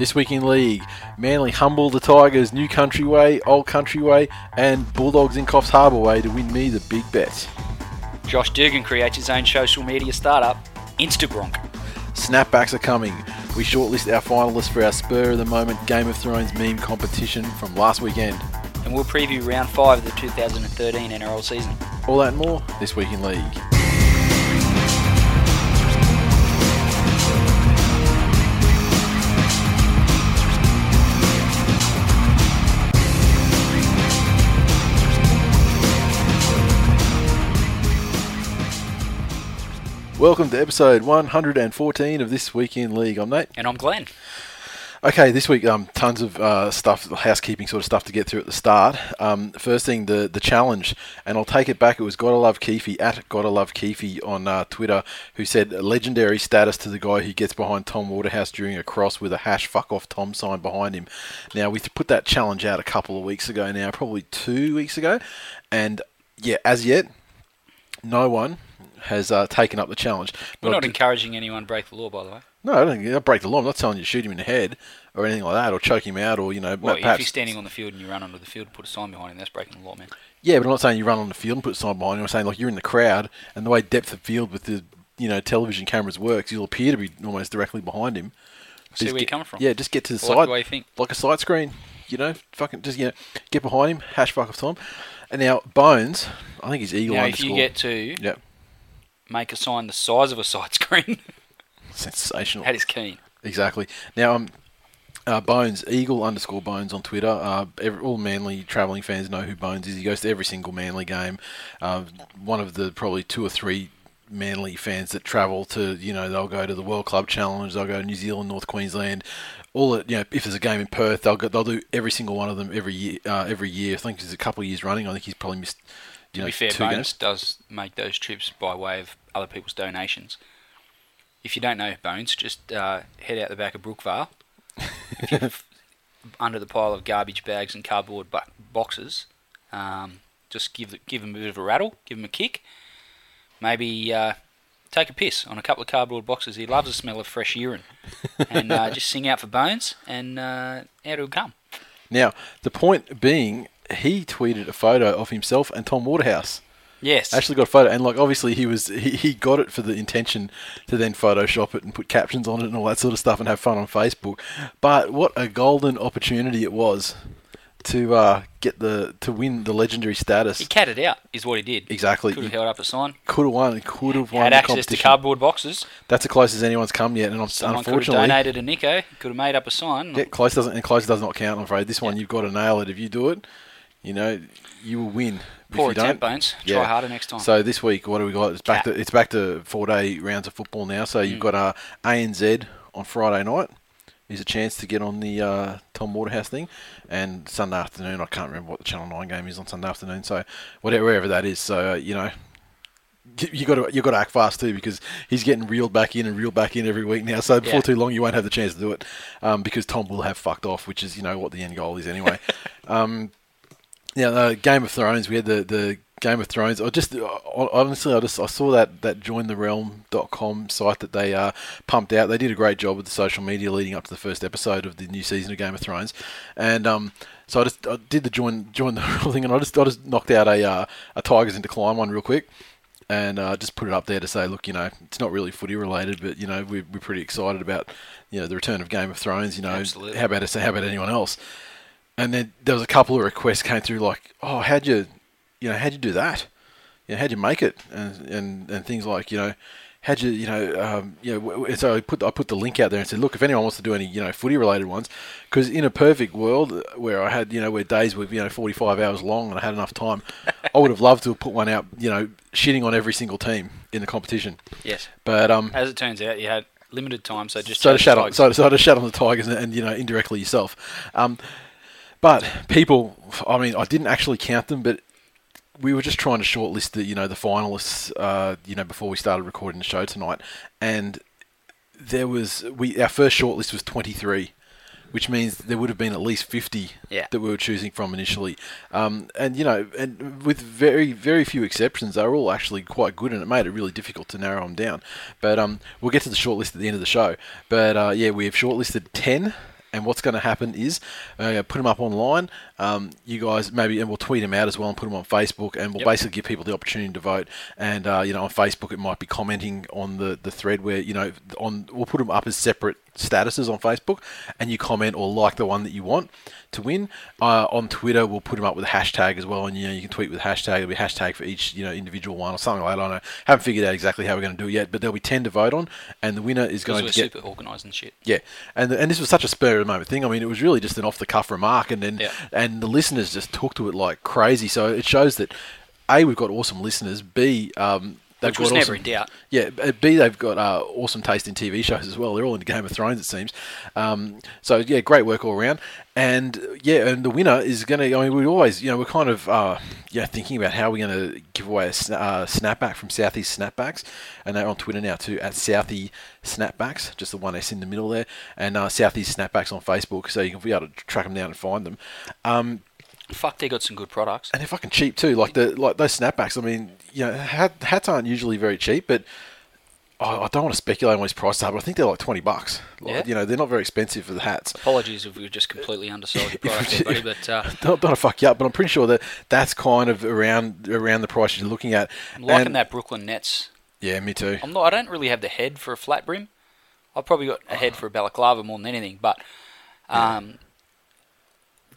This week in league, Manly humble the Tigers, New Country Way, Old Country Way, and Bulldogs in Coffs Harbour Way to win me the big bet. Josh Dugan creates his own social media startup, Instabronk. Snapbacks are coming. We shortlist our finalists for our spur of the moment Game of Thrones meme competition from last weekend. And we'll preview round five of the 2013 NRL season. All that and more this week in league. Welcome to episode 114 of This Week in League. I'm Nate. And I'm Glenn. Okay, this week, um, tons of uh, stuff, housekeeping sort of stuff to get through at the start. Um, first thing, the the challenge, and I'll take it back. It was Gotta Love Keefe at Gotta Love Keefe on uh, Twitter, who said legendary status to the guy who gets behind Tom Waterhouse during a cross with a hash fuck off Tom sign behind him. Now we put that challenge out a couple of weeks ago now, probably two weeks ago, and yeah, as yet, no one has uh, taken up the challenge. We're not I- encouraging anyone to break the law, by the way. no, I don't think I'll break the law. I'm not telling you to shoot him in the head or anything like that, or choke him out, or you know, Well, if perhaps you're standing on the field and you run onto the field and put a sign behind him, that's breaking the law, man. Yeah, but I'm not saying you run on the field and put a sign behind him. I'm saying like you're in the crowd, and the way depth of field with the you know television cameras works, you'll appear to be almost directly behind him. See Just where you're coming from. Yeah, just get to the I like side, the you think. like a side screen. You know, fucking just you know, get behind him, hash fuck off Tom. And now Bones, I think he's eagle Now, if you get to yep, make a sign the size of a side screen, sensational. that is keen. Exactly. Now, um, uh, Bones, Eagle underscore Bones on Twitter. Uh, every, all Manly travelling fans know who Bones is. He goes to every single Manly game. Uh, one of the probably two or three Manly fans that travel to, you know, they'll go to the World Club Challenge, they'll go to New Zealand, North Queensland. All it, you know, if there's a game in Perth, they'll go, they'll do every single one of them every year. Uh, every year, I think there's a couple of years running. I think he's probably missed. You To know, be fair, two Bones games. does make those trips by way of other people's donations. If you don't know Bones, just uh, head out the back of Brookvale. if you're under the pile of garbage bags and cardboard bu- boxes, um, just give the, give him a bit of a rattle, give him a kick. Maybe uh, take a piss on a couple of cardboard boxes. He loves the smell of fresh urine. and uh, just sing out for Bones, and uh, out he'll come. Now, the point being, he tweeted a photo of himself and Tom Waterhouse. Yes. actually got a photo and like obviously he was he, he got it for the intention to then photoshop it and put captions on it and all that sort of stuff and have fun on facebook but what a golden opportunity it was to uh, get the to win the legendary status he catted out, is what he did. exactly Could have held up a sign. could have won could have won Had the access to cardboard boxes. that's as close as anyone's come yet and I'm, Someone could have unfortunately donated a Nico. Could have made up a sign. yeah, close doesn't and close does not count i'm afraid this one you've got to nail it if you do it you know you will win Poor attempt, Bones. Try harder next time. So this week, what do we got? It's back to it's back to four day rounds of football now. So Mm. you've got uh, ANZ on Friday night. Is a chance to get on the uh, Tom Waterhouse thing, and Sunday afternoon. I can't remember what the Channel Nine game is on Sunday afternoon. So whatever wherever that is. So uh, you know. You you got to you got to act fast too because he's getting reeled back in and reeled back in every week now. So before Yeah. too long, you won't have the chance to do it um, because Tom will have fucked off, which is you know what the end goal is anyway. um, yeah, uh, Game of Thrones. We had the, the Game of Thrones. I just uh, honestly, I just I saw that that jointherealm.com site that they uh, pumped out. They did a great job with the social media leading up to the first episode of the new season of Game of Thrones, and um, so I just I did the join join the real thing, and I just I just knocked out a uh, a Tigers in decline one real quick. And uh, just put it up there to say, look, you know, it's not really footy related, but you know, we're, we're pretty excited about, you know, the return of Game of Thrones. You know, Absolutely. how about us? How about anyone else? And then there was a couple of requests came through like, oh, how'd you, you know, how'd you do that? You know, how'd you make it? And and, and things like, you know, how'd you, you know, um, you know, so I put I put the link out there and said, look, if anyone wants to do any, you know, footy related ones, because in a perfect world where I had, you know, where days were, you know, forty five hours long and I had enough time, I would have loved to have put one out, you know, shitting on every single team in the competition. Yes. But um, As it turns out, you had limited time, so just so to the on, so, so to shat on the Tigers and, and you know indirectly yourself. Um, but people, I mean, I didn't actually count them, but we were just trying to shortlist the you know the finalists, uh, you know, before we started recording the show tonight, and there was we our first shortlist was twenty three. Which means there would have been at least fifty Yeah. that we were choosing from initially, um, and you know, and with very very few exceptions, they were all actually quite good, and it made it really difficult to narrow them down. But um, we'll get to the shortlist at the end of the show. But uh, yeah, we have shortlisted ten, and what's going to happen is uh, put them up online. Um, you guys maybe, and we'll tweet them out as well and put them on Facebook, and we'll Yep. basically give people the opportunity to vote. And uh, you know, on Facebook, it might be commenting on the the thread where you know on we'll put them up as separate statuses on Facebook, and you comment or like the one that you want to win. Uh, on Twitter, we'll put them up with a hashtag as well, and you know you can tweet with hashtag. There'll be a hashtag for each you know individual one or something like that. I don't know. Haven't figured out exactly how we're going to do it yet, but there'll be ten to vote on, and the winner is going to get. super organised and shit. Yeah, and and this was such a spur of the moment thing. I mean, it was really just an off the cuff remark, and then Yeah. and the listeners just took to it like crazy. So it shows that a we've got awesome listeners. B um, they've Which got was never awesome, in doubt. Yeah, b- B they've got uh, awesome taste in TV shows as well. They're all into Game of Thrones, it seems. Um, so yeah, great work all around. And yeah, and the winner is going to. I mean, we always, you know, we're kind of uh, yeah thinking about how we're going to give away a uh, snapback from Southeast Snapbacks, and they're on Twitter now too at Southie Snapbacks, just the one S in the middle there, and uh, Southeast Snapbacks on Facebook, so you can be able to track them down and find them. Um, Fuck, they got some good products. and they're fucking cheap too. Like the like those snapbacks. I mean, you know, hats aren't usually very cheap, but I, don't want to speculate on what his prices are. But I think they're like twenty bucks. Like, Yeah. You know, they're not very expensive for the hats. Apologies if we just completely undersold your product, buddy, but uh, Don't, don't fuck you up, but I'm pretty sure that that's kind of around around the price you're looking at. I'm liking And- that Brooklyn Nets. Yeah, me too. I'm not. I don't really have the head for a flat brim. I've probably got a head for a balaclava more than anything, but um,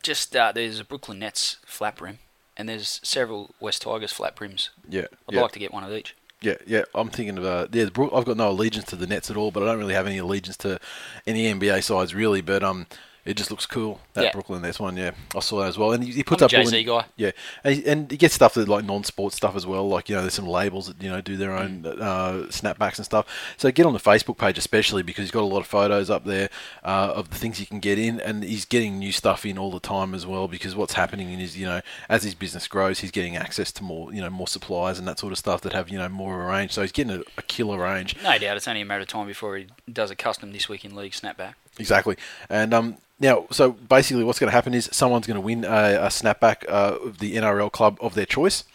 just uh, there's a Brooklyn Nets flat brim, and there's several West Tigers flat brims. Yeah, I'd yeah. like to get one of each. Yeah, yeah. I'm thinking of uh, yeah. I've got no allegiance to the Nets at all, but I don't really have any allegiance to any NBA sides really. But um, it just looks cool that Yeah. Brooklyn Nets one. Yeah, I saw that as well, and he, he puts I'm up all Jay-Z guy. Yeah, and he, and he gets stuff that like non-sports stuff as well. Like you know, there's some labels that you know do their own Mm. uh, snapbacks and stuff. So get on the Facebook page especially because he's got a lot of photos up there uh, of the things you can get in, and he's getting new stuff in all the time as well. Because what's happening in his you know as his business grows, he's getting access to more you know more suppliers and that sort of stuff that have you know more of a range. So he's getting a, a killer range. No doubt, it's only a matter of time before he does a custom this week in league snapback. Exactly. And um, now, so basically, what's going to happen is someone's going to win a, a snapback uh, of the NRL club of their choice.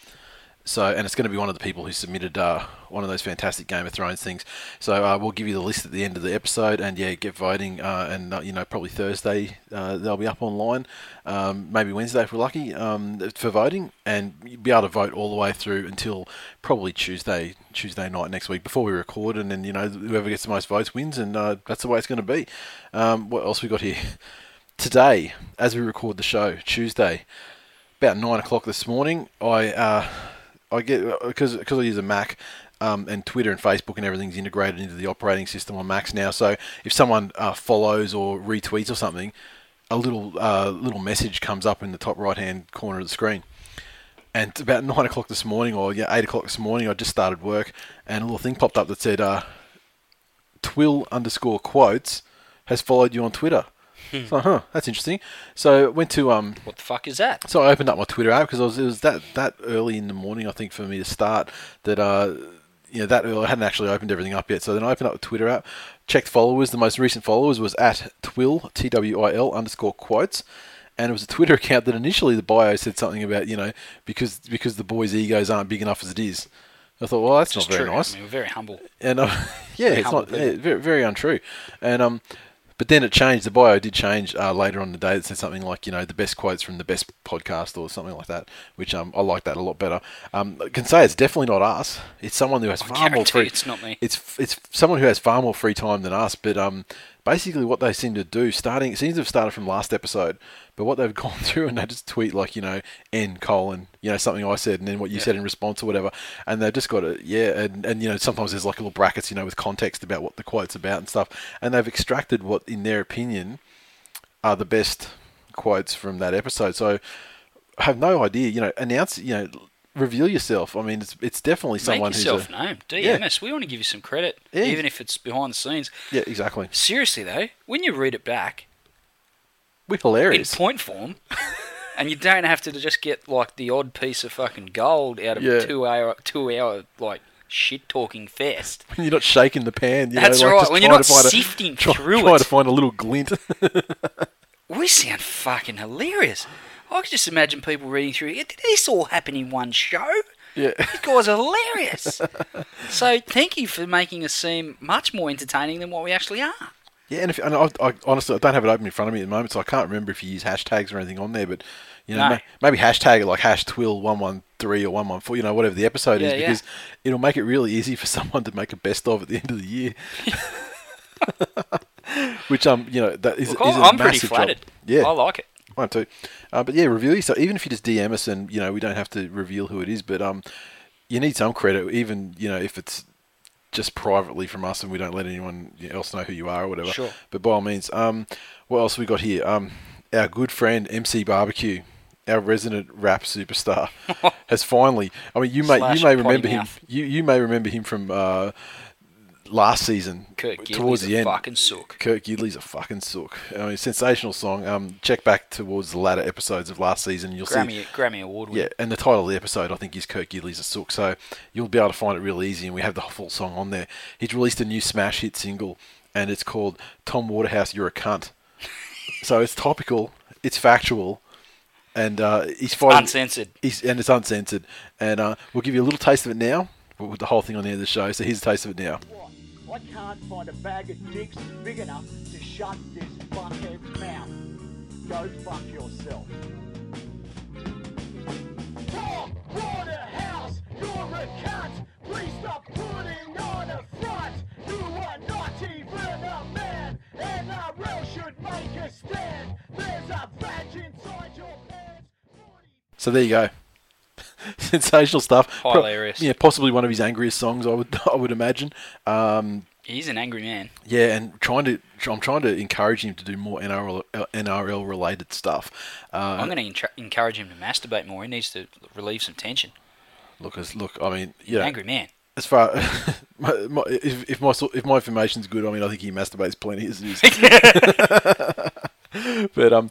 So, and it's going to be one of the people who submitted uh, one of those fantastic Game of Thrones things. So, uh, we'll give you the list at the end of the episode, and yeah, get voting. Uh, and uh, you know, probably Thursday uh, they'll be up online, um, maybe Wednesday if we're lucky um, for voting, and you'll be able to vote all the way through until probably Tuesday, Tuesday night next week before we record, and then you know whoever gets the most votes wins, and uh, that's the way it's going to be. Um, what else we got here? Today, as we record the show, Tuesday, about nine o'clock this morning, I uh, I get because because I use a Mac. Um, and Twitter and Facebook and everything's integrated into the operating system on Macs now. So if someone uh, follows or retweets or something, a little uh, little message comes up in the top right hand corner of the screen. And about nine o'clock this morning, or yeah, eight o'clock this morning, I just started work, and a little thing popped up that said, uh, "Twill underscore quotes has followed you on Twitter." So, huh, that's interesting. So went to um, What the fuck is that? so I opened up my Twitter app because it was that that early in the morning, I think, for me to start. That uh, you know, that early, I hadn't actually opened everything up yet. So then I opened up the Twitter app, checked followers. The most recent followers was at Twill T W I L underscore quotes, and it was a Twitter account that initially the bio said something about you know because because the boys' egos aren't big enough as it is. I thought, well, that's Just not very true. nice I mean, we're very humble. and uh, yeah, it's humble not yeah, very very untrue. And um, but then it changed. The bio did change uh, later on in the day. It said something like you know the best quotes from the best podcast or something like that, which um I like that a lot better. Um, I can say it's definitely not us. It's someone who has I far more free. it's not me. It's it's someone who has far more free time than us. But um, basically what they seem to do, starting it seems to have started from last episode. But what they've gone through and they just tweet like you know n colon you know something I said and then what you said in response or whatever, and they've just got it yeah and and you know sometimes there's like little brackets you know with context about what the quote's about and stuff, and they've extracted what in their opinion are the best quotes from that episode. So I have no idea. You know, announce. You know, reveal yourself. I mean, it's it's definitely Make someone who's yourself a, known. Yeah. DMS. We want to give you some credit, Yeah. even if it's behind the scenes. yeah, exactly. Seriously though, when you read it back We're hilarious in point form, and you don't have to just get like the odd piece of fucking gold out of Yeah. a two hour two hour like shit talking fest. When you're not shaking the pan. You That's know, like right, just when you're not find a- sifting try- through trying to find a little glint. We sound fucking hilarious. I could just imagine people reading through. Did this all happen in one show? yeah. These guys hilarious. so thank you for making us seem much more entertaining than what we actually are. Yeah, and, if, and I, I honestly I don't have it open in front of me at the moment, so I can't remember if you use hashtags or anything on there. But you know, No. ma- maybe hashtag it like hash twill one one three or one one four. You know, whatever the episode Yeah, is, yeah. because it'll make it really easy for someone to make a best of at the end of the year. Which um, you know, that is, Look, is a I'm pretty massive job. flattered. Yeah, I like it. Mine too. Uh, but yeah, reveal yourself. Even if you just DM us and you know we don't have to reveal who it is, but um, you need some credit, even you know if it's just privately from us and we don't let anyone else know who you are or whatever. Sure. But by all means, um, what else we got here? Um, our good friend MC Barbecue. Our resident rap superstar has finally. I mean, you may Slash you may remember him. You you may remember him from uh, last season. Towards the a end. fucking sook. Kurt Gidley's a fucking sook. I mean, sensational song. Um, check back towards the latter episodes of last season. You'll see. Grammy Grammy Award. Yeah, and the title of the episode I think is Kurt Gidley's a sook. So you'll be able to find it real easy, and we have the full song on there. He's released a new smash hit single, and it's called "Tom Waterhouse, You're a Cunt." so it's topical, it's factual, and uh, he's fighting. Uncensored. He's, and it's uncensored. And uh, we'll give you a little taste of it now. With the whole thing on the end of the show. So here's a taste of it now. I can't find a bag of dicks big enough to shut this fuckhead's mouth. Go fuck yourself. You're a cunt. Please stop putting on a front. You are not even a man. Should make a stand. There's a badge inside your pants. So there you go. Sensational stuff. Pro- Hilarious. yeah, possibly one of his angriest songs. I would I would imagine. Um, He's an angry man. yeah, and trying to I'm trying to encourage him to do more NRL NRL related stuff. Uh, I'm going to encourage him to masturbate more. He needs to relieve some tension. look, as look. I mean, yeah. Angry man. As far my, my, if, if my if my information's good, I mean, I think he masturbates plenty as it is. but um,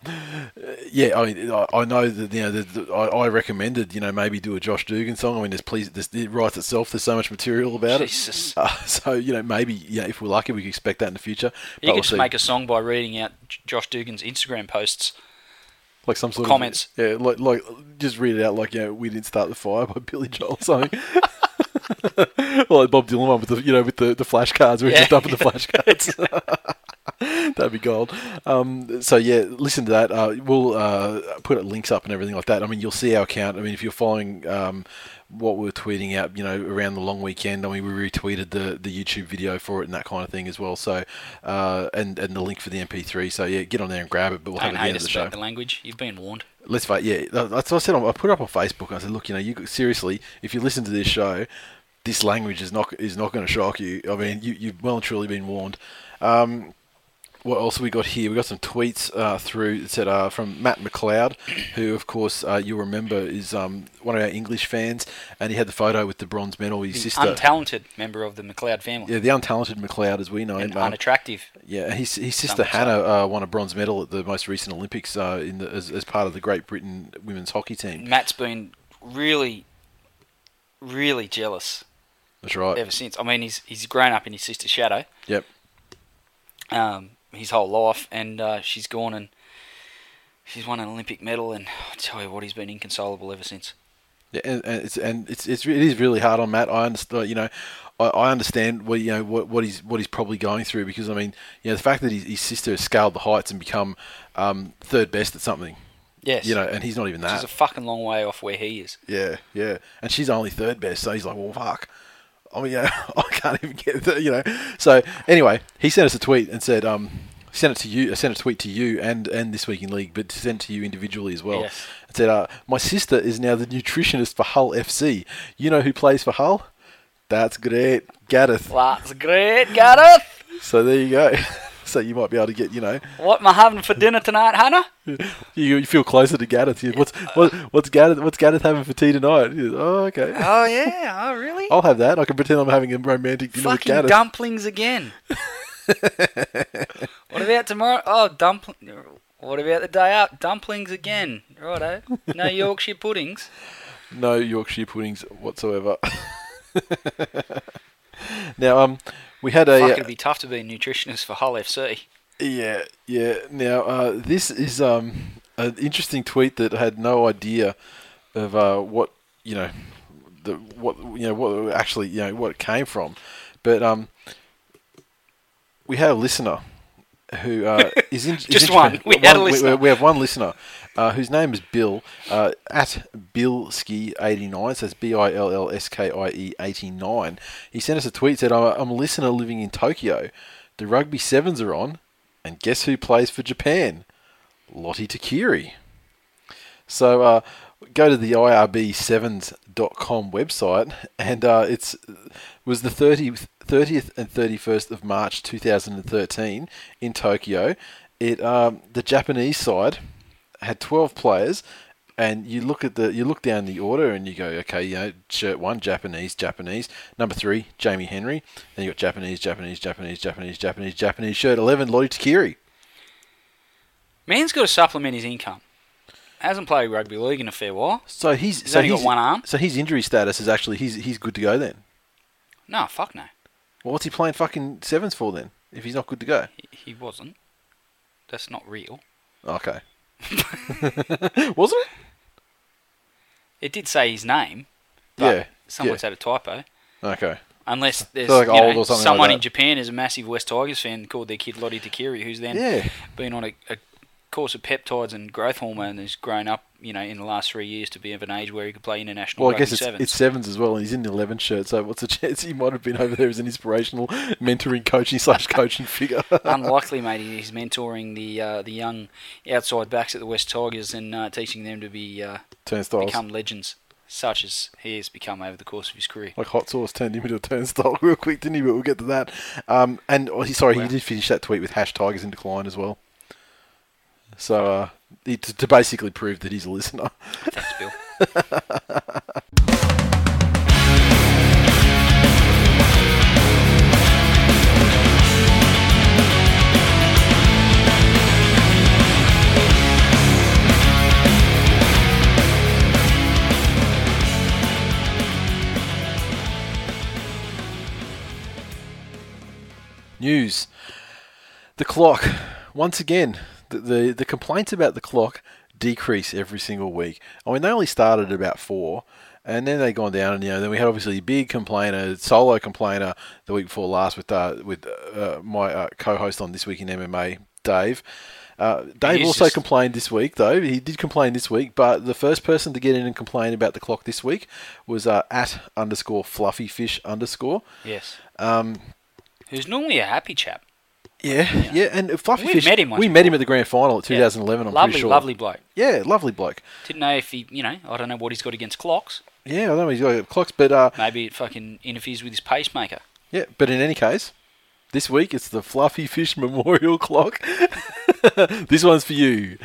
yeah, I mean, I, I know that you know the, I, I recommended you know maybe do a Josh Dugan song. I mean, there's please this, it writes itself. There's so much material about Jesus. it. Uh, so you know maybe yeah, if we're lucky, we can expect that in the future. You But could we'll just see. make a song by reading out Josh Dugan's Instagram posts. like some sort comments. of comments, yeah, like like just read it out like you know we didn't start the fire by Billy Joel or something. like Bob Dylan one with the you know with the, the flashcards where he's Yeah. just dumping the flashcards. That'd be gold. Um, so yeah, listen to that. Uh, we'll uh, put links up and everything like that. I mean, you'll see our account. I mean, if you're following um, what we're tweeting out, you know, around the long weekend, I mean, we retweeted the, the YouTube video for it and that kind of thing as well. So uh, and and the link for the MP3. So yeah, get on there and grab it. But we'll have Don't it at the end of the show. the language. You've been warned. Let's fight. Yeah, that- that's what I said. I put it up on Facebook. I said, look, you know, you seriously, if you listen to this show, this language is not is not going to shock you. I mean, you, you've well and truly been warned. Um, what else have we got here? We got some tweets uh, through that said uh, from Matt McLeod, who of course uh, you'll remember is um, one of our English fans, and he had the photo with the bronze medal. His He's sister, untalented member of the McLeod family. yeah, the untalented McLeod as we know and him. um, unattractive. yeah, his, his sister. Hannah uh, won a bronze medal at the most recent Olympics uh, in the, as, as part of the Great Britain women's hockey team. Matt's been really, really jealous That's right. ever since. I mean, he's he's grown up in his sister's shadow Yep. um, his whole life, and uh, she's gone and she's won an Olympic medal, and I tell you what, he's been inconsolable ever since. Yeah, and, and it's and it's it's it is really hard on Matt. I understand, you know, I, I understand what you know what, what he's what he's probably going through because I mean, you know, the fact that his, his sister has scaled the heights and become um, third best at something, Yes, you know, and he's not even that. She's a fucking long way off where he is. yeah, yeah, and she's only third best, so he's like, well, fuck. I mean, yeah, I can't even get the, you know. So anyway, he sent us a tweet and said, um, sent it to you, sent a tweet to you and and this week in league, but sent to you individually as well. Yes. And said, uh, my sister is now the nutritionist for Hull FC. You know who plays for Hull? That's great, Gareth. That's great, Gareth. So there you go. so you might be able to get, you know, What am I having for dinner tonight, Hannah? you, you feel closer to Gareth. You- What's what, what's Gareth? What's Gareth having for tea tonight? You- Oh, okay. Oh yeah. Oh really? I'll have that. I can pretend I'm having a romantic dinner with Fucking Gareth. dumplings again. what about tomorrow? Oh, dumpling. What about the day out? Dumplings again. Righto. No Yorkshire puddings. No Yorkshire puddings whatsoever. now, um, we had a Fuck, it'd be tough to be a nutritionist for Hull FC. Yeah, yeah. Now, uh, this is um, an interesting tweet that I had no idea of uh, what you know, the what you know what actually you know what it came from, but um, we had a listener who uh, is in, is Just inter- one. We had a we- listener. We, have one listener uh, whose name is Bill uh, at Billski89. So that's B I L L S K I E 89. He sent us a tweet said, "I'm a, I'm a listener living in Tokyo. The rugby sevens are on, and guess who plays for Japan? Lote Tuqiri." So uh, go to the IRB7s.com website, and uh, it's was the 30th, 30th and 31st of March 2013 in Tokyo. It um, the Japanese side had 12 players, and you look at the you look down the order and you go, okay, you know, shirt one, Japanese, Japanese. Number three, Jamie Henry. Then you got Japanese, Japanese, Japanese, Japanese, Japanese, Japanese. Shirt 11, Lote Tuqiri. Man's got to supplement his income. Hasn't played rugby league in a fair while. So he's He's so only got one arm? So his injury status is actually he's he's good to go then. No, fuck no. Well, what's he playing fucking sevens for then? If he's not good to go. He, he wasn't. That's not real. Okay. Wasn't it? It did say his name. But Yeah, Someone's yeah. had a typo. Okay. Unless there's like you know, something like someone in Japan is a massive West Tigers fan called their kid Lote Tuqiri, who's then Yeah. been on a, a course of peptides and growth hormone has grown up, you know, in the last three years to be of an age where he could play international Well, I guess it's sevens. it's sevens as well, and he's in the eleven shirt. So what's the chance he might have been over there as an inspirational mentoring, coaching slash coaching figure? Unlikely, mate. He's mentoring the uh, the young outside backs at the West Tigers and uh, teaching them to be uh, Turnstiles. become legends, such as he has become over the course of his career. like hot sauce turned him into a turnstile real quick, didn't he? But we'll get to that. Um, and oh, sorry, Wow. he did finish that tweet with hash Tigers in decline as well. So uh, he, to, to basically prove that he's a listener. Thanks, Bill. News. The clock. Once again, the, the, the complaints about the clock decrease every single week. I mean, they only started at about four, and then they gone down, and you know, then we had obviously a big complainer, solo complainer, the week before last with uh, with uh, my uh, co-host on this week in MMA, Dave. Uh, Dave also just- complained this week, though. He did complain this week, but the first person to get in and complain about the clock this week was uh, at underscore fluffy fish underscore. Yes. Um, Who's normally a happy chap. Yeah, yeah, and Fluffy We've Fish. met him we met him at the grand final at Yeah. 2011. I'm lovely, pretty sure. lovely bloke. Yeah, lovely bloke. Didn't know if he, you know, I don't know what he's got against clocks. Yeah, I don't know he's got clocks, but uh, Maybe it fucking interferes with his pacemaker. yeah, but in any case, this week it's the Fluffy Fish Memorial Clock. this one's for you.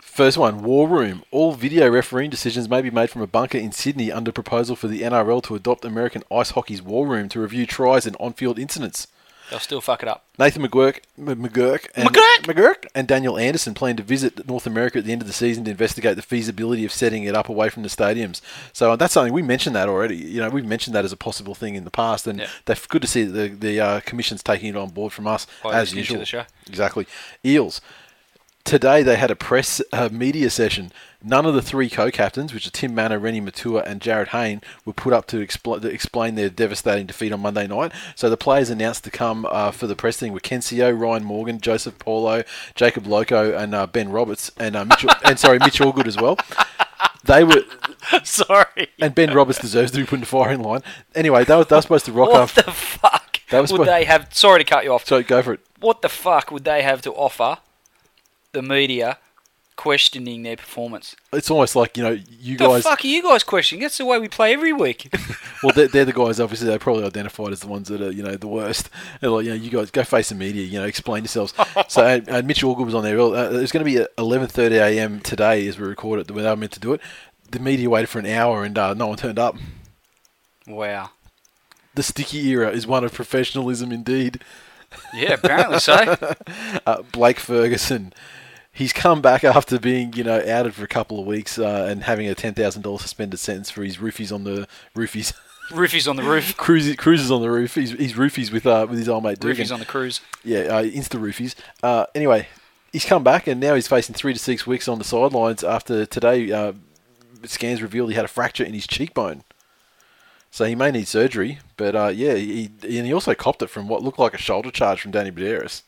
First one, War Room. All video refereeing decisions may be made from a bunker in Sydney under proposal for the NRL to adopt American ice hockey's War Room to review tries and on-field incidents. They'll still fuck it up. Nathan McGuirk, McGuirk, and, McGuirk? McGuirk and Daniel Anderson plan to visit North America at the end of the season to investigate the feasibility of setting it up away from the stadiums. So uh, that's something we mentioned that already. You know, we've mentioned that as a possible thing in the past, and Yeah. they're good to see that the the uh, commission's taking it on board from us By as usual. the show. Exactly. Eels. Today they had a press uh, media session. None of the three co-captains, which are Tim Mannah, Reni Maitua, and Jarryd Hayne, were put up to, expl- to explain their devastating defeat on Monday night. So the players announced to come uh, for the press thing were Ken Sio, Ryan Morgan, Joseph Paulo, Jacob Loko, and uh, Ben Roberts, and uh, Mitchell, and sorry, Mitch Allgood as well. They were, Sorry. and Ben Roberts deserves to be put in the firing line. Anyway, they were, they were supposed to rock What up. the fuck was would spo- they have? Sorry to cut you off. So go for it. What the fuck would they have to offer the media questioning their performance. It's almost like you know you guys. The guys. fuck are you guys questioning? That's the way we play every week. Well, they're, they're the guys. Obviously, they're probably identified as the ones that are you know the worst. They're like, you know, you guys go face the media. You know, explain yourselves. so and, and Mitch Allgood was on there. Uh, it's going to be 11:30 a.m. today as we record it when they were meant to do it. The media waited for an hour and uh, no one turned up. wow. The sticky era is one of professionalism indeed. Yeah, apparently so. uh, Blake Ferguson. He's come back after being, you know, outed for a couple of weeks uh, and having a ten thousand dollars suspended sentence for his roofies on the roofies, Roofies on the roof. cruises, cruises on the roof. He's, he's roofies with uh, with his old mate Dugan. Roofies on the cruise. Yeah, uh, Insta roofies. Uh, anyway, he's come back and now he's facing three to six weeks on the sidelines after today uh, scans revealed he had a fracture in his cheekbone. So he may need surgery, but uh, yeah, he, and he also copped it from what looked like a shoulder charge from Danny Medeiros.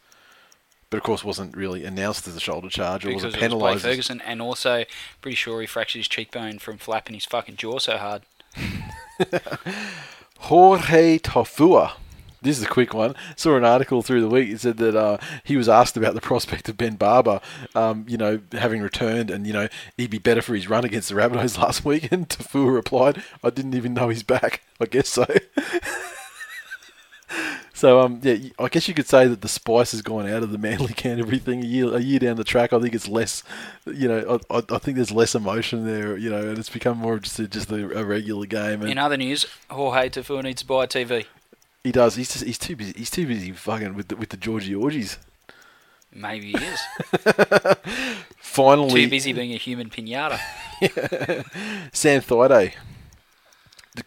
But of course, wasn't really announced as a shoulder charge or was it it was Blake penalised. Ferguson, and also pretty sure he fractured his cheekbone from flapping his fucking jaw so hard. Jorge Taufua. This is a quick one. Saw an article through the week. It said that uh, he was asked about the prospect of Ben Barba, um, you know, having returned, and you know he'd be better for his run against the Rabbitohs last week. And Taufua replied, "I didn't even know he's back. I guess so." so um, yeah, I guess you could say that the spice has gone out of the Manly Canterbury thing. A year, a year down the track, I think it's less, you know, I, I, think there's less emotion there, you know, and it's become more of just a, just a, a regular game. And In other news, Jorge Taufua needs to buy a TV. He does. He's just, he's too busy. He's too busy fucking with the, with the Georgie orgies. Maybe he is. Finally, Too busy being a human pinata. Sam Thaiday.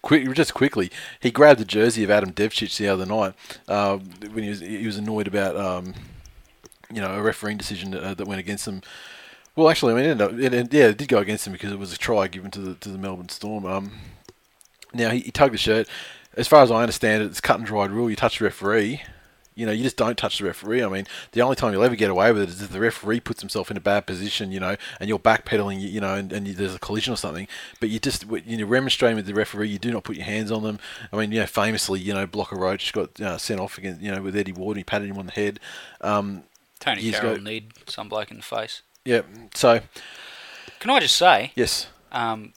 Quick, just quickly, he grabbed the jersey of Adam Devcich the other night uh, when he was he was annoyed about um, you know a refereeing decision that, uh, that went against him. Well, actually, I mean, it ended up, it, it- yeah, it did go against him because it was a try given to the to the Melbourne Storm. Um, now he, he tugged the shirt. As far as I understand it, it's cut and dried rule. You touch the referee, you know, you just don't touch the referee. I mean, the only time you'll ever get away with it is if the referee puts himself in a bad position, you know, and you're backpedaling, you know, and, and you, there's a collision or something. But you just, you know, remonstrating with the referee, you do not put your hands on them. I mean, you know, famously, you know, Blocker Roach got uh, sent off against, you know, with Eddie Ward. And he patted him on the head. Um, Tony Carroll ago- need some bloke in the face. yeah. So Can I just say, yes, um,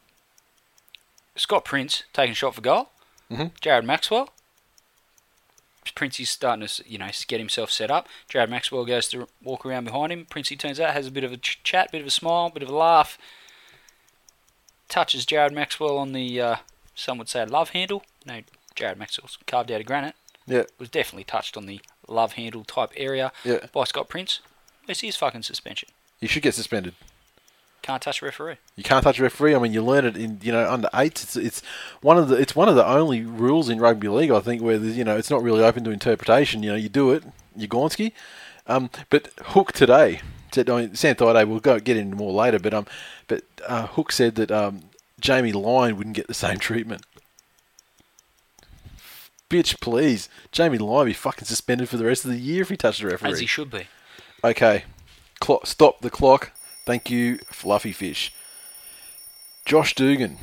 Scott Prince taking a shot for goal. Mhm. Jared Maxwell. Princey's starting to, you know, get himself set up. Jared Maxwell goes to walk around behind him. Princey turns out, has a bit of a ch- chat, bit of a smile, bit of a laugh. Touches Jared Maxwell on the, uh, some would say, love handle. No, Jared Maxwell's carved out of granite. yeah, Was definitely touched on the love handle type area Yeah. by Scott Prince. Where's his fucking suspension? he should get suspended. Can't touch a referee. You can't touch a referee. I mean, you learn it in you know under eights. It's it's one of the it's one of the only rules in rugby league I think where there's, you know it's not really open to interpretation. You know, you do it, you Gornsky. Um, but Hook today said, I mean, we'll go get into more later. But um, but uh, Hook said that um, Jamie Lyon wouldn't get the same treatment. Bitch, please, Jamie Lyon be fucking suspended for the rest of the year if he touched a referee. As he should be. Okay. Clo- stop the clock. Thank you, Fluffy Fish. Josh Dugan,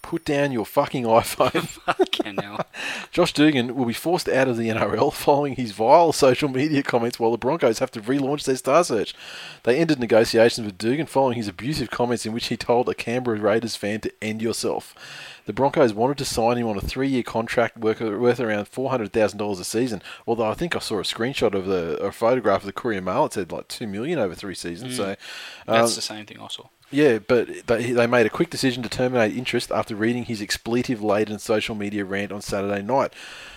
put down your fucking iPhone. Fucking hell. Josh Dugan will be forced out of the NRL following his vile social media comments while the Broncos have to relaunch their star search. They ended negotiations with Dugan following his abusive comments in which he told a Canberra Raiders fan to end yourself. The Broncos wanted to sign him on a three-year contract worth, around four hundred thousand dollars a season. Although I think I saw a screenshot of the a photograph of the Courier Mail. It said like two million over three seasons. So That's um, the same thing I saw. yeah, but they, they made a quick decision to terminate interest after reading his expletive laden social media rant on Saturday night.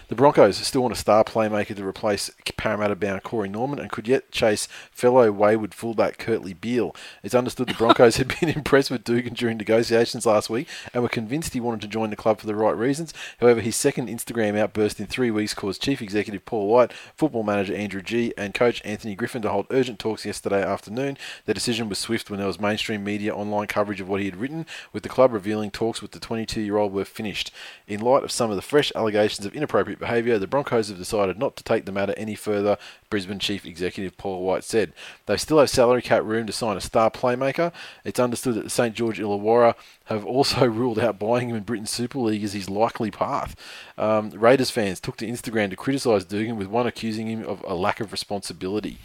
The Broncos still want a star playmaker to replace Parramatta bound Corey Norman and could yet chase fellow wayward fullback Kurtley Beale. It's understood the Broncos had been impressed with Dugan during negotiations last week and were convinced he wanted to join the club for the right reasons. However, his second Instagram outburst in three weeks caused Chief Executive Paul White, football manager Andrew Gee, and coach Anthony Griffin to hold urgent talks yesterday afternoon. The decision was swift when there was mainstream media online coverage of what he had written, with the club revealing talks with the 22 year old were finished. In light of some of the fresh allegations of inappropriate behaviour, the Broncos have decided not to take the matter any further, Brisbane Chief Executive Paul White said. They still have salary cap room to sign a star playmaker. It's understood that the St George Illawarra have also ruled out buying him in Britain's Super League as his likely path. Um, Raiders fans took to Instagram to criticise Dugan, with one accusing him of a lack of responsibility.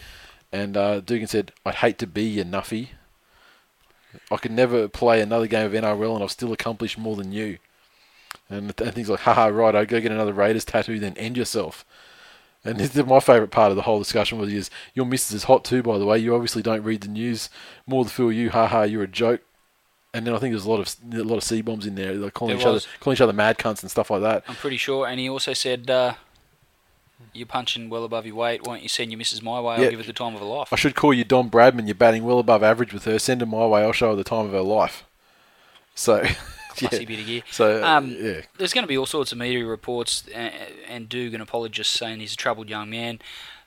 And uh, Dugan said, I'd hate to be your nuffy. I could never play another game of NRL and I've still accomplished more than you. And, and things like, haha, right, I go get another Raiders tattoo, then end yourself. And this is my favourite part of the whole discussion was is your missus is hot too, by the way. You obviously don't read the news. More the fool you, haha, you're a joke. And then I think there's a lot of a lot of c bombs in there, like calling There each other calling each other mad cunts and stuff like that. I'm pretty sure. And he also said, uh, "You're punching well above your weight. Why don't you send your missus my way? I'll Yeah. give her the time of her life." I should call you Don Bradman. You're batting well above average with her. Send her my way. I'll show her the time of her life. So, Yeah. bit of gear. So, uh, Um, yeah. There's going to be all sorts of media reports and, and Dugan apologists saying he's a troubled young man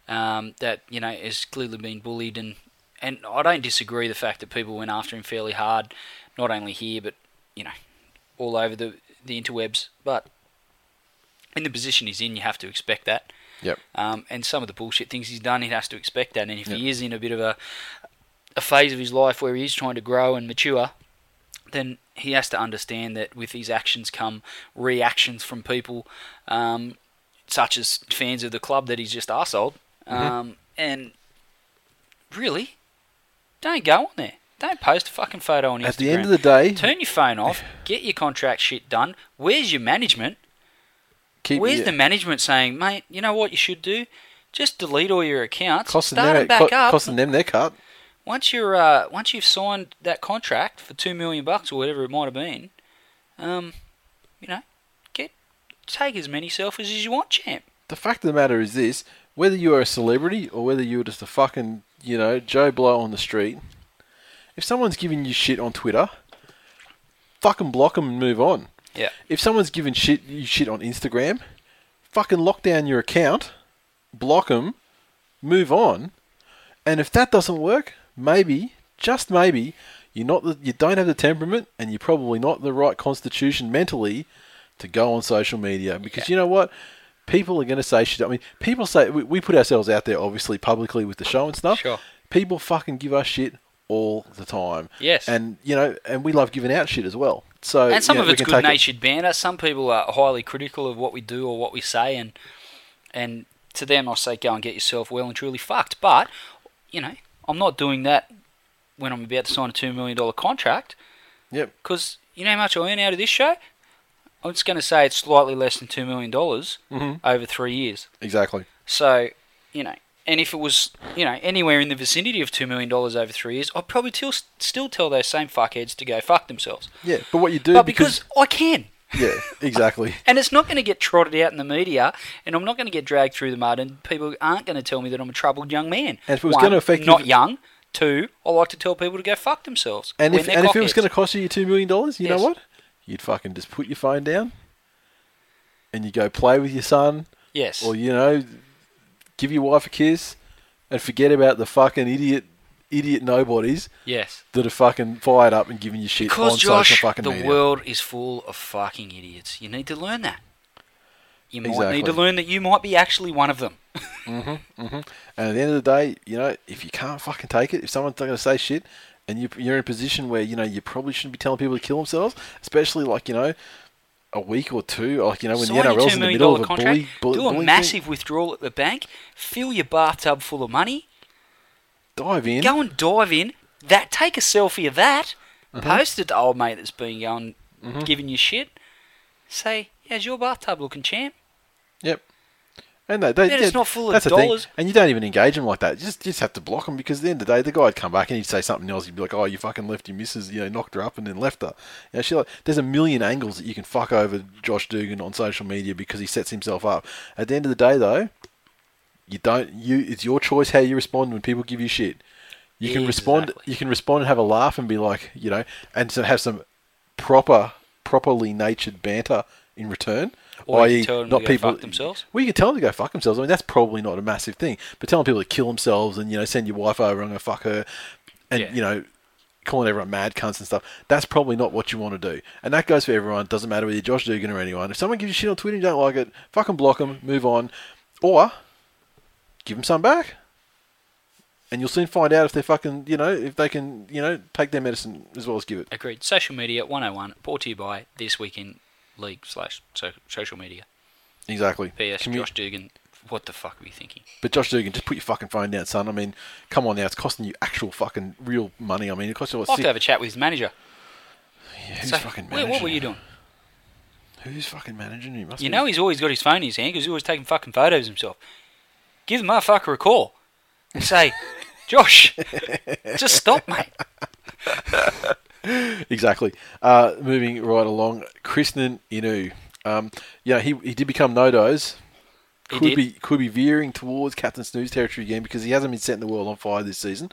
um, that you know has clearly been bullied and and I don't disagree the fact that people went after him fairly hard, not only here but you know all over the the interwebs. But in the position he's in, you have to expect that. Yep. Um, and some of the bullshit things he's done, he has to expect that. And if he is in a bit of a a phase of his life where he is trying to grow and mature, then he has to understand that with his actions come reactions from people, um, such as fans of the club that he's just arseholed. Mm-hmm. Um, and really, don't go on there. Don't post a fucking photo on Instagram. At the end of the day, Turn your phone off. Get your contract shit done. Where's your management? keep Where's yeah, the management saying, mate? You know what you should do? Just delete all your accounts. costing start them, them back co- up. costing them their cut. Once you're uh, once you've signed that contract for two million bucks or whatever it might have been, um, you know, get take as many selfies as you want, champ. The fact of the matter is this: whether you are a celebrity or whether you're just a fucking, you know, Joe Blow on the street, if someone's giving you shit on Twitter, fucking block them and move on. Yeah. If someone's giving shit you shit on Instagram, fucking lock down your account, block them, move on. And if that doesn't work, maybe, just maybe, you're not the, you don't have the temperament and you're probably not the right constitution mentally to go on social media because you know what? People are going to say shit. I mean, people say we, we put ourselves out there obviously publicly with the show and stuff. Sure. People fucking give us shit all the time. Yes. And you know, and we love giving out shit as well. So And some you know, of it's it- good natured banter. Some people are highly critical of what we do or what we say, and and to them I say go and get yourself well and truly fucked. But you know, I'm not doing that when I'm about to sign a two million dollar contract Yep. because you know how much I earn out of this show. I'm just going to say it's slightly less than two million dollars Mm-hmm. over three years. Exactly. So you know, and if it was you know anywhere in the vicinity of two million dollars over three years, I'd probably still still tell those same fuckheads to go fuck themselves. Yeah. But what you do But because I can. Yeah, exactly. And it's not going to get trotted out in the media, and I'm not going to get dragged through the mud, and people aren't going to tell me that I'm a troubled young man. And if it was gonna affect you- not young. Two, I like to tell people to go fuck themselves. And if and if it was going to cost you your two million dollars, you Yes. know what? You'd fucking just put your phone down, and you go play with your son, yes, or you know, give your wife a kiss, and forget about the fucking idiot, idiot nobodies yes, that are fucking fired up and giving you shit because on Josh, social fucking the media. world is full of fucking idiots. You need to learn that. You might need Exactly. to learn that you might be actually one of them. hmm hmm And at the end of the day, you know, if you can't fucking take it, if someone's not going to say shit, and you, you're in a position where you know you probably shouldn't be telling people to kill themselves, especially like you know, a week or two, like you know when Sign the your NRL's two in the million middle dollar of a contract. bully, bully, do a bullying thing, massive withdrawal at the bank. Fill your bathtub full of money. Dive in. Go and dive in. That take a selfie of that. Mm-hmm. Post it to old mate that's been going giving you shit. Say, how's your bathtub looking, champ? Yep. And they, they, it's not full of that's the thing. dollars. And you don't even engage them like that. You just, you just have to block them because at the end of the day, the guy'd come back and he'd say something else. He'd be like, "Oh, you fucking left your missus, you know, knocked her up and then left her." You know, she like, there's a million angles that you can fuck over Josh Dugan on social media because he sets himself up. At the end of the day, though, you don't. You it's your choice how you respond when people give you shit. You can respond. You can respond and have a laugh and be like, you know, and to have some proper, properly natured banter in return. Or you i.e., can tell them not to go people fuck themselves. well, you can tell them to go fuck themselves. I mean, that's probably not a massive thing. But telling people to kill themselves and you know send your wife over and go fuck her, and Yeah. you know calling everyone mad cunts and stuff. That's probably not what you want to do. And that goes for everyone. Doesn't matter whether you're Josh Dugan or anyone. If someone gives you shit on Twitter and you don't like it, fucking block them, move on, or give them some back. And you'll soon find out if they're fucking, you know, if they can, you know, take their medicine as well as give it. Agreed. Social media 101, brought to you by This Week in League slash so- social media. Exactly. P.S. Commu- Josh Dugan what the fuck are you thinking? But Josh Dugan, just put your fucking phone down, son. I mean, come on now, it's costing you actual fucking real money. I mean, it costs you what? I'd like to have a chat with his manager. yeah, who's Say, fucking "Wait, managing? what were you doing? Who's fucking managing you? Must You be- know he's always got his phone in his hand because he's always taking fucking photos of himself. Give the motherfucker a call and say, Josh, just stop, mate. Exactly. Uh, moving right along, Krisnan Inu. Um, yeah, he he did become no-dos. Could be could be veering towards Captain Snooze territory again because he hasn't been setting the world on fire this season.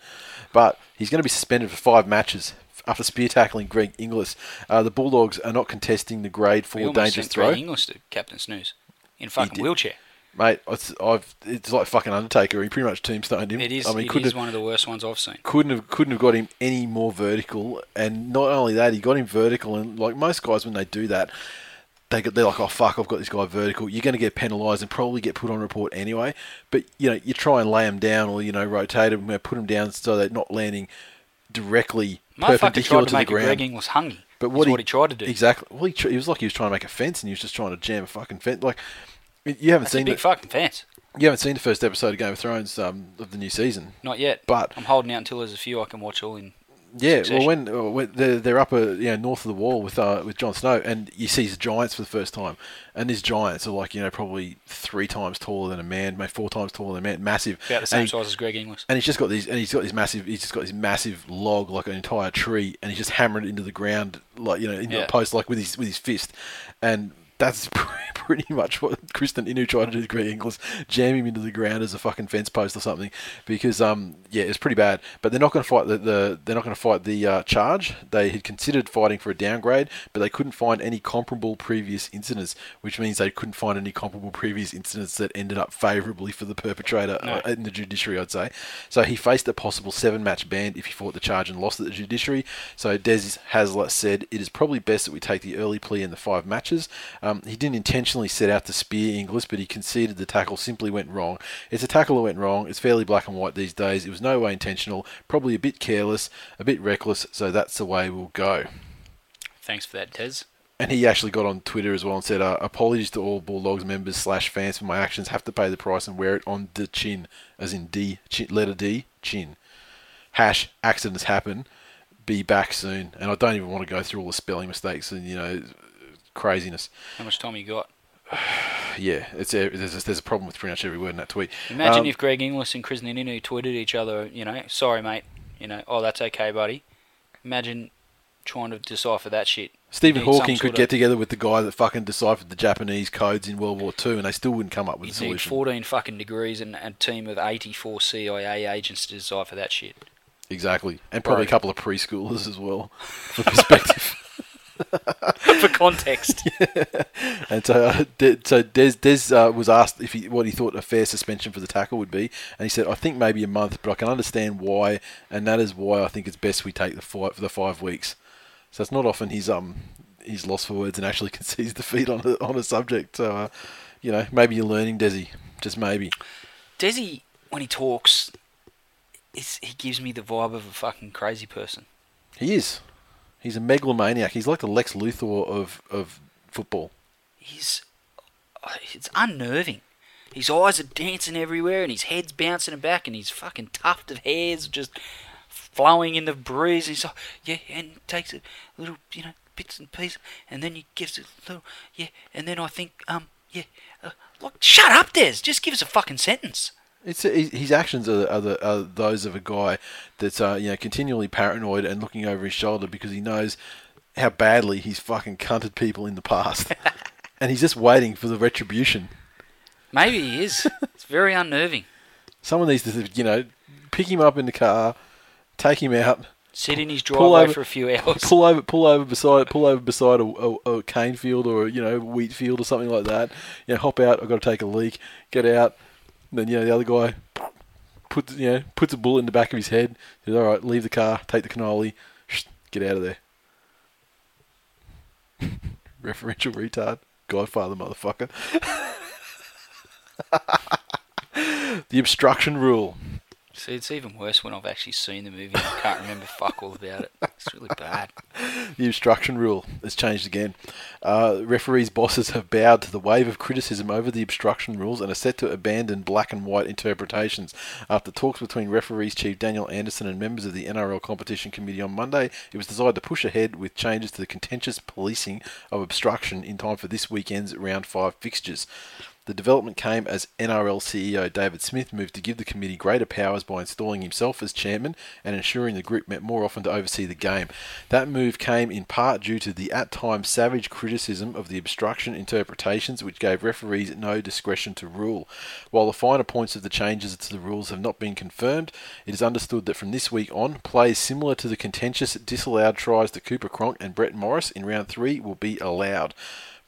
But he's going to be suspended for five matches after spear tackling Greg Inglis. Uh, the Bulldogs are not contesting the grade four dangerous throw. Greg Inglis to Captain Snooze in a fucking wheelchair. Mate, it's, I've it's like fucking Undertaker. He pretty much tombstoned him. It is, I mean, it is one of the worst ones I've seen. couldn't have couldn't have got him any more vertical. And not only that, he got him vertical. And like most guys, when they do that, they get, they're like, oh fuck, I've got this guy vertical. You're going to get penalised and probably get put on report anyway. But you know, you try and lay him down or you know rotate him, and put him down so they're not landing directly Motherfucker perpendicular tried to to make the Greg ground. Inglis hungry. But what he, he tried to do. exactly? Well, he, he was like he was trying to make a fence, and he was just trying to jam a fucking fence. Like you haven't That's a seen big the, fucking fence. you haven't seen the first episode of Game of Thrones um, of the new season. Not yet. But- I'm holding out until there's a few I can watch all in. Yeah, Succession. well, when, uh, when they're, they're up, uh, you know, north of the wall with uh, with Jon Snow, and you see his giants for the first time, and these giants are like you know probably three times taller than a man, maybe four times taller than a man, massive. About the same and, size as Greg Inglis. and he's just got these, and he's got this massive, he's just got this massive log like an entire tree, and he's just hammering it into the ground, like you know, into Yeah. the post, like with his with his fist, and that's pretty much what Krisnan Inu tried to do to Greg Inglis, jam him into the ground as a fucking fence post or something, because um yeah, it's pretty bad. But they're not going to fight the, the they're not going to fight the uh, charge. They had considered fighting for a downgrade, but they couldn't find any comparable previous incidents, which means they couldn't find any comparable previous incidents that ended up favourably for the perpetrator uh, in the judiciary. I'd say. So he faced a possible seven-match ban if he fought the charge and lost at the judiciary. So Des Hasler said it is probably best that we take the early plea in the five matches. Um, he didn't intentionally set out to spear Inglis, but he conceded the tackle simply went wrong. It's a tackle that went wrong. It's fairly black and white these days. It was no way intentional, probably a bit careless, a bit reckless. So that's the way we'll go. Thanks for that, Tez. And he actually got on Twitter as well and said, uh, "Apologies to all Bulldogs members slash fans for my actions. Have to pay the price and wear it on the chin, as in D, chin, letter D, chin. Hash accidents happen. Be back soon. And I don't even want to go through all the spelling mistakes and you know craziness. How much time you got? Yeah, it's a, there's a, there's a problem with pretty much every word in that tweet. Imagine Um, if Greg Inglis and Krisnan Inu tweeted each other, you know, sorry, mate, you know, oh, that's okay, buddy. Imagine trying to decipher that shit. Stephen Hawking could get together with the guy that fucking deciphered the Japanese codes in World War Two, and they still wouldn't come up with a You'd need solution. 14 fucking degrees and a team of 84 CIA agents to decipher that shit. Exactly, and probably Right. a couple of preschoolers as well for perspective. For context. And so, uh, De- so Des, Des uh, was asked if he, what he thought a fair suspension for the tackle would be, and he said, "I think maybe a month, but I can understand why, and that is why I think it's best we take the fight for the five weeks." So it's not often he's um he's lost for words and actually concedes defeat on a, on a subject. So uh, you know, maybe you're learning, Desi, just maybe. Desi, when he talks, he gives me the vibe of a fucking crazy person. He is. He's a megalomaniac. He's like the Lex Luthor of of football. He's. uh, It's unnerving. His eyes are dancing everywhere and his head's bouncing back and his fucking tuft of hair's just flowing in the breeze. He's like, yeah, and takes a little, you know, bits and pieces and then he gives it a little, yeah, and then I think, um, yeah, uh, look, shut up, Des. Just give us a fucking sentence. It's his actions are, are, the, are those of a guy that's uh, you know continually paranoid and looking over his shoulder because he knows how badly he's fucking cunted people in the past, and he's just waiting for the retribution. Maybe he is. it's very unnerving. Someone needs to you know pick him up in the car, take him out, Sit in his driveway over- for a few hours. pull over, pull over beside, pull over beside a, a, a cane field or you know wheat field or something like that. You know, hop out. I've got to take a leak. Get out. Then know the other guy puts you know puts a bullet in the back of his head. Says, "All right, leave the car. Take the cannoli. Get out of there." Referential retard. Godfather, motherfucker. the obstruction rule. See, it's even worse when I've actually seen the movie and I can't remember fuck all about it. It's really bad. The obstruction rule has changed again. Uh, referees' bosses have bowed to the wave of criticism over the obstruction rules and are set to abandon black and white interpretations. After talks between referees chief Daniel Anderson and members of the NRL competition committee on Monday, it was decided to push ahead with changes to the contentious policing of obstruction in time for this weekend's round five fixtures. The development came as NRL CEO David Smith moved to give the committee greater powers by installing himself as chairman and ensuring the group met more often to oversee the game. That move came in part due to the at times savage criticism of the obstruction interpretations, which gave referees no discretion to rule. While the finer points of the changes to the rules have not been confirmed, it is understood that from this week on, plays similar to the contentious disallowed tries to Cooper Cronk and Brett Morris in round three will be allowed.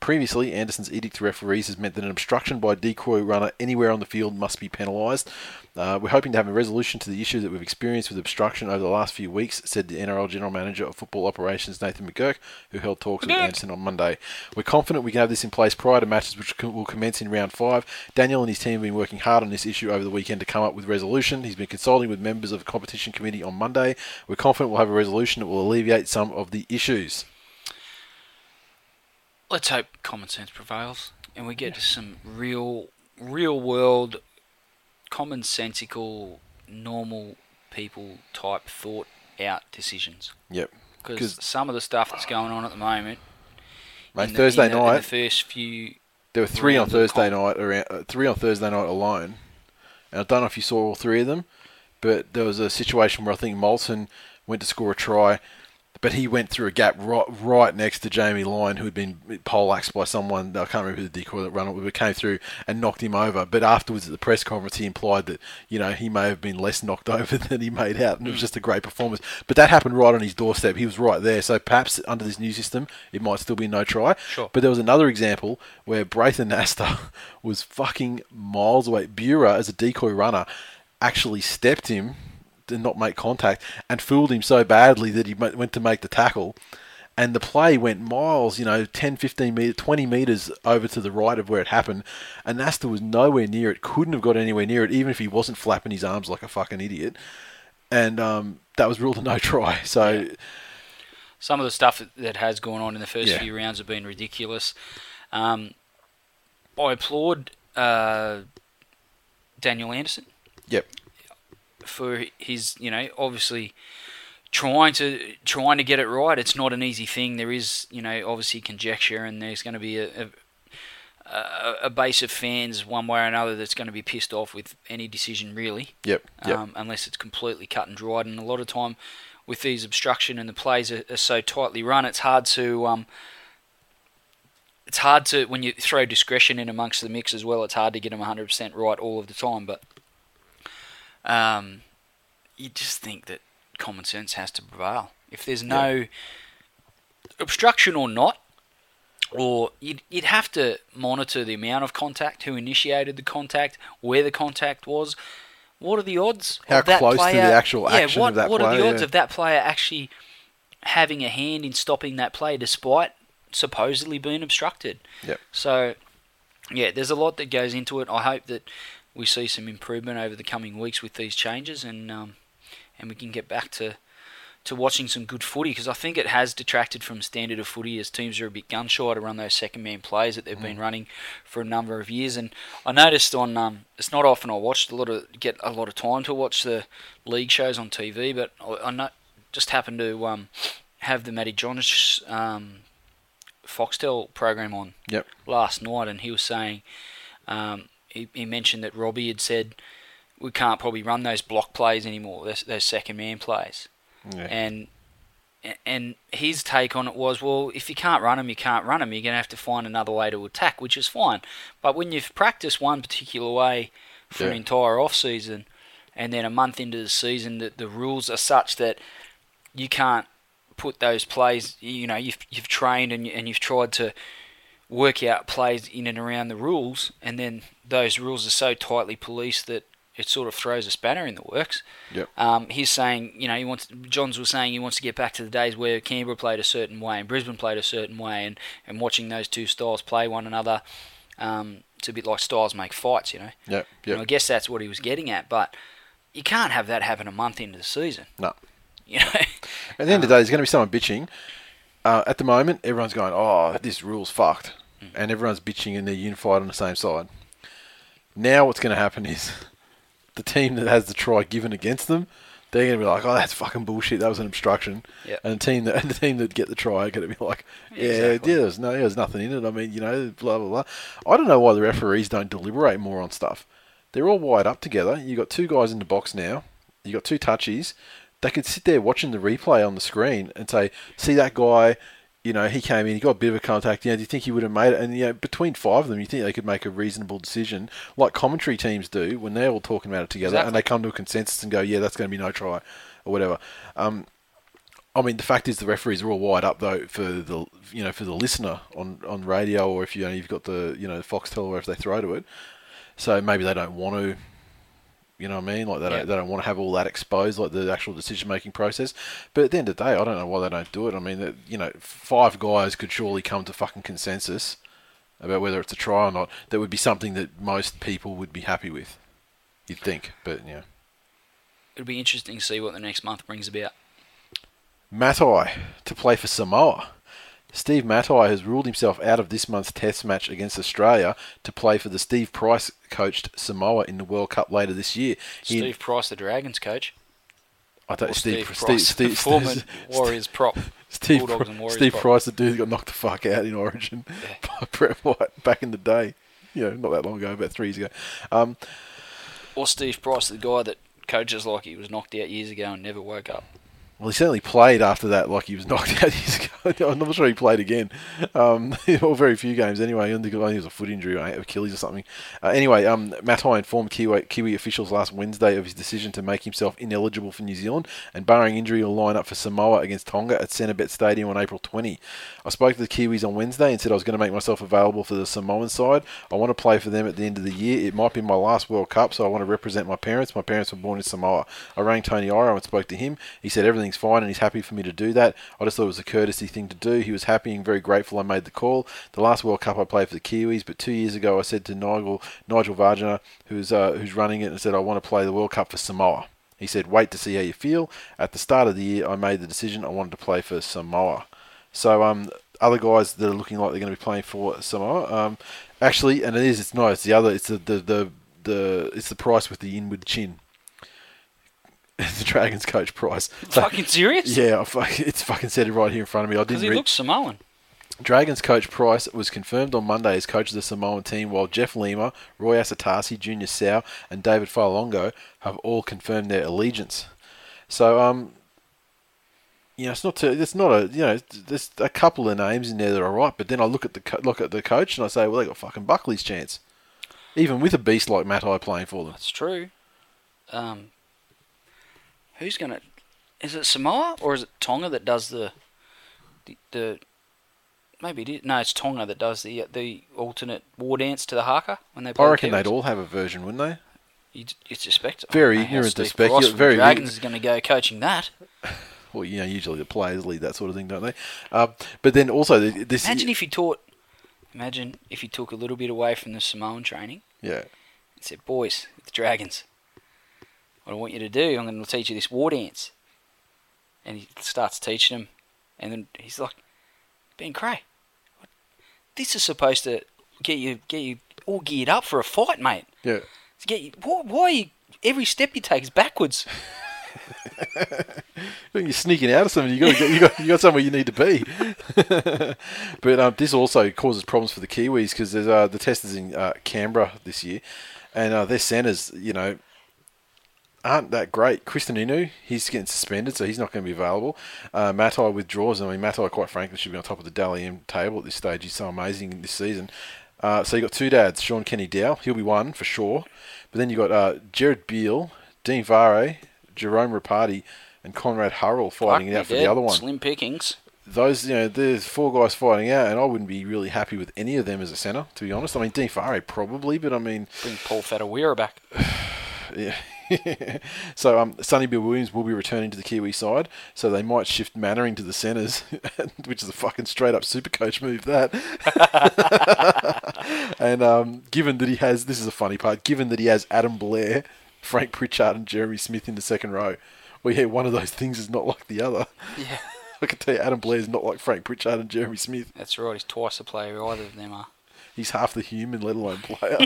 Previously, Anderson's edict to referees has meant that an obstruction by a decoy runner anywhere on the field must be penalised. Uh, we're hoping to have a resolution to the issue that we've experienced with obstruction over the last few weeks, said the NRL General Manager of Football Operations, Nathan McGuirk, who held talks with Anderson on Monday. We're confident we can have this in place prior to matches which will commence in round five. Daniel and his team have been working hard on this issue over the weekend to come up with resolution. He's been consulting with members of the competition committee on Monday. We're confident we'll have a resolution that will alleviate some of the issues. Let's hope common sense prevails and we get to some real, real world, commonsensical, normal people type thought out decisions. Yep. Because some of the stuff that's going on at the moment, Mate, the- Thursday the, night, the first few, There were three on Thursday night around uh, three on Thursday night alone, and I don't know if you saw all three of them, but there was a situation where I think Molson went to score a try, but he went through a gap right right next to Jamie Lyon, who had been poleaxed by someone. I can't remember who the decoy that ran it, but came through and knocked him over. But afterwards at the press conference, he implied that you know he may have been less knocked over than he made out, and it was hmm. just a great performance. But that happened right on his doorstep. He was right there, so perhaps under this new system, it might still be no try. Sure. But there was another example where Braith Anasta was fucking miles away. Bura, as a decoy runner, actually stepped him to not make contact and fooled him so badly that he went to make the tackle. And the play went miles, you know, 10, 15 metres, 20 metres over to the right of where it happened. And Nasta was nowhere near it, couldn't have got anywhere near it, even if he wasn't flapping his arms like a fucking idiot. And um, that was ruled a no try. So, some of the stuff that, that has gone on in the first Yeah. few rounds have been ridiculous. Um, I applaud uh, Daniel Anderson yep. For his, you know, obviously trying to trying to get it right. It's not an easy thing. There is, you know, obviously conjecture, and there's going to be a, a, a, base of fans one way or another that's going to be pissed off with any decision, really. Yep. Yep. Um, unless it's completely cut and dried. And a lot of time with these obstruction and the plays are, are so tightly run, it's hard to. Um, it's hard to when you throw discretion in amongst the mix as well. It's hard to get them 100% right all of the time, but um, you just think that common sense has to prevail. If there's no obstruction or not, or you'd, you'd have to monitor the amount of contact, who initiated the contact, where the contact was. What are the odds? How of that close to the player, actual yeah, what, of that what are the odds yeah. of that player actually having a hand in stopping that play, despite supposedly being obstructed? Yep. So, yeah, there's a lot that goes into it. I hope that we see some improvement over the coming weeks with these changes, and um, and we can get back to to watching some good footy because I think it has detracted from standard of footy as teams are a bit gun shy to run those second man plays that they've been running for a number of years. And I noticed on um, it's not often I watched a lot of get a lot of time to watch the league shows on TV, but I, I know, just happened to um, have the Matty Johns um, Foxtel program on Yep. last night, and he was saying um, he, he mentioned that Robbie had said we can't probably run those block plays anymore, those, those second man plays, Yeah. and and his take on it was, well, if you can't run them, you can't run them. You're going to have to find another way to attack, which is fine. But when you've practiced one particular way for an entire off season, and then a month into the season, that the rules are such that you can't put those plays. You know, you've you've trained and you, and you've tried to work out plays in and around the rules, and then those rules are so tightly policed that it sort of throws a spanner in the works. Yep. Um, he's saying, you know, he wants. Johns was saying he wants to get back to the days where Canberra played a certain way and Brisbane played a certain way, and, and watching those two styles play one another. Um, it's a bit like styles make fights, you know. Yep. And I guess that's what he was getting at, but you can't have that happen a month into the season. No. You know, At the end of the day, there's going to be someone bitching. Uh, at the moment, everyone's going, "Oh, this rule's fucked," Mm. and everyone's bitching and they're unified on the same side. Now, what's going to happen is the team that has the try given against them, they're going to be like, "Oh, that's fucking bullshit. That was an obstruction." Yep. And the team that and the team that get the try are going to be like, "Yeah, Exactly. yeah, there's no, there's nothing in it. I mean, you know, blah blah blah." I don't know why the referees don't deliberate more on stuff. They're all wired up together. You got two guys in the box now. You got two touchies. They could sit there watching the replay on the screen and say, "See that guy? You know, he came in. He got a bit of a contact. You know, do you think he would have made it?" And you know, between five of them, you think they could make a reasonable decision, like commentary teams do when they're all talking about it together, and they come to a consensus and go, "Yeah, that's going to be no try," or whatever. Um, I mean, the fact is the referees are all wired up though for the you know for the listener on, on radio or if you know, you've got the you know Foxtel or wherever they throw to it. So maybe they don't want to, you know what I mean? Like they Yeah. don't they don't want to have all that exposed, like the actual decision making process. But at the end of the day, I don't know why they don't do it. I mean, that you know, five guys could surely come to fucking consensus about whether it's a try or not. That would be something that most people would be happy with. You'd think, but yeah. it'll be interesting to see what the next month brings about. Matai to play for Samoa. Steve Matai has ruled himself out of this month's Test match against Australia to play for the Steve Price coached Samoa in the World Cup later this year. Steve Price, the Dragons coach, I don't, Steve, Steve, Steve, Price, Steve, the former Steve, Warriors prop, Steve, Bulldogs and Warriors Steve prop. Price, the dude that got knocked the fuck out in Origin by Brett White back in the day. You know, not that long ago, about three years ago. Um, or Steve Price, the guy that coaches like he was knocked out years ago and never woke up. Well, he certainly played after that like he was knocked out years ago. I'm not sure he played again. Um, or very few games anyway. I think it was a foot injury Achilles or something. Uh, anyway, um, Matai informed Kiwi, Kiwi officials last Wednesday of his decision to make himself ineligible for New Zealand and, barring injury, will line up for Samoa against Tonga at Centrebet Stadium on April 20. I spoke to the Kiwis on Wednesday and said I was going to make myself available for the Samoan side. I want to play for them at the end of the year. It might be my last World Cup, so I want to represent my parents. My parents were born in Samoa. I rang Tony Iro and spoke to him. He said everything's fine and he's happy for me to do that. I just thought it was a courtesy thing to do. He was happy and very grateful I made the call. The last World Cup I played for the Kiwis, but two years ago I said to Nigel Nigel Vagana, who's uh, who's running it, and said I want to play the World Cup for Samoa. He said, "Wait to see how you feel." At the start of the year, I made the decision I wanted to play for Samoa. So, um, other guys that are looking like they're going to be playing for Samoa, um, actually, and it is, it's not, it's the other, it's the the the, the it's the price with the inward chin. The Dragons coach price. So- Fucking serious? yeah, I fuck, it's fucking said it right here in front of me. I didn't he read. looks Samoan. Dragons coach Price was confirmed on Monday as coach of the Samoan team, while Jeff Lima, Roy Asotasi, Junior Sau, and David Fa'alogo have all confirmed their allegiance. So, um, you know, it's not to, it's not a, you know, there's a couple of names in there that are right, but then I look at the co- look at the coach and I say, well, they got fucking Buckley's chance, even with a beast like Matai playing for them. That's true. Um, who's gonna? Is it Samoa or is it Tonga that does the the, the maybe it is, no, it's Tonga that does the the alternate war dance to the haka when they play. I the reckon they'd all have a version, wouldn't they? You, you suspect Very I don't know how ignorant to Steve specu- Price from the very- Dragons is going to go coaching that. Well, you know, usually the players lead that sort of thing, don't they? Uh, but then also this. Imagine if you taught. Imagine if you took a little bit away from the Samoan training yeah. and said, "Boys, the Dragons, what I want you to do, I'm going to teach you this war dance." And he starts teaching him. and then he's like, "Ben Creagh, what- this is supposed to get you get you all geared up for a fight, mate. Yeah. To get you, why, why are you, every step you take is backwards." You're sneaking out of something, you got you got you got somewhere you need to be. but um, this also causes problems for the Kiwis because there's uh, the test is in uh, Canberra this year, and uh, their centres, you know, aren't that great. Krisnan Inu, he's getting suspended, so he's not going to be available. Uh, Matai withdraws. I mean, Matai, quite frankly, should be on top of the Dally M table at this stage. He's so amazing this season. Uh, so you've got two dads, Shaun Kenny-Dowall, he'll be one for sure. But then you've got uh, Gerard Beale, Dean Whare, Jerome Ropati, and Konrad Hurrell fighting it Fuck out me for the other one. Slim pickings. Those, you know, there's four guys fighting out, and I wouldn't be really happy with any of them as a centre, to be honest. I mean, Dean Whare probably, but I mean, Bring Paul Whatuira back. yeah. so um, Sonny Bill Williams will be returning to the Kiwi side, so they might shift Mannering to the centres, which is a fucking straight up super coach move. That. and um, given that he has, this is a funny part. Given that he has Adam Blair Frank Pritchard and Jeremy Smith in the second row. Well, yeah, one of those things is not like the other. Yeah, I can tell you, Adam Blair's not like Frank Pritchard and Jeremy Smith. that's right. He's twice the player either of them are. He's half the human, let alone player.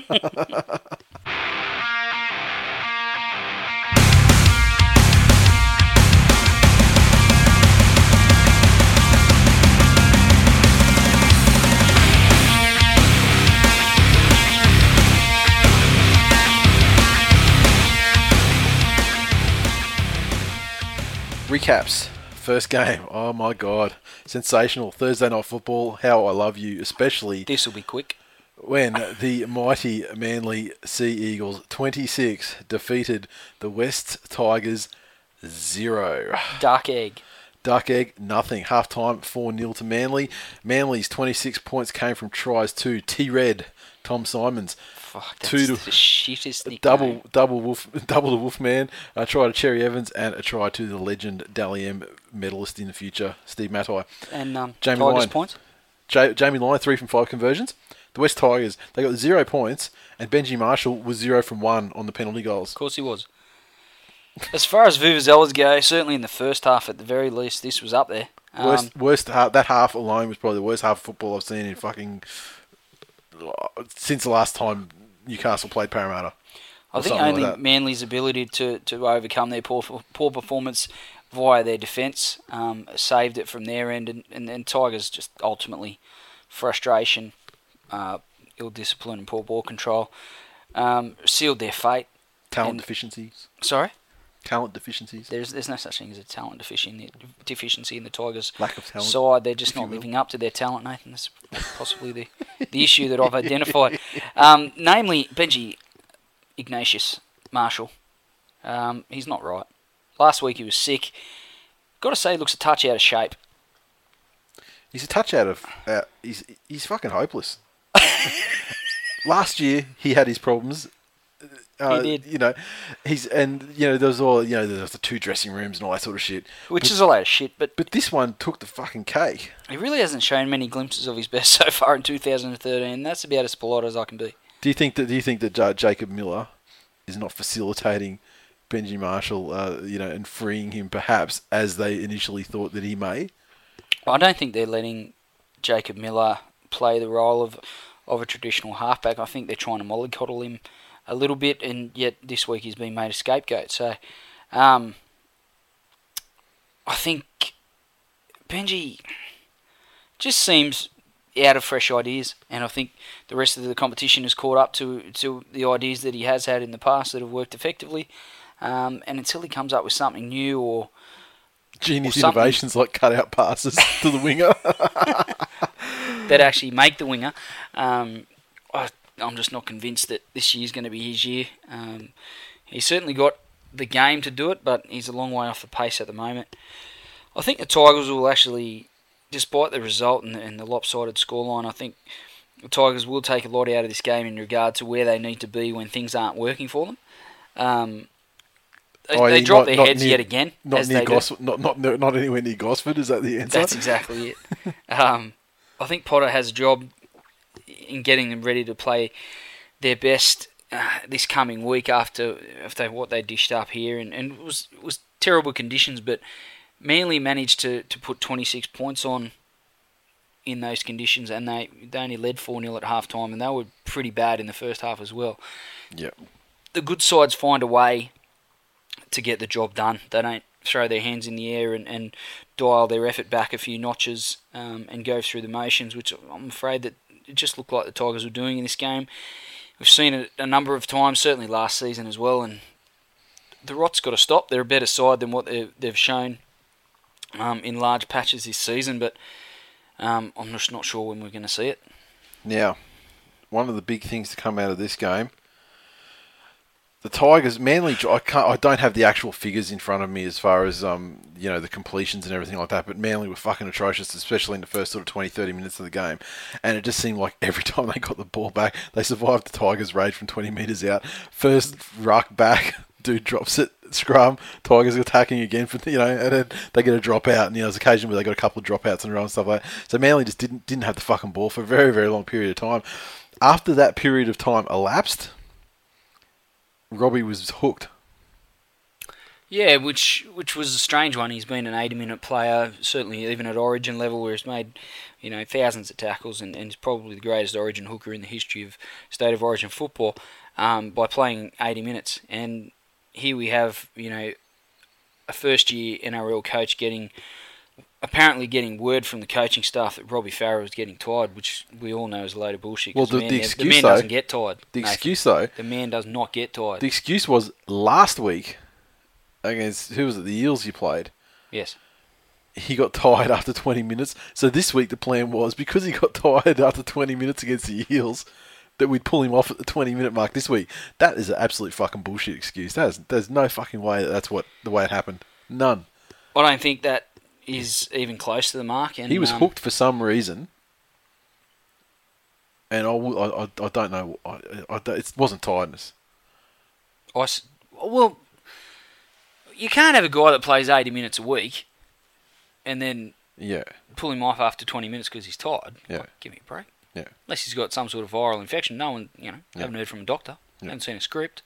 Recaps. First game. Oh my god. Sensational. Thursday night football. How I love you, especially This will be quick. when the mighty Manly Sea Eagles 26 defeated the West Tigers 0. Dark egg. Duck Egg, nothing. Half time, 4 0 to Manly. Manly's 26 points came from tries to T Red, Tom Symonds. Fuck, that's Two to- the shittest nickname. Double, double wolf, double the Wolfman. A try to Cherry Evans and a try to the legend Dally M medalist in the future, Steve Matai. And um, Jamie Tigers Lyon. points. Ja- Jamie Lyon, three from five conversions. The West Tigers, they got zero points, and Benji Marshall was zero from one on the penalty goals. Of course he was. As far as Vuvuzelas go, certainly in the first half at the very least, this was up there. Um, Worst, worst half, that half alone was probably the worst half of football I've seen in fucking since the last time Newcastle played Parramatta. I think something like only. Manly's ability to, to overcome their poor poor performance via their defence um, saved it from their end, and, and, and Tigers just ultimately frustration, uh, ill discipline, and poor ball control um, sealed their fate. talent and- deficiencies. Sorry, Talent deficiencies. there's there's no such thing as a talent deficiency deficiency in the Tigers Lack of talent, side. They're just not living up to their talent, Nathan. That's possibly the the issue that I've identified. Um, namely, Benji Ignatius Marshall. Um, he's not right. Last week he was sick. Got to say, he looks a touch out of shape. He's a touch out of. Uh, he's he's fucking hopeless. Last year he had his problems. Uh, He did. You know, he's and you know there was all you know there was the two dressing rooms and all that sort of shit. Which but, is a load of shit, but but this one took the fucking cake. he really hasn't shown many glimpses of his best so far in 2013. That's about as polite as I can be. Do you think that? Do you think that Ja- Jacob Miller is not facilitating Benji Marshall, uh, you know, and freeing him perhaps as they initially thought that he may? I don't think they're letting Jacob Miller play the role of of a traditional halfback. I think they're trying to mollycoddle him a little bit, and yet this week he's been made a scapegoat. So, um, I think Benji just seems out of fresh ideas, and I think the rest of the competition has caught up to to the ideas that he has had in the past that have worked effectively. Um, and until he comes up with something new or Genius Or innovations like cutout passes to the winger. that actually make the winger. Um, I'm just not convinced that this year's going to be his year. Um, he's certainly got the game to do it, but he's a long way off the pace at the moment. I think the Tigers will actually, despite the result and the, and the lopsided scoreline, I think the Tigers will take a lot out of this game in regard to where they need to be when things aren't working for them. Um, they, Oh, they drop not- their not heads near- yet again. Not as near. Gosford, not, not not anywhere near Gosford. Is that the answer? That's exactly it. Um, I think Potter has a job in getting them ready to play their best uh, this coming week after after what they dished up here, and, and it was it was terrible conditions, but Manly managed to, to put 26 points on in those conditions, and they they only led 4 0 at half time, and they were pretty bad in the first half as well Yeah. the good sides find a way to get the job done. They don't throw their hands in the air and, and dial their effort back a few notches um, and go through the motions, which I'm afraid that it just looked like the Tigers were doing in this game. We've seen it a number of times, certainly last season as well, and the rot's got to stop. They're a better side than what they've, shown um, in large patches this season, but um, I'm just not sure when we're going to see it. Now, one of the big things to come out of this game, the Tigers, Manly. I can't. I don't have the actual figures in front of me as far as um, you know, the completions and everything like that. But Manly were fucking atrocious, especially in the first sort of 20, 30 minutes of the game. And it just seemed like every time they got the ball back, they survived the Tigers' raid from 20 meters out. First ruck back, dude drops it, scrum. Tigers attacking again for you know, and then they get a drop out. And you know, there's occasion where they got a couple of dropouts in a row and stuff like that. So Manly just didn't didn't have the fucking ball for a very very long period of time. After that period of time elapsed, Robbie was hooked. Yeah, which which was a strange one. He's been an 80-minute player, certainly even at Origin level, where he's made, you know, thousands of tackles, and, and probably the greatest Origin hooker in the history of state of Origin football um, by playing 80 minutes. And here we have, you know, a first-year NRL coach getting, apparently getting word from the coaching staff that Robbie Farah was getting tired, which we all know is a load of bullshit. Well, the- man, the excuse, man though- doesn't get tired. The Nathan. excuse though, the man does not get tired. the excuse was last week against who was it? The Eels you played. yes. He got tired after 20 minutes. So this week the plan was because he got tired after 20 minutes against the Eels that we'd pull him off at the 20 minute mark this week. That is an absolute fucking bullshit excuse. There's there's no fucking way that that's what the way it happened. None. I don't think that is even close to the mark. And He was um, hooked for some reason. And I, I, I, don't know. I, I, it wasn't tiredness. I well, you can't have a guy that plays 80 minutes a week and then Yeah. pull him off after 20 minutes because he's tired. Yeah. Like, give me a break. Yeah. Unless he's got some sort of viral infection. No one, you know, Yeah. haven't heard from a doctor. Yeah. Haven't seen a script.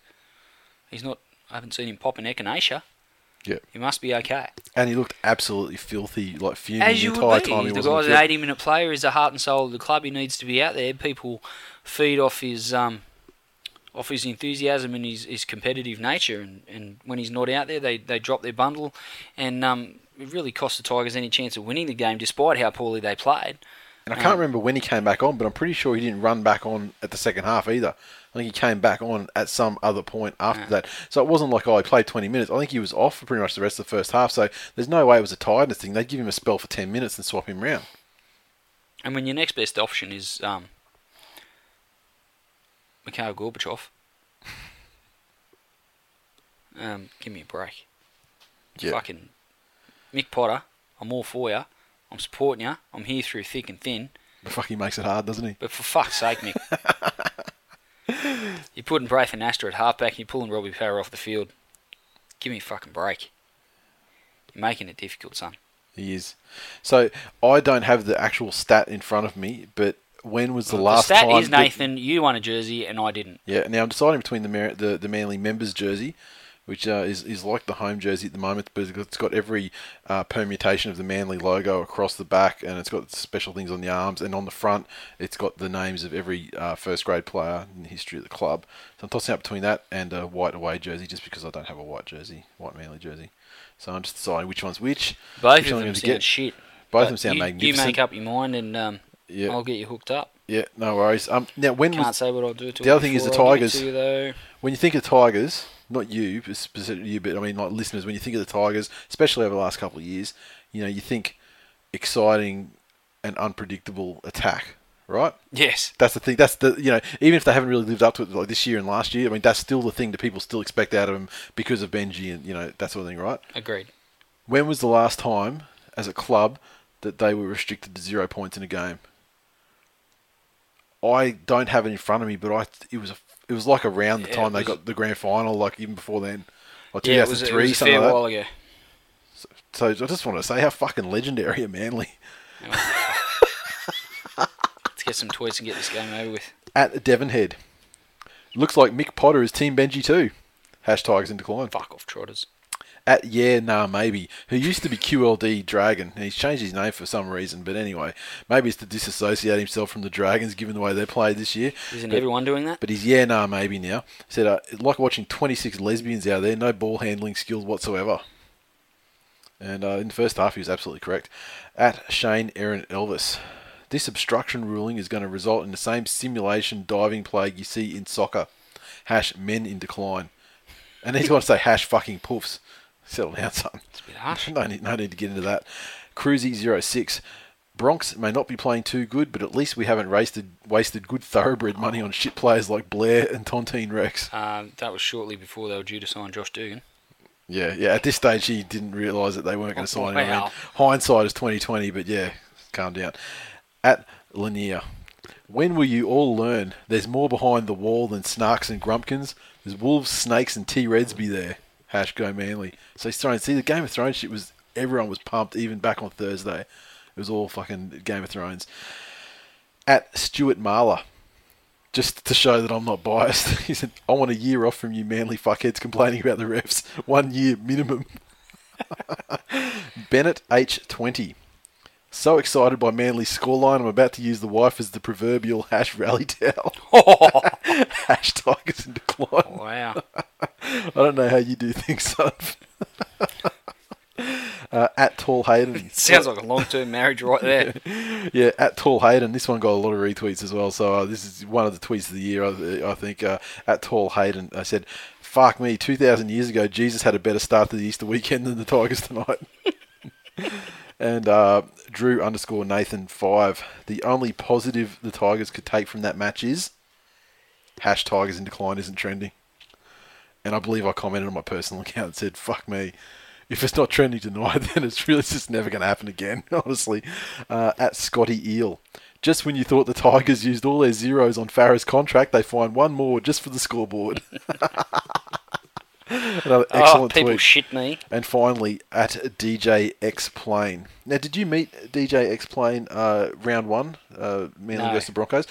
He's not. I haven't seen him pop an echinacea. Yeah. He must be okay. And he looked absolutely filthy, like fuming As the entire would be. time he The was guy's an 80 minute player. He's the heart and soul of the club. He needs to be out there. People feed off his um, off his enthusiasm and his, his competitive nature. And, and when he's not out there, they, they drop their bundle. And um, it really cost the Tigers any chance of winning the game, despite how poorly they played. And I can't remember when he came back on, but I'm pretty sure he didn't run back on at the second half either. I think he came back on at some other point after that. So it wasn't like, oh, he played 20 minutes. I think he was off for pretty much the rest of the first half. So there's no way it was a tiredness thing. They'd give him a spell for 10 minutes and swap him round. And when your next best option is um, Mikhail Gorbachev, um, give me a break. Yeah. Fucking Mick Potter, I'm all for you. I'm supporting you. I'm here through thick and thin. But fuck, he makes it hard, doesn't he? But for fuck's sake, Mick. you're putting Braith Anasta at halfback and you're pulling Robbie Power off the field. Give me a fucking break. You're making it difficult, son. He is. So I don't have the actual stat in front of me, but when was the last the stat time? is Nathan, you won a jersey and I didn't. Yeah, now I'm deciding between the Mar- the, the Manly members jersey, which uh, is is like the home jersey at the moment, but it's got every uh, permutation of the Manly logo across the back, and it's got special things on the arms, and on the front, it's got the names of every uh, first grade player in the history of the club. So I'm tossing up between that and a white away jersey, just because I don't have a white jersey, white Manly jersey. So I'm just deciding which one's which. Both which of them sound get. shit. Both of them sound you, magnificent. You make up your mind and um, Yeah. I'll get you hooked up. Yeah, no worries. Um, now when Can't was say what I'll do to you. the other thing is the before I give it Tigers. you, when you think of Tigers, not you, but specifically you, but I mean like listeners, when you think of the Tigers, especially over the last couple of years, you know, you think exciting and unpredictable attack, right? Yes. That's the thing. That's the you know, even if they haven't really lived up to it like this year and last year, I mean, that's still the thing that people still expect out of them because of Benji and you know that sort of thing, right? Agreed. When was the last time, as a club, that they were restricted to zero points in a game? I don't have it in front of me, but I it was a, it was like around the Yeah, time they was- got the grand final, like even before then, like Yeah, it 2003, was a something fair like while that. ago. So I just want to say how fucking legendary are Manly Let's get some tweets and get this game over with. at the Devonhead. Looks like Mick Potter is Team Benji too. Hashtags in decline. Fuck off, trotters. At yeah, nah, maybe. Who used to be QLD Dragon, and he's changed his name for some reason. But anyway, maybe it's to disassociate himself from the Dragons, given the way they played this year. Isn't But- everyone doing that? But he's yeah, nah, maybe now. Said uh, like watching 26 lesbians out there, no ball handling skills whatsoever. And uh, in the first half, he was absolutely correct. At Shane Aaron Elvis, this obstruction ruling is going to result in the same simulation diving plague you see in soccer. Hash men in decline. And he's going to say hash fucking poofs. Settle down, son. It's a bit harsh. No need, no need to get into that. Cruzy06. Bronx may not be playing too good, but at least we haven't wasted wasted good thoroughbred money on shit players like Blair and Tontine Rex. Um, that was shortly before they were due to sign Josh Dugan. Yeah, yeah. At this stage, he didn't realise that they weren't going to sign him. I mean, Wow. hindsight is twenty twenty, but yeah, calm down. At Lanier, when will you all learn? There's more behind the wall than snarks and grumpkins. There's wolves, snakes, and T Reds be there. Hash go Manly. So he's throwing. See, the Game of Thrones shit was everyone was pumped even back on Thursday. It was all fucking Game of Thrones. At Stuart Marler, just to show that I'm not biased, he said, I want a year off from you manly fuckheads complaining about the refs. One year minimum. Bennett H20. So excited by Manly's scoreline, I'm about to use the wife as the proverbial hash rally towel. hash Tigers in decline. Wow. I don't know how you do things, son. uh, at Tall Hayden. Sounds like a long-term marriage right there. Yeah, at Tall Hayden. This one got a lot of retweets as well. So uh, this is one of the tweets of the year, I, I think. Uh, at Tall Hayden, I said, "Fuck me, 2,000 years ago, Jesus had a better start to the Easter weekend than the Tigers tonight." And uh, Drew underscore Nathan five. The only positive the Tigers could take from that match is hash Tigers in decline isn't trending. And I believe I commented on my personal account and said, "Fuck me." If it's not trending tonight, then it's really just never going to happen again. Honestly, uh, at Scotty Eel, just when you thought the Tigers used all their zeros on Farah's contract, they find one more just for the scoreboard. Another Oh, excellent people tweet. shit me. And finally, at DJ X Plane. Now, did you meet DJ Explain uh, round one, uh, Manly No. versus the Broncos?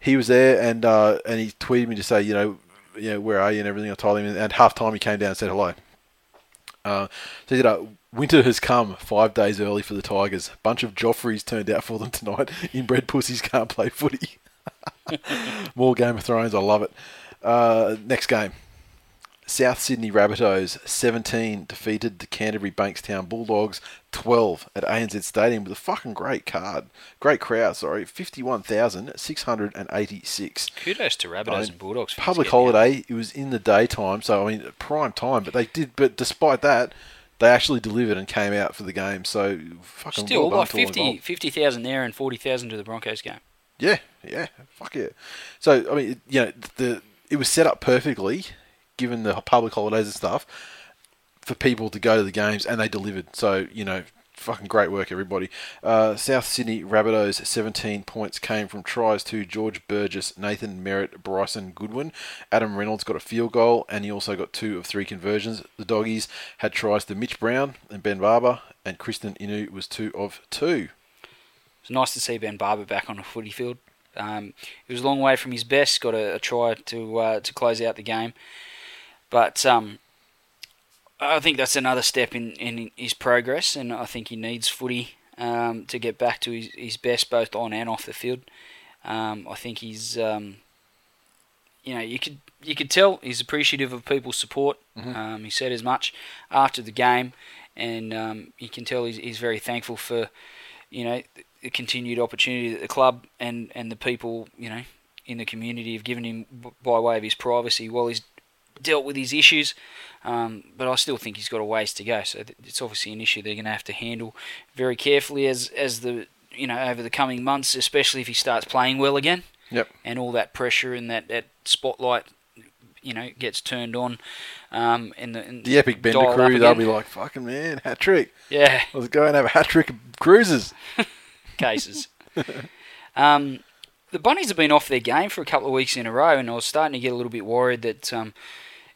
He was there, and uh, and he tweeted me to say, you know, you know, where are you and everything. I told him, and at half time he came down and said hello. Uh, so he said, uh, winter has come five days early for the Tigers. Bunch of Joffreys turned out for them tonight. Inbred pussies can't play footy. More Game of Thrones, I love it. Uh, next game. South Sydney Rabbitohs 17 defeated the Canterbury Bankstown Bulldogs 12 at ANZ Stadium with a fucking great card. Great crowd, sorry. 51,686. Kudos to Rabbitohs I mean, and Bulldogs. for Public getting out. holiday, it was in the daytime, so I mean, prime time, but they did, but despite that, they actually delivered and came out for the game, so fucking Still, well like to all 50 50,000 there and 40,000 to the Broncos game. Yeah, yeah, fuck yeah. So I mean, you know, the it was set up perfectly, given the public holidays and stuff, for people to go to the games, and they delivered. So you know, fucking great work, everybody. Uh, South Sydney Rabbitohs, 17 points came from tries to George Burgess, Nathan Merritt, Bryson Goodwin. Adam Reynolds got a field goal, and he also got two of three conversions. The doggies had tries to Mitch Brown and Ben Barba, and Krisnan Inu was two of two. It's nice to see Ben Barba back on the footy field. Um, he was a long way from his best. Got a, a try to uh, to close out the game, but um, I think that's another step in, in his progress, and I think he needs footy um, to get back to his, his best, both on and off the field. Um, I think he's, um, you know, you could you could tell he's appreciative of people's support. Um, he said as much after the game, and um, you can tell he's, he's very thankful for, you know, the continued opportunity that the club and, and the people, you know, in the community have given him by way of his privacy while he's dealt with his issues. Um, but I still think he's got a ways to go. So it's obviously an issue they're going to have to handle very carefully as as the you know over the coming months, especially if he starts playing well again Yep. and all that pressure and that, that spotlight, you know, gets turned on. Um, and the, and The epic bender crew, they'll be like, fucking man, hat trick. yeah, Let's go and have a hat trick of cruises. cases. um, the Bunnies have been off their game for a couple of weeks in a row, and I was starting to get a little bit worried that, um,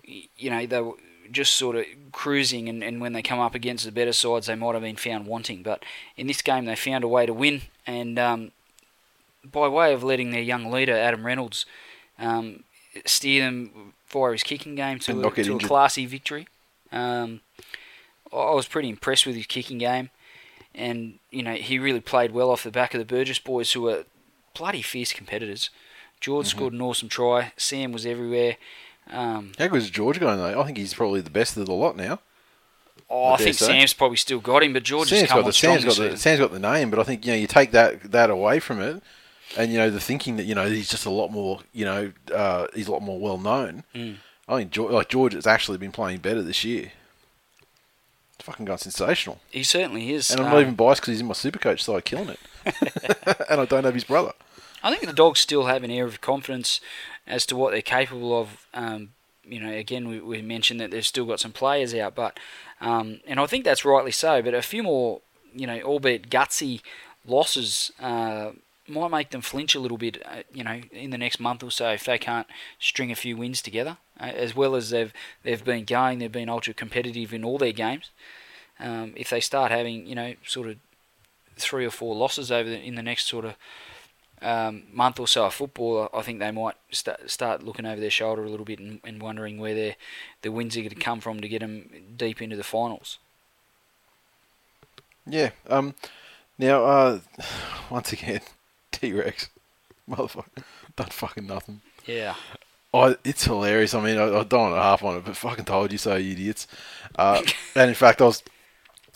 you know, they were just sort of cruising, and, and when they come up against the better sides, they might have been found wanting. But in this game, they found a way to win, and um, by way of letting their young leader, Adam Reynolds, um, steer them via his kicking game to, a, to a classy victory. Um, I was pretty impressed with his kicking game, and you know he really played well off the back of the Burgess boys, who were bloody fierce competitors. George Mm-hmm. scored an awesome try. Sam was everywhere. Um, How good is George going though? I think he's probably the best of the lot now. oh, I think say. Sam's probably still got him, but George has come got on the strong Sam's got the. Sam's got the name, but I think you know you take that that away from it, and you know the thinking that you know he's just a lot more you know uh, he's a lot more well known. Mm. I think George, like George has actually been playing better this year. It's fucking gone sensational, He certainly is. and I'm Um, not even biased because he's in my super coach side killing it, and I don't have his brother. I think the dogs still have an air of confidence as to what they're capable of. Um, you know, again, we, we mentioned that they've still got some players out, but um, and I think that's rightly so. But a few more, you know, albeit gutsy losses uh, might make them flinch a little bit. Uh, you know, in the next month or so, if they can't string a few wins together, uh, as well as they've they've been going, they've been ultra competitive in all their games. Um, if they start having, you know, sort of three or four losses over the, in the next sort of um, month or so of football, I think they might start, start looking over their shoulder a little bit and, and wondering where their the wins are going to come from to get them deep into the finals. Yeah. Um. Now, uh, once again, T Rex, motherfucker, done fucking nothing. Yeah. Oh, it's hilarious. I mean, I, I don't want to harp on it, but fucking told you so, you idiots. Uh, and in fact, I was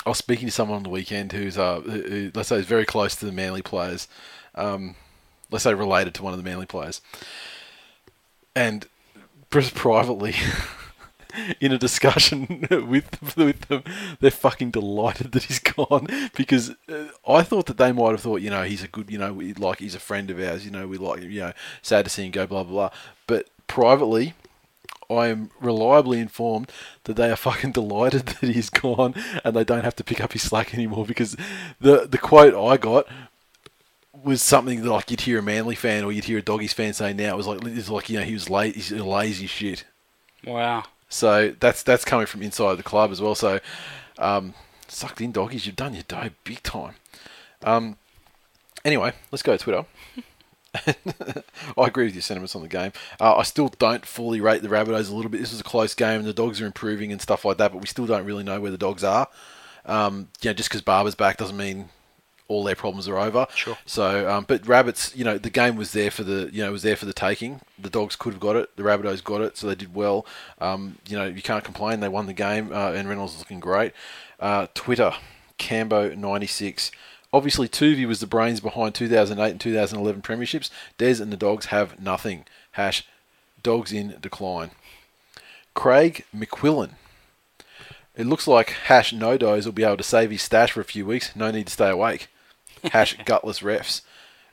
I was speaking to someone on the weekend who's uh, who, who, let's say is very close to the Manly players. Um, let's say related to one of the Manly players, and privately. in a discussion with with them, they're fucking delighted that he's gone because uh, I thought that they might have thought, you know, he's a good, you know, we, like he's a friend of ours, you know, we like, you know, sad to see him go, blah blah blah. But privately, I am reliably informed that they are fucking delighted that he's gone and they don't have to pick up his slack anymore because the the quote I got was something that like you'd hear a Manly fan or you'd hear a Doggies fan say now. It was like it's like you know he was late, he's a lazy shit. Wow. So that's that's coming from inside the club as well. So um, sucked in doggies, you've done your day big time. Um, anyway, let's go to Twitter. I agree with your sentiments on the game. Uh, I still don't fully rate the Rabbitohs a little bit. This was a close game, and the dogs are improving and stuff like that. But we still don't really know where the dogs are. Um, you know, just because Barba's back doesn't mean all their problems are over. Sure. So, um, but rabbits, you know, the game was there for the, you know, was there for the taking. The dogs could have got it. The Rabbitohs got it, so they did well. Um, you know, you can't complain. They won the game, uh, and Reynolds is looking great. Uh, Twitter, Cambo ninety six. Obviously, Toovey was the brains behind 2008 and 2011 premierships. Des and the Dogs have nothing. Hash, Dogs in decline. Craig McQuillan. It looks like Hash No Dose will be able to save his stash for a few weeks. No need to stay awake. Hash gutless refs.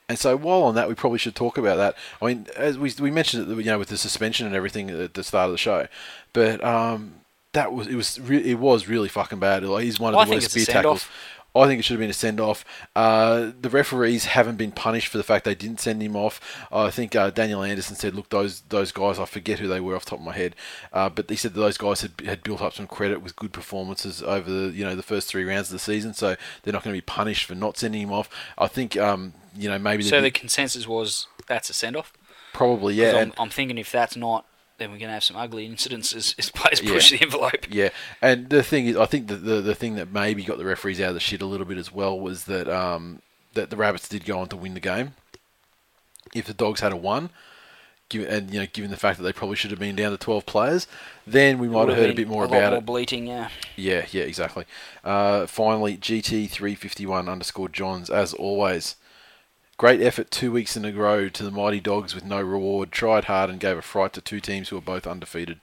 And so while on that, we probably should talk about that. I mean, as we we mentioned it, you know, with the suspension and everything at the start of the show, but um, that was it was re- it was really fucking bad. Like, he's one of Well, the worst it's tackles. send-off. I think it should have been a send off. Uh, the referees haven't been punished for the fact they didn't send him off. I think uh, Daniel Anderson said, "Look, those those guys, I forget who they were off the top of my head, uh, but he said that those guys had, had built up some credit with good performances over the you know the first three rounds of the season, so they're not going to be punished for not sending him off. I think um, you know maybe So the consensus was that's a send off. probably yeah, I'm, I'm thinking if that's not, then we're going to have some ugly incidents as, as players Yeah. push the envelope. Yeah, and the thing is, I think that the the thing that maybe got the referees out of the shit a little bit as well was that um, that the Rabbits did go on to win the game. If the Dogs had a one, given and you know given the fact that they probably should have been down to twelve players, then we might have heard a bit more a lot about more it. bleating, yeah. Yeah, yeah, exactly. Uh, finally, GT three fifty one underscore Johns as always. Great effort two weeks in a row to the mighty dogs with no reward. Tried hard and gave a fright to two teams who are both undefeated.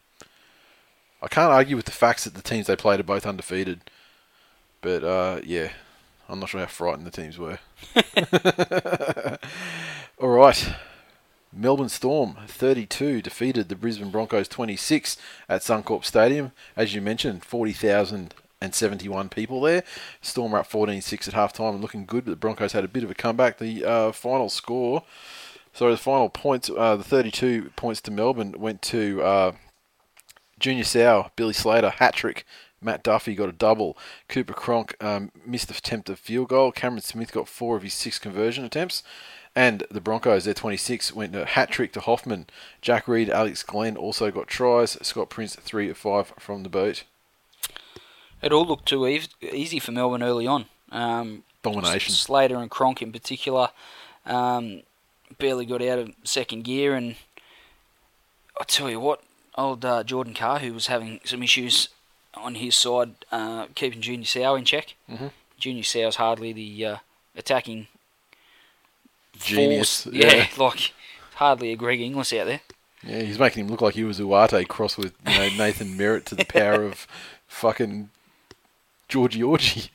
I can't argue with the facts that the teams they played are both undefeated, but uh, yeah, I'm not sure how frightened the teams were. All right. Melbourne Storm 32 defeated the Brisbane Broncos 26 at Suncorp Stadium. As you mentioned, 40,071 people there. Storm were up 14-6 at halftime and looking good, but the Broncos had a bit of a comeback. The uh, final score, sorry, the final points, uh, the 32 points to Melbourne went to uh, Junior Sau, Billy Slater, hat trick. Matt Duffy got a double. Cooper Cronk um, missed the attempt of field goal. Cameron Smith got four of his six conversion attempts. And the Broncos, their 26, went a hat trick to Hoffman. Jack Reed, Alex Glenn also got tries. Scott Prince, three of five from the boot. It all looked too eas- easy for Melbourne early on. Um, Domination. Slater and Cronk in particular um, barely got out of second gear, and I tell you what, old uh, Jordan Carr, who was having some issues on his side, uh, keeping Junior Sau in check. Mhm. Junior Sau's hardly the uh, attacking Genius. force. Yeah, like hardly a Greg Inglis out there. Yeah, he's making him look like he was Uate crossed with you know Nathan Merritt to the power of fucking Georgie Orgie.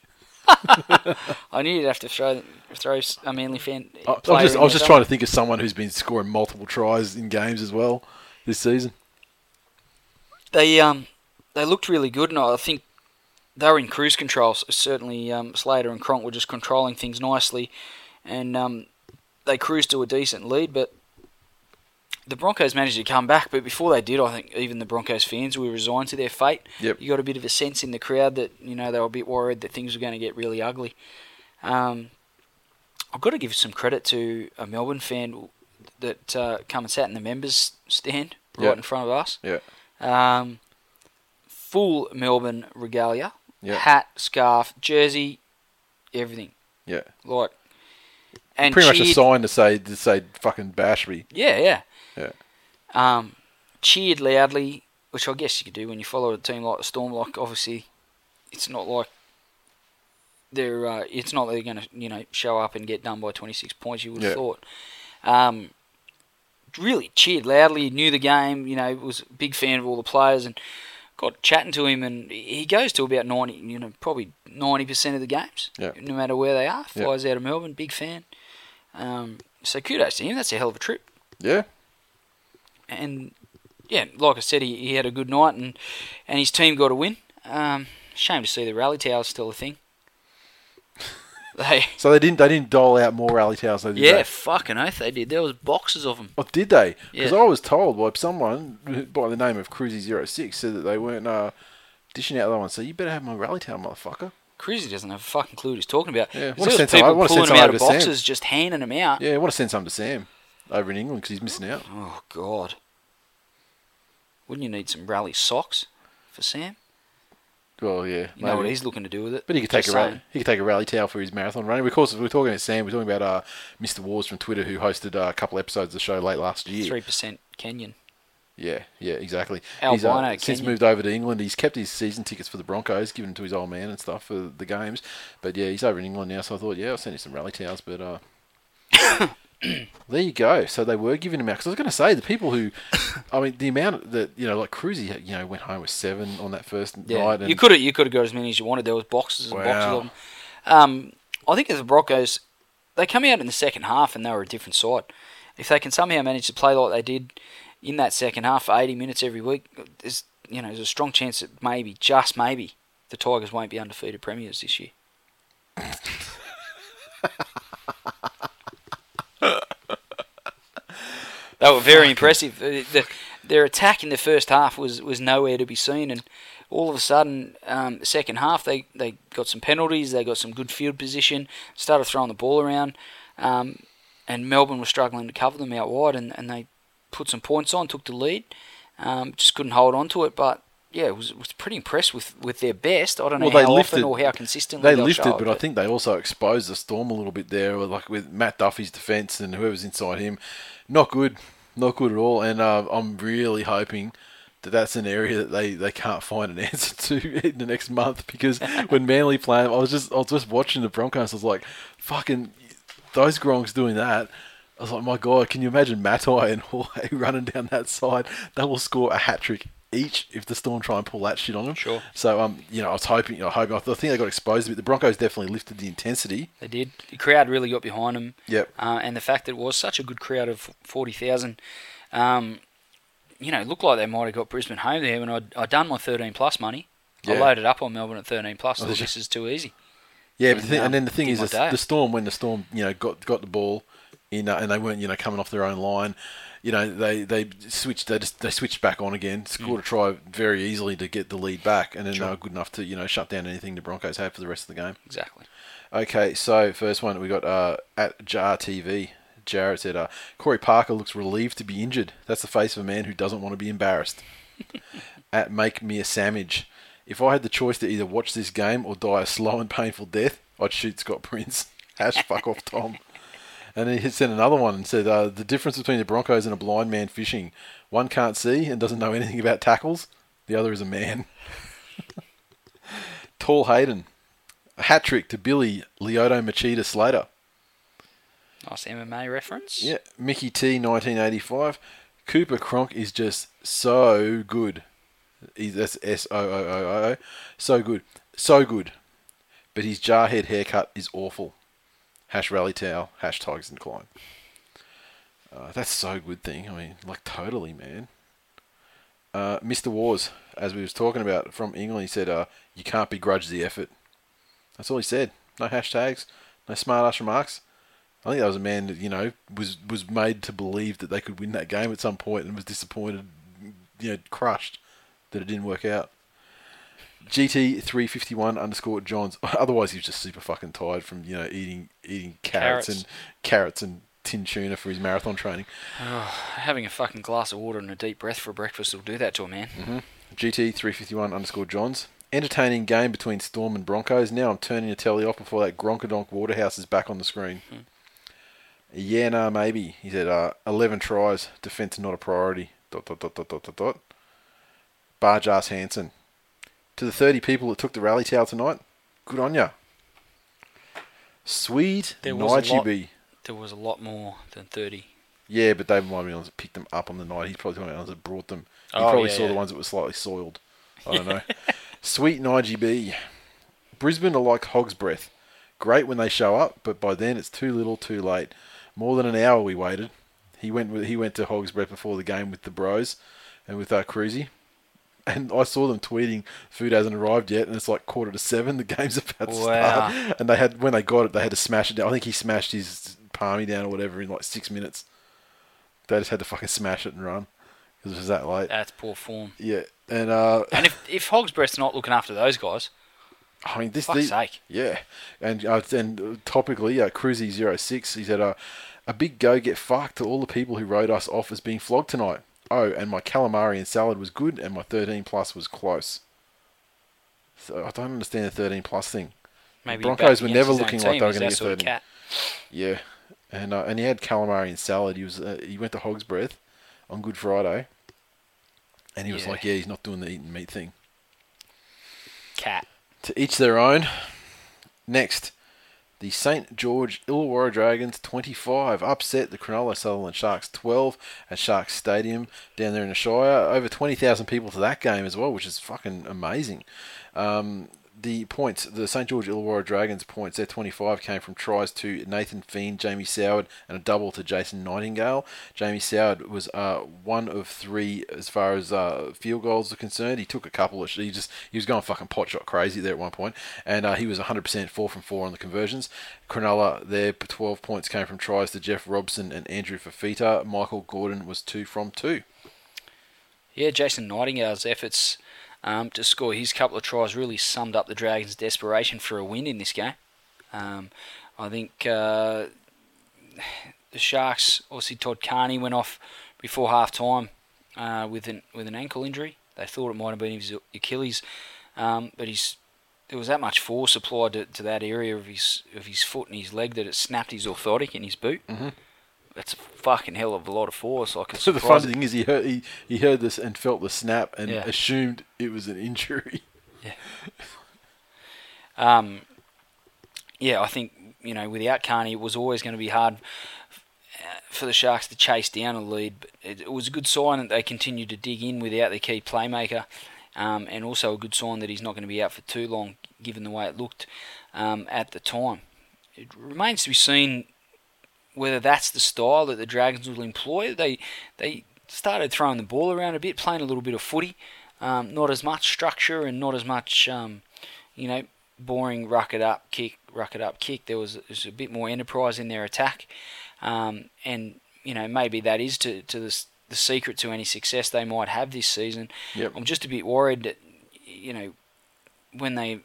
I knew you'd have to throw throw a Manly fan. I, I'm just, I was just trying to think of someone who's been scoring multiple tries in games as well this season. They um they looked really good, and I think they were in cruise control. Certainly, um, Slater and Cronk were just controlling things nicely, and um, they cruised to a decent lead. But the Broncos managed to come back. But before they did, I think even the Broncos fans were resigned to their fate. Yep. You got a bit of a sense in the crowd that you know they were a bit worried that things were going to get really ugly. Um, I've got to give some credit to a Melbourne fan that uh, come and sat in the members stand right Yeah. in front of us. Yeah. Um, full Melbourne regalia, Yeah. hat, scarf, jersey, everything. Yeah. Like, and Pretty much a sign to say to say fucking Bashby. Yeah, yeah. Yeah. Um, cheered loudly, which I guess you could do when you follow a team like the Storm. Like, obviously, it's not like they're. Uh, it's not they're going to, you know, show up and get done by 26 points. You would have Yeah. thought. Um, really cheered loudly. Knew the game. You know, was a big fan of all the players and got chatting to him. And he goes to about 90. You know, probably 90 percent of the games. Yeah. No matter where they are. Yeah. Flies out of Melbourne. Big fan. Um, so kudos to him. That's a hell of a trip Yeah. And yeah, like I said, he, he had a good night, and and his team got a win. Um, shame to see the rally towers still a thing. They So they didn't they didn't dole out more rally towers. Though, yeah, They? fucking oath they did. There was boxes of them. Oh, did they? Because Yeah. I was told by someone by the name of Cruzy 06 said that they weren't uh, dishing out that one. So you better have my rally tower, motherfucker. Cruzy doesn't have a fucking clue what he's talking about. Yeah, 'Cause wanna send some- I people wanna send pulling some out of to Sam. boxes, just handing them out. Yeah, I want to send some to Sam over in England because he's missing out. Oh God, wouldn't you need some rally socks for Sam? Well, yeah, You know what he's looking to do with it. But he could take Just a rally. He could take a rally towel for his marathon running. Of course, we're talking about Sam. We're talking about uh, Mr. Wars from Twitter, who hosted uh, a couple episodes of the show late last year. Three percent Kenyan. Yeah, yeah, exactly. Albino, he's uh, since Kenyan. moved over to England. He's kept his season tickets for the Broncos, given them to his old man and stuff for the games. But yeah, he's over in England now. So I thought, yeah, I'll send you some rally towels. But uh, there you go. So they were giving him out. Because I was going to say the people who, I mean, the amount that you know, like Cruzy, you know, went home with seven on that first Yeah, night. And you could have you could have got as many as you wanted. There was boxes and boxes of them. Um, I think as the Broncos, they come out in the second half and they were a different side. If they can somehow manage to play like they did in that second half for 80 minutes every week, there's you know there's a strong chance that maybe, just maybe, the Tigers won't be undefeated premiers this year. They were very impressive. The, their attack in the first half was, was nowhere to be seen, and all of a sudden, um, the second half, they, they got some penalties, they got some good field position, started throwing the ball around, um, and Melbourne was struggling to cover them out wide, and, and they put some points on, took the lead, um, just couldn't hold on to it, but yeah, it was, was pretty impressed with, with their best. I don't know Well, they how lifted- often or how consistently They lifted, it, but I think they also exposed the Storm a little bit there, like with Matt Duffy's defence and whoever's inside him. Not good, not good at all. And uh, I'm really hoping that that's an area that they, they can't find an answer to in the next month because when Manly play, I was just I was just watching the Broncos. I was like, fucking those Gronks doing that. I was like, my god, can you imagine Matai and Jorge running down that side? They will score a hat trick each if the Storm try and pull that shit on them. Sure. So um, you know, I was hoping, you know, hoping. I think they got exposed a bit. The Broncos definitely lifted the intensity. They did. The crowd really got behind them. Yep. Uh, and the fact that it was such a good crowd of 40,000, um, you know, looked like they might have got Brisbane home there when I'd, I'd done my 13 plus money. I Yeah. loaded up on Melbourne at 13 plus. Oh, this is too easy. Yeah, but And, the thing, um, and then the thing is, the, the Storm when the Storm, you know, got got the ball in, uh, and they weren't, you know, coming off their own line. You know, they they switched. They just they switched back on again, scored a try very easily to get the lead back, and then they were good enough to you know shut down anything the Broncos had for the rest of the game. Exactly. Okay, so first one we got uh, at Jar TV. Jared said, uh, "Corey Parker looks relieved to be injured. That's the face of a man who doesn't want to be embarrassed." at Make Me a Sandwich. If I had the choice to either watch this game or die a slow and painful death, I'd shoot Scott Prince. Hash fuck off Tom. And then he sent another one and said, uh, the difference between the Broncos and a blind man fishing. One can't see and doesn't know anything about tackles. The other is a man. Tall Hayden. A hat trick to Billy Lyoto Machida Slater. Nice MMA reference. Yeah, Mickey T, 1985. Cooper Cronk is just so good. He's, that's S O O O O O. So good. So good. But his jarhead haircut is awful. Hash rally towel. Hash Tigers and climb. Uh, that's so good thing. I mean, like totally, man. Uh, Mr. Wars, as we was talking about from England, he said, uh, "You can't begrudge the effort." That's all he said. No hashtags, no smart ass remarks. I think that was a man that you know was was made to believe that they could win that game at some point and was disappointed, you know, crushed that it didn't work out. GT three fifty one underscore Johns. Otherwise, he was just super fucking tired from you know eating eating carrots, Carrots. and carrots and tin tuna for his marathon training. Having a fucking glass of water and a deep breath for breakfast will do that to a man. Mm-hmm. GT three fifty one underscore Johns. Entertaining game between Storm and Broncos. Now I'm turning the telly off before that Gronkadonk Waterhouse is back on the screen. Yeah, no, maybe. He said, uh, 11 tries, defence not a priority. Dot, dot, dot, dot, dot, dot, dot. Barge ass Hansen. To the 30 people that took the rally towel tonight, good on ya. Sweet There was lot- There was a lot more than 30. Yeah, but David might be the ones that picked them up on the night. He's probably the ones that brought them. He Oh, probably yeah, saw the ones that were slightly soiled. I don't know. Sweet Nige B. Brisbane are like hog's breath. Great when they show up, but by then it's too little, too late. More than an hour we waited. He went with, he went to hog's breath before the game with the bros and with uh, Cruzy. And I saw them tweeting, "Food hasn't arrived yet," and it's like quarter to seven. The game's about to Wow. start, and they had when they got it, they had to smash it down. I think he smashed his palmy down or whatever in like six minutes. They just had to fucking smash it and run because it was that late. That's poor form. Yeah, and uh, And if, if Hog's Breath's not looking after those guys, I mean, this Fuck's sake. Yeah, and uh, and topically, uh, Cruzy 06, he said, uh, "A big go get fucked to all the people who wrote us off as being flogged tonight. Oh, and my calamari and salad was good, and my 13 plus was close. So I don't understand the 13 plus thing. maybe Broncos were never looking like they were gonna that get sort of 30. cat. Yeah, and uh, and he had calamari and salad. He was uh, he went to Hog's Breath on Good Friday, and he was Yeah. like, "Yeah, he's not doing the eating meat thing." Cat. To each their own. Next, the St. George Illawarra Dragons 25 upset the Cronulla Sutherland Sharks 12 at Sharks Stadium down there in the Shire. Over 20,000 people to that game as well, which is fucking amazing. Um, the points, the St. George Illawarra Dragons points, their 25 came from tries to Nathan Fien, Jamie Soward, and a double to Jason Nightingale. Jamie Soward was uh, one of three as far as uh, field goals are concerned. He took a couple of, he just, he was going fucking pot shot crazy there at one point, and uh, he was 100% four from four on the conversions. Cronulla, their 12 points came from tries to Jeff Robson and Andrew Fifita. Michael Gordon was two from two. Yeah, Jason Nightingale's efforts um, to score his couple of tries really summed up the Dragons' desperation for a win in this game. Um, I think uh, the Sharks, obviously Todd Carney went off before half time uh, with an with an ankle injury. They thought it might have been his Achilles, um, but he's there was that much force applied to, to that area of his of his foot and his leg that it snapped his orthotic in his boot. Mm-hmm. That's a fucking hell of a lot of force. Like So the funny thing is, he heard he, he heard this and felt the snap and Yeah. assumed it was an injury. Yeah. um, yeah, I think you know without Carney, it was always going to be hard for the Sharks to chase down a lead. But it, it was a good sign that they continued to dig in without their key playmaker, um, and also a good sign that he's not going to be out for too long, given the way it looked um, at the time. It remains to be seen whether that's the style that the Dragons will employ. They they started throwing the ball around a bit, playing a little bit of footy, um, not as much structure and not as much, um, you know, boring ruck it up, kick, ruck it up, kick. There was, there was a bit more enterprise in their attack, um, and you know maybe that is to to the, the secret to any success they might have this season. Yep. I'm just a bit worried that you know when they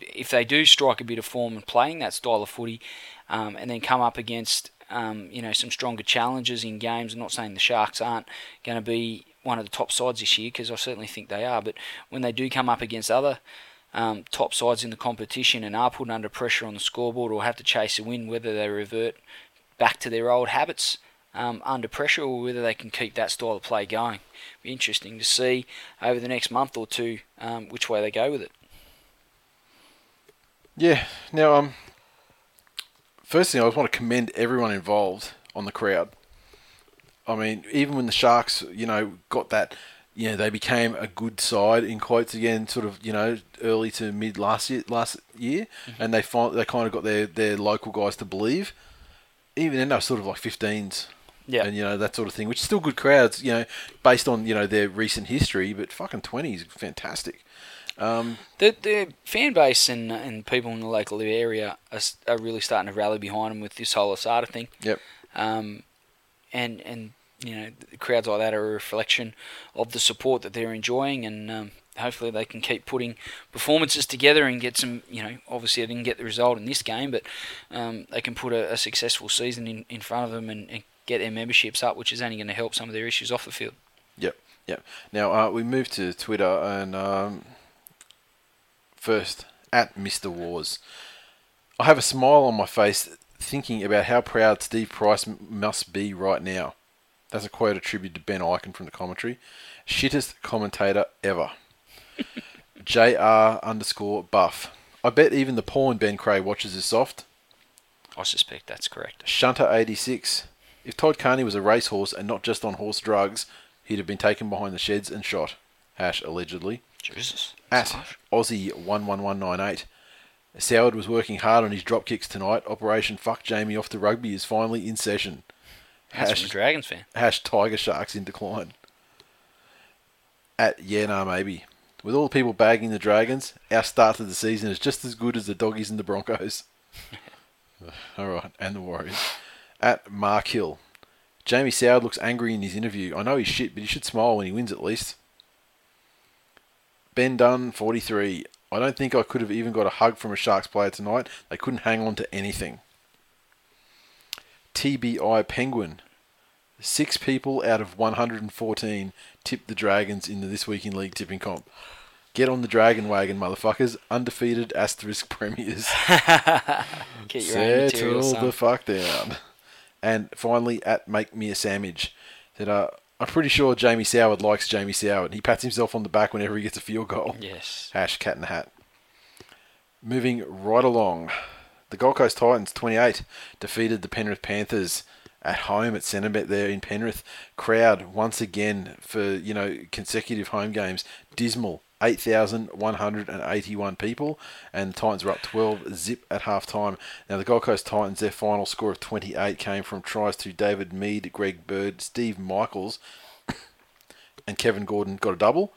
if they do strike a bit of form and playing that style of footy, um, and then come up against um, you know some stronger challenges in games. I'm not saying the Sharks aren't going to be one of the top sides this year because I certainly think they are. But when they do come up against other um, top sides in the competition and are put under pressure on the scoreboard or have to chase a win, whether they revert back to their old habits um, under pressure or whether they can keep that style of play going. Be interesting to see over the next month or two um, which way they go with it. Yeah. Now, um, first thing I just want to commend everyone involved on the crowd. I mean, even when the Sharks, you know, got that, you know, they became a good side in quotes again, sort of, you know, early to mid last year, last year, mm-hmm. and they find they kind of got their their local guys to believe. Even they were sort of like 15s. Yeah. And, you know, that sort of thing, which is still good crowds, you know, based on, you know, their recent history, but fucking 20 is fantastic. Um, The, the fan base and, and people in the local area are, are really starting to rally behind them with this whole Asada thing. yep. Um, and and you know the crowds like that are a reflection of the support that they're enjoying, and um, hopefully they can keep putting performances together and get some. You know, obviously they didn't get the result in this game, but um, they can put a, a successful season in, in front of them and, and get their memberships up, which is only going to help some of their issues off the field. Yep, yep. Now uh, we move to Twitter and um, first at Mr. Wars. I have a smile on my face thinking about how proud Steve Price must be right now. That's a quote attributed to Ben Ikin from the commentary. Shittest commentator ever. JR underscore buff. I bet even the porn Ben Creagh watches is soft. I suspect that's correct. Shunter86. If Todd Carney was a racehorse and not just on horse drugs, he'd have been taken behind the sheds and shot. Hash allegedly. Jesus. At Aussie11198. Soward was working hard on his drop kicks tonight. Operation Fuck Jamie off the rugby is finally in session. That's Hash, Dragons fan. hash Tiger Sharks in decline. At Yeah Nah Maybe. With all the people bagging the Dragons, our start to the season is just as good as the Doggies and the Broncos. Alright, and the Warriors. At Mark Hill. Jamie Soward looks angry in his interview. I know he's shit, but he should smile when he wins at least. Ben Dunn, 43. I don't think I could have even got a hug from a Sharks player tonight. They couldn't hang on to anything. TBI Penguin. Six people out of 114 tipped the Dragons in the This Week in League tipping comp. Get on the dragon wagon, motherfuckers. Undefeated asterisk premiers. Get your Settle son. the fuck down. And finally, at Make Me a Sandwich, that uh, I'm pretty sure Jamie Soward likes Jamie Soward. He pats himself on the back whenever he gets a field goal. Yes. Hash cat in the hat. Moving right along, the Gold Coast Titans 28 defeated the Penrith Panthers at home at Centrebet there in Penrith. Crowd once again for you know consecutive home games dismal. 8,181 people, and the Titans were up 12 zip at half time. Now, the Gold Coast Titans, their final score of 28 came from tries to David Mead, Greg Bird, Steve Michaels, and Kevin Gordon got a double.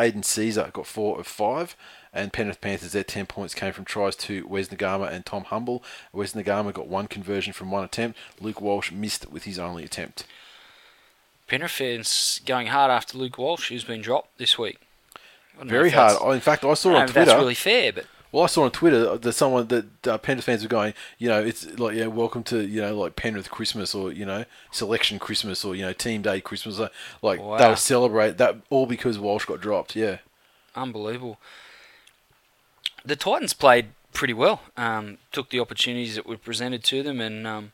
Aidan Sezer got four of five, and Penrith Panthers their ten points came from tries to Wes Naiqama and Tom Humble. Wes Naiqama got one conversion from one attempt. Luke Walsh missed with his only attempt. Penrith fans going hard after Luke Walsh, who's been dropped this week. I don't know Very hard. Oh, in fact, I saw on Twitter. That's really fair, but Well, I saw on Twitter that someone that uh, Penrith fans were going, you know, it's like, yeah, welcome to, you know, like Penrith Christmas or, you know, selection Christmas or, you know, team day Christmas. uh, Like, Wow. they'll celebrate that all because Walsh got dropped. Yeah. unbelievable. The Titans played pretty well. Um, took the opportunities that were presented to them, and um,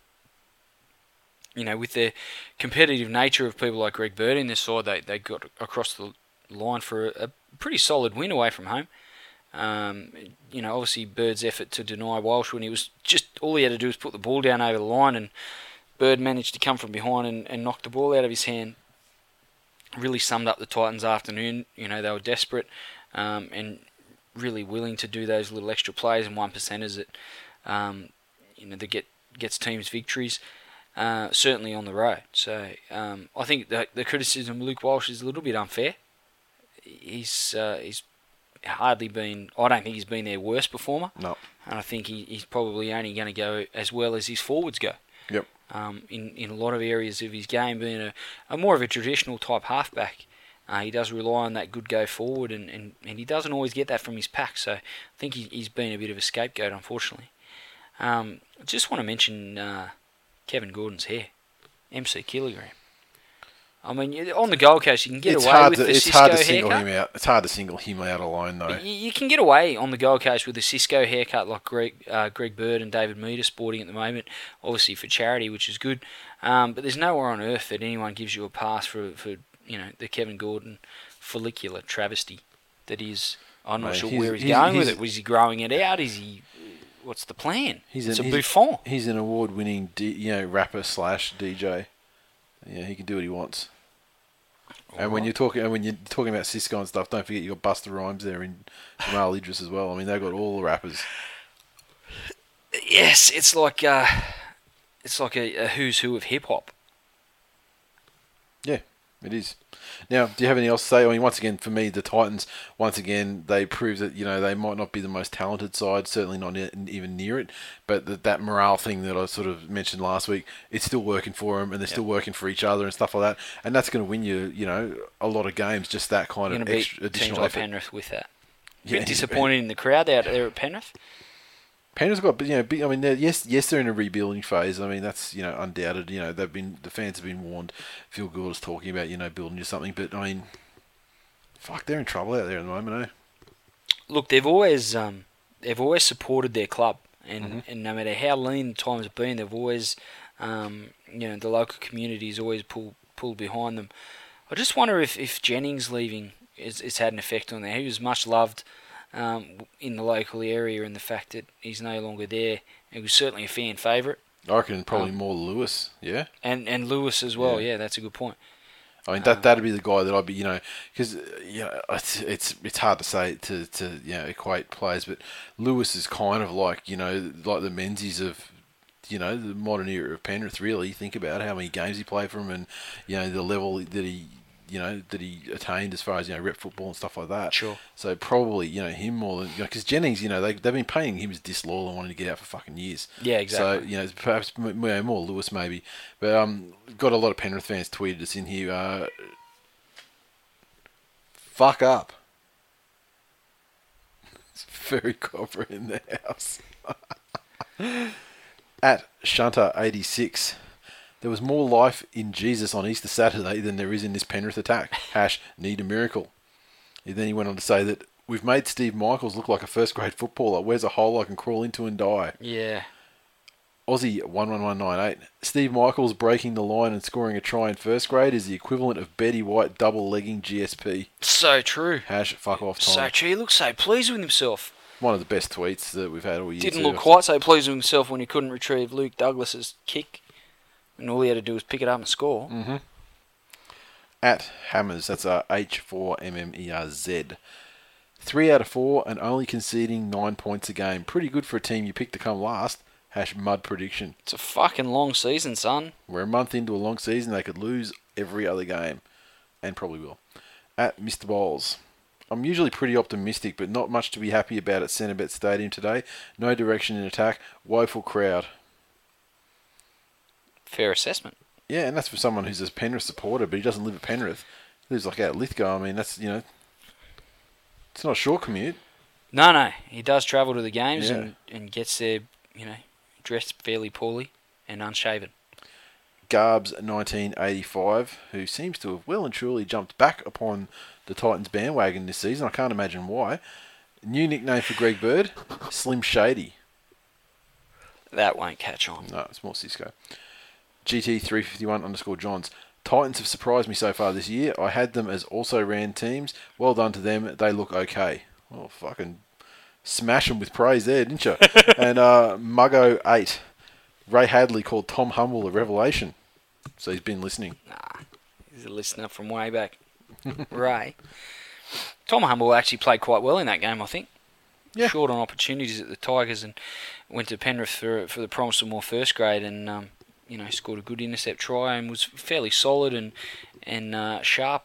you know, with the competitive nature of people like Greg Bird in this side, they they got across the line for a, pretty solid win away from home. Um, you know, obviously Bird's effort to deny Walsh when he was just all he had to do was put the ball down over the line, and Bird managed to come from behind and, and knock the ball out of his hand really summed up the Titans' afternoon. You know, they were desperate um, and really willing to do those little extra plays and one percenters that um, you know that get gets teams victories. Uh, certainly on the road. So um, I think the, the criticism of Luke Walsh is a little bit unfair. He's uh, he's hardly been. I don't think he's been their worst performer, No. and I think he, he's probably only going to go as well as his forwards go Yep. um, in, in a lot of areas of his game, being a, a more of a traditional type halfback. Uh, he does rely on that good go forward, and, and, and he doesn't always get that from his pack. So I think he, he's been a bit of a scapegoat, unfortunately. Um, I just want to mention uh, Kevin Gordon's hair, MC kilogram. I mean, on the Gold Coast, you can get it's away hard with to the it's Sisqó hard to single haircut. him out. It's hard to single him out alone though. You, you can get away on the Gold Coast with a Sisqó haircut like Greg, uh, Greg Bird and David Mead are sporting at the moment, obviously for charity, which is good. Um, but there's nowhere on earth that anyone gives you a pass for, for you know the Kevin Gordon follicular travesty that is. I'm not Mate, sure he's- where he's, he's- going with he's- it. Was he growing it out? Is he? What's the plan? He's it's an, a buffon. He's an award-winning, D, you know, rapper slash DJ. Yeah, he can do what he wants. And when you're talking, and when you're talking about Sisqó and stuff, don't forget you got Busta Rhymes there in Jamal Idris as well. I mean, they've got all the rappers. Yes, it's like uh, it's like a, a who's who of hip hop. Yeah, It is. Now, do you have anything else to say? I mean, once again, for me, the Titans, once again, they prove that, you know, they might not be the most talented side, certainly not even near it, but that, that morale thing that I sort of mentioned last week, it's still working for them, and they're still working for each other and stuff like that, and that's going to win you, you know, a lot of games, just that kind You're of extra, beat teams additional like. Penrith with that. Yeah, Bit disappointed in the crowd out there at Penrith. Penrith's got, you know, big, I mean, they're- yes, yes, they're in a rebuilding phase. I mean, that's you know undoubted. You know, they've been the fans have been warned. Phil Gould is talking about you know building you something, but I mean, fuck, they're in trouble out there at the moment, eh? Look, they've always um, they've always supported their club, and, Mm-hmm. and no matter how lean the times have been, they've always, um, you know, the local community's always pulled pulled behind them. I just wonder if, if Jennings leaving has, had an effect on that. He was much loved um, in the local area, and the fact that he's no longer there, he was certainly a fan favourite, I reckon probably Um, more Lewis. Yeah, and and Lewis as well. Yeah. Yeah, that's a good point. I mean that that'd be the guy that I'd be, you know, because you know it's it's it's hard to say to to you know equate players, but Lewis is kind of like you know like the Menzies of. You know the modern era of Penrith. Really, think about how many games he played for him, and you know the level that he, you know, that he attained as far as you know rep football and stuff like that. Sure. So probably you know him more than you know because Jennings, you know, they they've been paying him as disloyal and wanting to get out for fucking years. Yeah, exactly. So you know perhaps m- m- more Lewis maybe, but um, got a lot of Penrith fans tweeted us in here. Uh, fuck up. It's very copper in the house. At Shunter86, there was more life in Jesus on Easter Saturday than there is in this Penrith attack. Hash, need a miracle. And then he went on to say that we've made Steve Michaels look like a first grade footballer. Where's a hole I can crawl into and die? Yeah, Aussie 11198. Steve Michaels breaking the line and scoring a try in first grade is the equivalent of Betty White double legging GSP. so true. Hash, fuck off, Tom. So true. He looks so pleased with himself. One of the best tweets that we've had all year. Didn't too. look quite so pleased with himself when he couldn't retrieve Luke Douglas's kick, and all he had to do was pick it up and score. Mm. At Hammers, that's uh, H4MMERZ. Three out of four and only conceding nine points a game. Pretty good for a team you picked to come last. Hash mud prediction. It's a fucking long season, son. We're a month into a long season. They could lose every other game, and probably will. At Mr. Bowles, I'm usually pretty optimistic, but not much to be happy about at Centrebet Stadium today. No direction in attack. Woeful crowd. Fair assessment. Yeah, and that's for someone who's a Penrith supporter, but he doesn't live at Penrith. He lives like out at Lithgow. I mean, that's you know, it's not a short commute. No, no, he does travel to the games Yeah. and, and gets there, you know, dressed fairly poorly and unshaven. Garbs 1985, who seems to have well and truly jumped back upon the Titans bandwagon this season. I can't imagine why. New nickname for Greg Bird, Slim Shady. That won't catch on. No, it's more Sisqó. GT351 underscore Johns. Titans have surprised me so far this year. I had them as also ran teams. Well done to them. They look okay. Well, fucking smash them with praise there, didn't you? and uh, Muggo8. Ray Hadley called Tom Humble a revelation. So he's been listening. Nah, he's a listener from way back. Ray. Tom Humble actually played quite well in that game, I think. Yeah. Short on opportunities at the Tigers and went to Penrith for for the promise of more first grade and um, you know scored a good intercept try and was fairly solid and and uh, sharp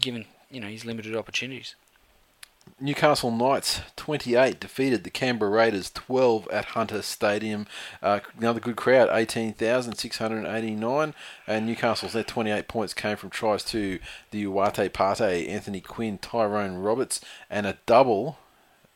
given you know his limited opportunities. Newcastle Knights 28 defeated the Canberra Raiders 12 at Hunter Stadium. Uh, another good crowd, 18,689. And Newcastle's their 28 points came from tries to the Uwate Pate, Anthony Quinn, Tyrone Roberts, and a double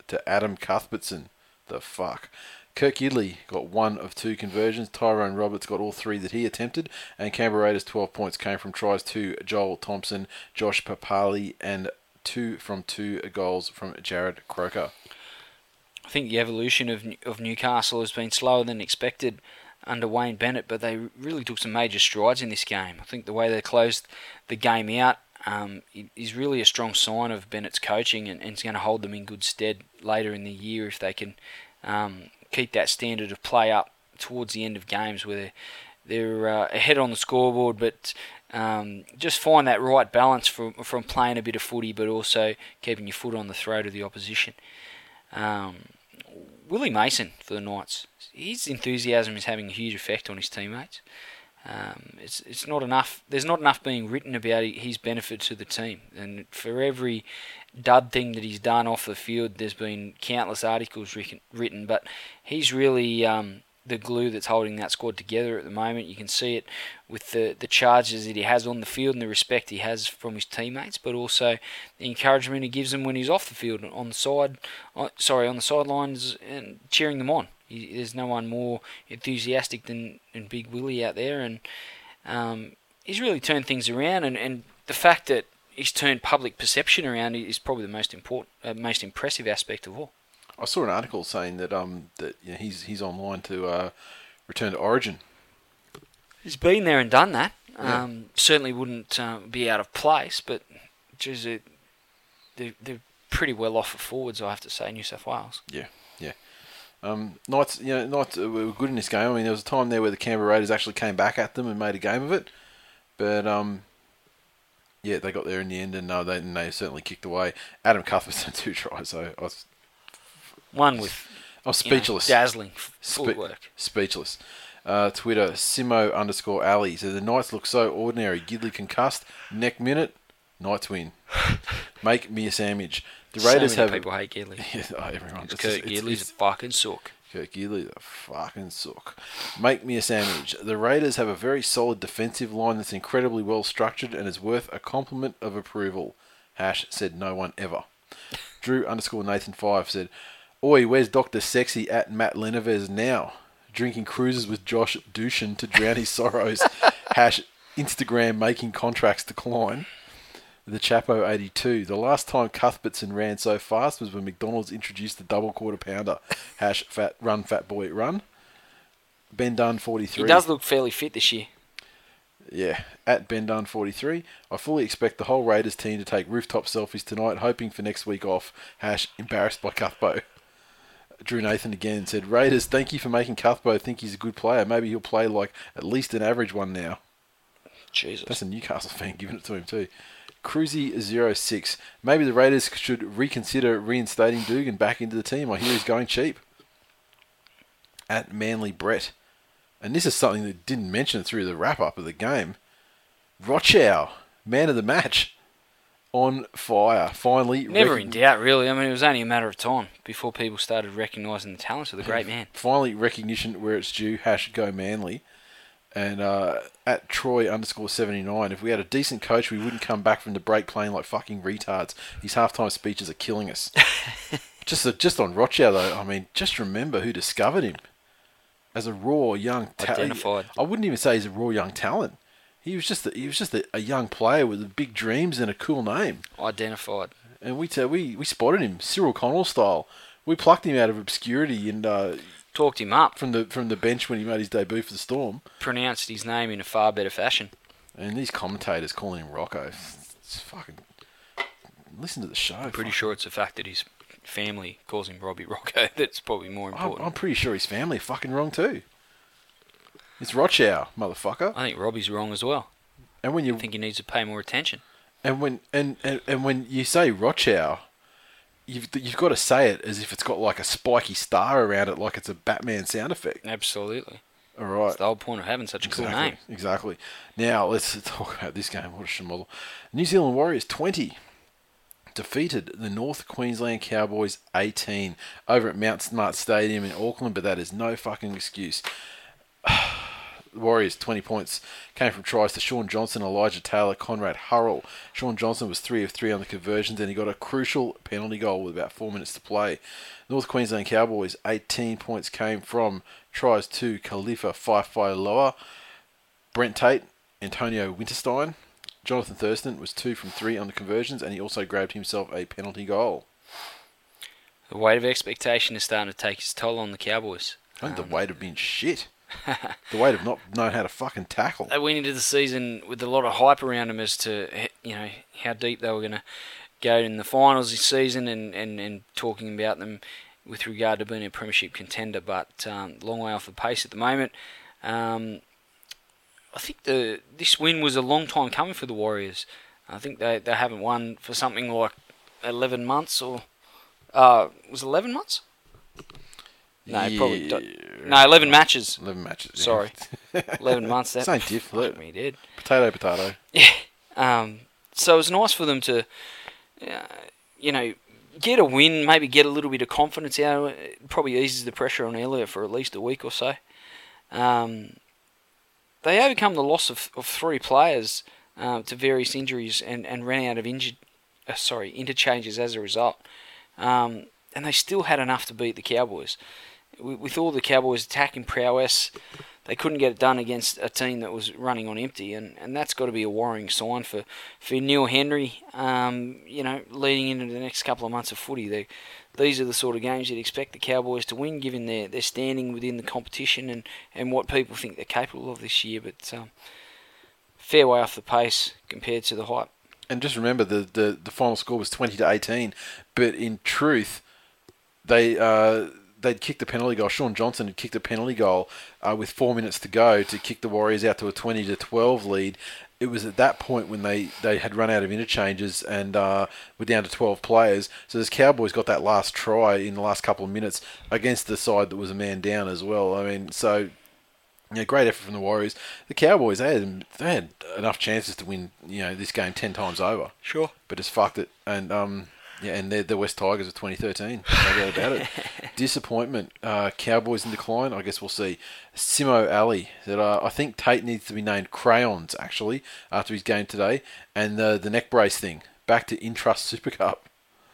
to Adam Cuthbertson. The fuck. Kirk Gidley got one of two conversions. Tyrone Roberts got all three that he attempted. And Canberra Raiders' 12 points came from tries to Joel Thompson, Josh Papalii, and two from two goals from Jarrod Croker. I think the evolution of of Newcastle has been slower than expected under Wayne Bennett, but they really took some major strides in this game. I think the way they closed the game out um, is really a strong sign of Bennett's coaching, and, and it's going to hold them in good stead later in the year if they can um, keep that standard of play up towards the end of games where they're, they're uh, ahead on the scoreboard, but um, just find that right balance from from playing a bit of footy, but also keeping your foot on the throat of the opposition. Um, Willie Mason for the Knights. His enthusiasm is having a huge effect on his teammates. Um, it's it's not enough. There's not enough being written about his benefit to the team, and for every dud thing that he's done off the field, there's been countless articles written. but he's really um, the glue that's holding that squad together at the moment. You can see it with the the charges that he has on the field and the respect he has from his teammates, but also the encouragement he gives them when he's off the field on the side. uh, Sorry, on the sidelines and cheering them on. There's no one more enthusiastic than, than Big Willie out there, and um, he's really turned things around. And, and the fact that he's turned public perception around is probably the most important, uh, most impressive aspect of all. I saw an article saying that um that you know, he's he's online to uh, return to Origin. He's been there and done that. Yeah. Um, certainly wouldn't uh, be out of place, but geez, it, they're, they're pretty well off for forwards, I have to say, New South Wales. Yeah, yeah. Um, Knights, you know, Knights uh, were good in this game. I mean, there was a time there where the Canberra Raiders actually came back at them and made a game of it, but um, yeah, they got there in the end, and uh, they and they certainly kicked away. Adam Cuthbert's had two tries, so I was, One with I was you know, speechless. dazzling Spe- footwork. Speechless. Uh, Twitter, Simo underscore Ali says the Knights look so ordinary. Gidley concussed. Neck minute, Knights win. Make me a sandwich. The Raiders so have people hate Gidley. Yeah, oh, everyone. It's Kurt it's- Gidley's it's- a fucking sook. Kirk the fucking sook. Make me a sandwich. The Raiders have a very solid defensive line that's incredibly well structured and is worth a compliment of approval. Hash said no one ever. Drew underscore Nathan five said, "Oi, where's Doctor Sexy at Matt Leneves now? Drinking cruises with Josh Dushan to drown his sorrows." Hash Instagram making contracts decline. The Chapo 82. The last time Cuthbertson ran so fast was when McDonald's introduced the double quarter pounder. Hash fat run fat boy run. Ben Dunn 43. He does look fairly fit this year. Yeah, at Ben Dunn 43. I fully expect the whole Raiders team to take rooftop selfies tonight, hoping for next week off. Hash embarrassed by Cuthbo. Drew Nathan again said, Raiders, thank you for making Cuthbo think he's a good player. Maybe he'll play like at least an average one now. Jesus. That's a Newcastle fan giving it to him too. Cruzy06. Maybe the Raiders should reconsider reinstating Dugan back into the team. I hear he's going cheap. At Manly Brett. And this is something that didn't mention through the wrap up of the game. Rochow, man of the match. On fire. Finally. Never recogn- in doubt, really. I mean, it was only a matter of time before people started recognising the talents of the great man. Finally, recognition where it's due. Hash go Manly. And uh, at Troy underscore 79, if we had a decent coach, we wouldn't come back from the break playing like fucking retards. His halftime speeches are killing us. just, uh, just on Rochow, though, I mean, just remember who discovered him as a raw young talent. Identified. I wouldn't even say he's a raw young talent. He was just a, he was just a, a young player with big dreams and a cool name. Identified. And we t- we we spotted him Cyril Connell style. We plucked him out of obscurity and uh, Talked him up. from the from the bench when he made his debut for the Storm. Pronounced his name in a far better fashion. And these commentators calling him Rocco, it's fucking. Listen to the show. I'm pretty fuck. sure it's the fact that his family calls him Robbie Rocco that's probably more I'm, important. I'm pretty sure his family are fucking wrong too. It's Rochow, motherfucker. I think Robbie's wrong as well. And when you I think he needs to pay more attention. and when and, and, and when you say Rochow, you've you've got to say it as if it's got like a spiky star around it, like it's a Batman sound effect. Absolutely. All right. The whole point of having such a cool Exactly. name. Exactly. Now let's talk about this game. What a schmozzle. New Zealand Warriors 20 defeated the North Queensland Cowboys 18 over at Mount Smart Stadium in Auckland, but that is no fucking excuse. Warriors 20 points came from tries to Shaun Johnson, Elijah Taylor, Konrad Hurrell. Shaun Johnson was 3 of 3 on the conversions and he got a crucial penalty goal with about 4 minutes to play. North Queensland Cowboys 18 points came from tries to Kalifa Faifai Loa, Brent Tate, Antonio Winterstein. Johnathan Thurston was 2 from 3 on the conversions and he also grabbed himself a penalty goal. The weight of expectation is starting to take its toll on the Cowboys. I think the um, weight of being shit. the weight of not knowing how to fucking tackle. They went into the season with a lot of hype around them as to you know how deep they were going to go in the finals this season, and, and, and talking about them with regard to being a premiership contender, but um, long way off the pace at the moment. Um, I think the this win was a long time coming for the Warriors. I think they, they haven't won for something like eleven months or uh, was eleven months? No, probably. Do- No, 11 matches. 11 matches. yeah. Sorry. 11 months. That Same diff, look. me dead. Potato, potato. Yeah. Um, so it was nice for them to, uh, you know, get a win, maybe get a little bit of confidence out of it. It probably eases the pressure on Elliot for at least a week or so. Um, they overcome the loss of, of three players uh, to various injuries and, and ran out of injured, uh, sorry, interchanges as a result. Um, and they still had enough to beat the Cowboys. With, all the Cowboys' attacking prowess, they couldn't get it done against a team that was running on empty, and, and that's got to be a worrying sign for, for Neil Henry. Um, you know, leading into the next couple of months of footy, they, these are the sort of games you'd expect the Cowboys to win, given their, their standing within the competition and, and what people think they're capable of this year. But um, fair way off the pace compared to the hype. And just remember, the, the, the final score was 20 to 18. But in truth, they uh, they'd kicked the penalty goal. Shaun Johnson had kicked a penalty goal uh, with four minutes to go to kick the Warriors out to a 20 to 12 lead. It was at that point when they, they had run out of interchanges and uh, were down to 12 players. So this Cowboys got that last try in the last couple of minutes against the side that was a man down as well. I mean, so yeah, great effort from the Warriors. The Cowboys they had they had enough chances to win you know this game ten times over, Sure. but just fucked it. And um yeah, and they're the West Tigers of 2013. No doubt about it. Disappointment. Uh, Cowboys in decline. I guess we'll see. Simo Ali that uh, I think Tate needs to be named crayons actually after his game today, and the the neck brace thing back to Intrust Super Cup.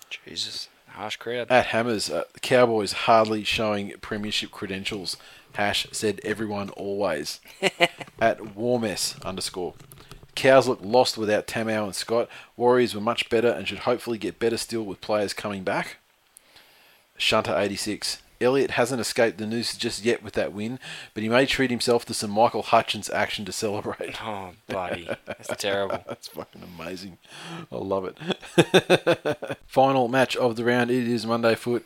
Jesus. Harsh crowd. At Hammers, uh, the Cowboys hardly showing premiership credentials. Hash said everyone always. At Warmess underscore. Cows look lost without Tamou and Scott. Warriors were much better and should hopefully get better still with players coming back. Shunter 86. Elliot hasn't escaped the noose just yet with that win, but he may treat himself to some Michael Hutchence action to celebrate. Oh, buddy. That's terrible. That's fucking amazing. I love it. Final match of the round. It is Monday foot,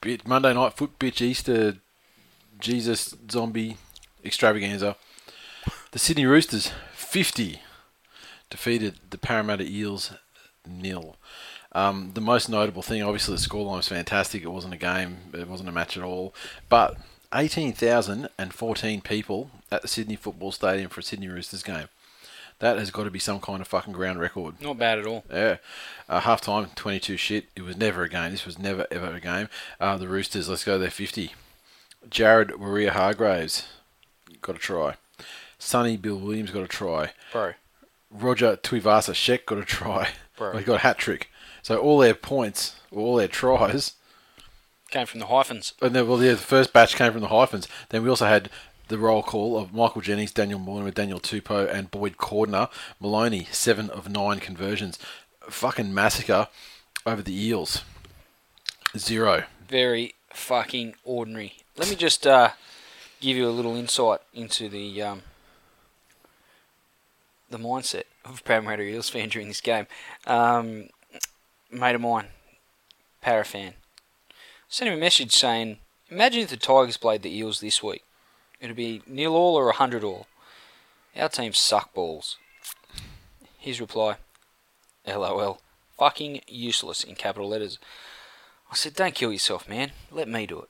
bit Monday night foot bitch Easter, Jesus zombie extravaganza. The Sydney Roosters fifty defeated the Parramatta Eels nil. Um, the most notable thing, obviously, the scoreline was fantastic. It wasn't a game, it wasn't a match at all. But 18,014 people at the Sydney Football Stadium for a Sydney Roosters game. That has got to be some kind of fucking ground record. Not bad at all. Yeah. Uh, half time, 22 shit. It was never a game. This was never, ever a game. Uh, the Roosters, let's go there 50. Jared Waerea-Hargreaves got a try. Sonny Bill Williams got a try. Bro. Roger Tuivasa Sheck got a try. Bro. He got a hat trick. So all their points, all their tries, Came from the hyphens. and then well, yeah, the first batch came from the hyphens. Then we also had the roll call of Michael Jennings, Daniel Mortimer, Daniel Tupou, and Boyd Cordner. Maloney, seven of nine conversions. Fucking massacre over the Eels. Zero. Very fucking ordinary. Let me just uh, give you a little insight into the um, the mindset of Parramatta Eels fan during this game. Um, mate of mine, Para fan, sent him a message saying, "Imagine if the Tigers played the Eels this week. It'd be nil all or a hundred all. Our team suck balls." His reply, "LOL, fucking useless" in capital letters. I said, "Don't kill yourself, man. Let me do it."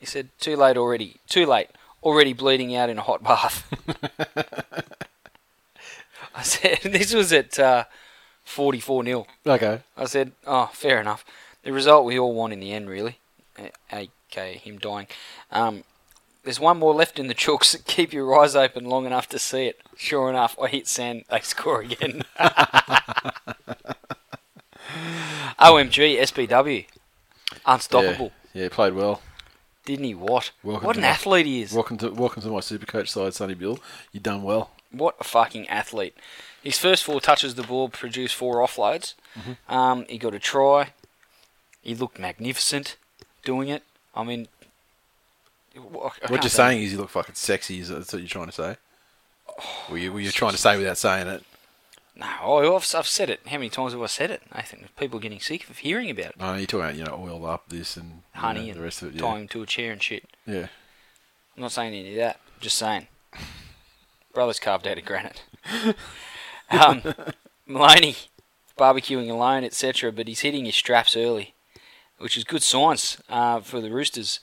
He said, "Too late already. Too late. Already bleeding out in a hot bath." I said, "This was at uh, 44 nil." Okay. I said, "Oh, fair enough. The result we all want in the end, really, A- aka him dying." Um, there's one more left in the chooks. Keep your eyes open long enough to see it. Sure enough, I hit send. They score again. OMG, SPW, unstoppable. Yeah, yeah, played well. Didn't he? What? Welcome what an my- athlete he is. Welcome to welcome to my super coach side, Sonny Bill. You done well. What a fucking athlete. His first four touches of the ball produced four offloads. Mm-hmm. Um, he got a try. He looked magnificent doing it. I mean, I What you're saying is you look fucking sexy. Is that what you're trying to say? Were you, were you trying to say without saying it? No, oh, I've, I've said it. How many times have I said it? I think people are getting sick of hearing about it. No, you're talking about you know oiled up this and you Honey know, and the rest of it. Yeah. tying him to a chair and shit. Yeah. I'm not saying any of that. Just saying. Brother's carved out of granite. um, Maloney, barbecuing alone, etc. But he's hitting his straps early, which is good signs uh, for the Roosters.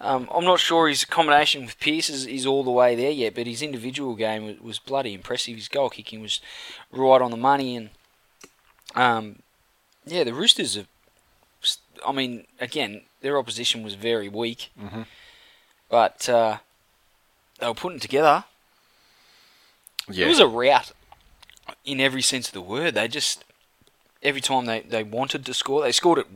Um, I'm not sure his combination with Pearce is, is all the way there yet, but his individual game was, was bloody impressive. His goal kicking was right on the money, and um, yeah, the Roosters have. I mean, again, their opposition was very weak, Mm-hmm. but uh, they were putting together. Yeah. It was a rout in every sense of the word. They just every time they, they wanted to score, they scored it,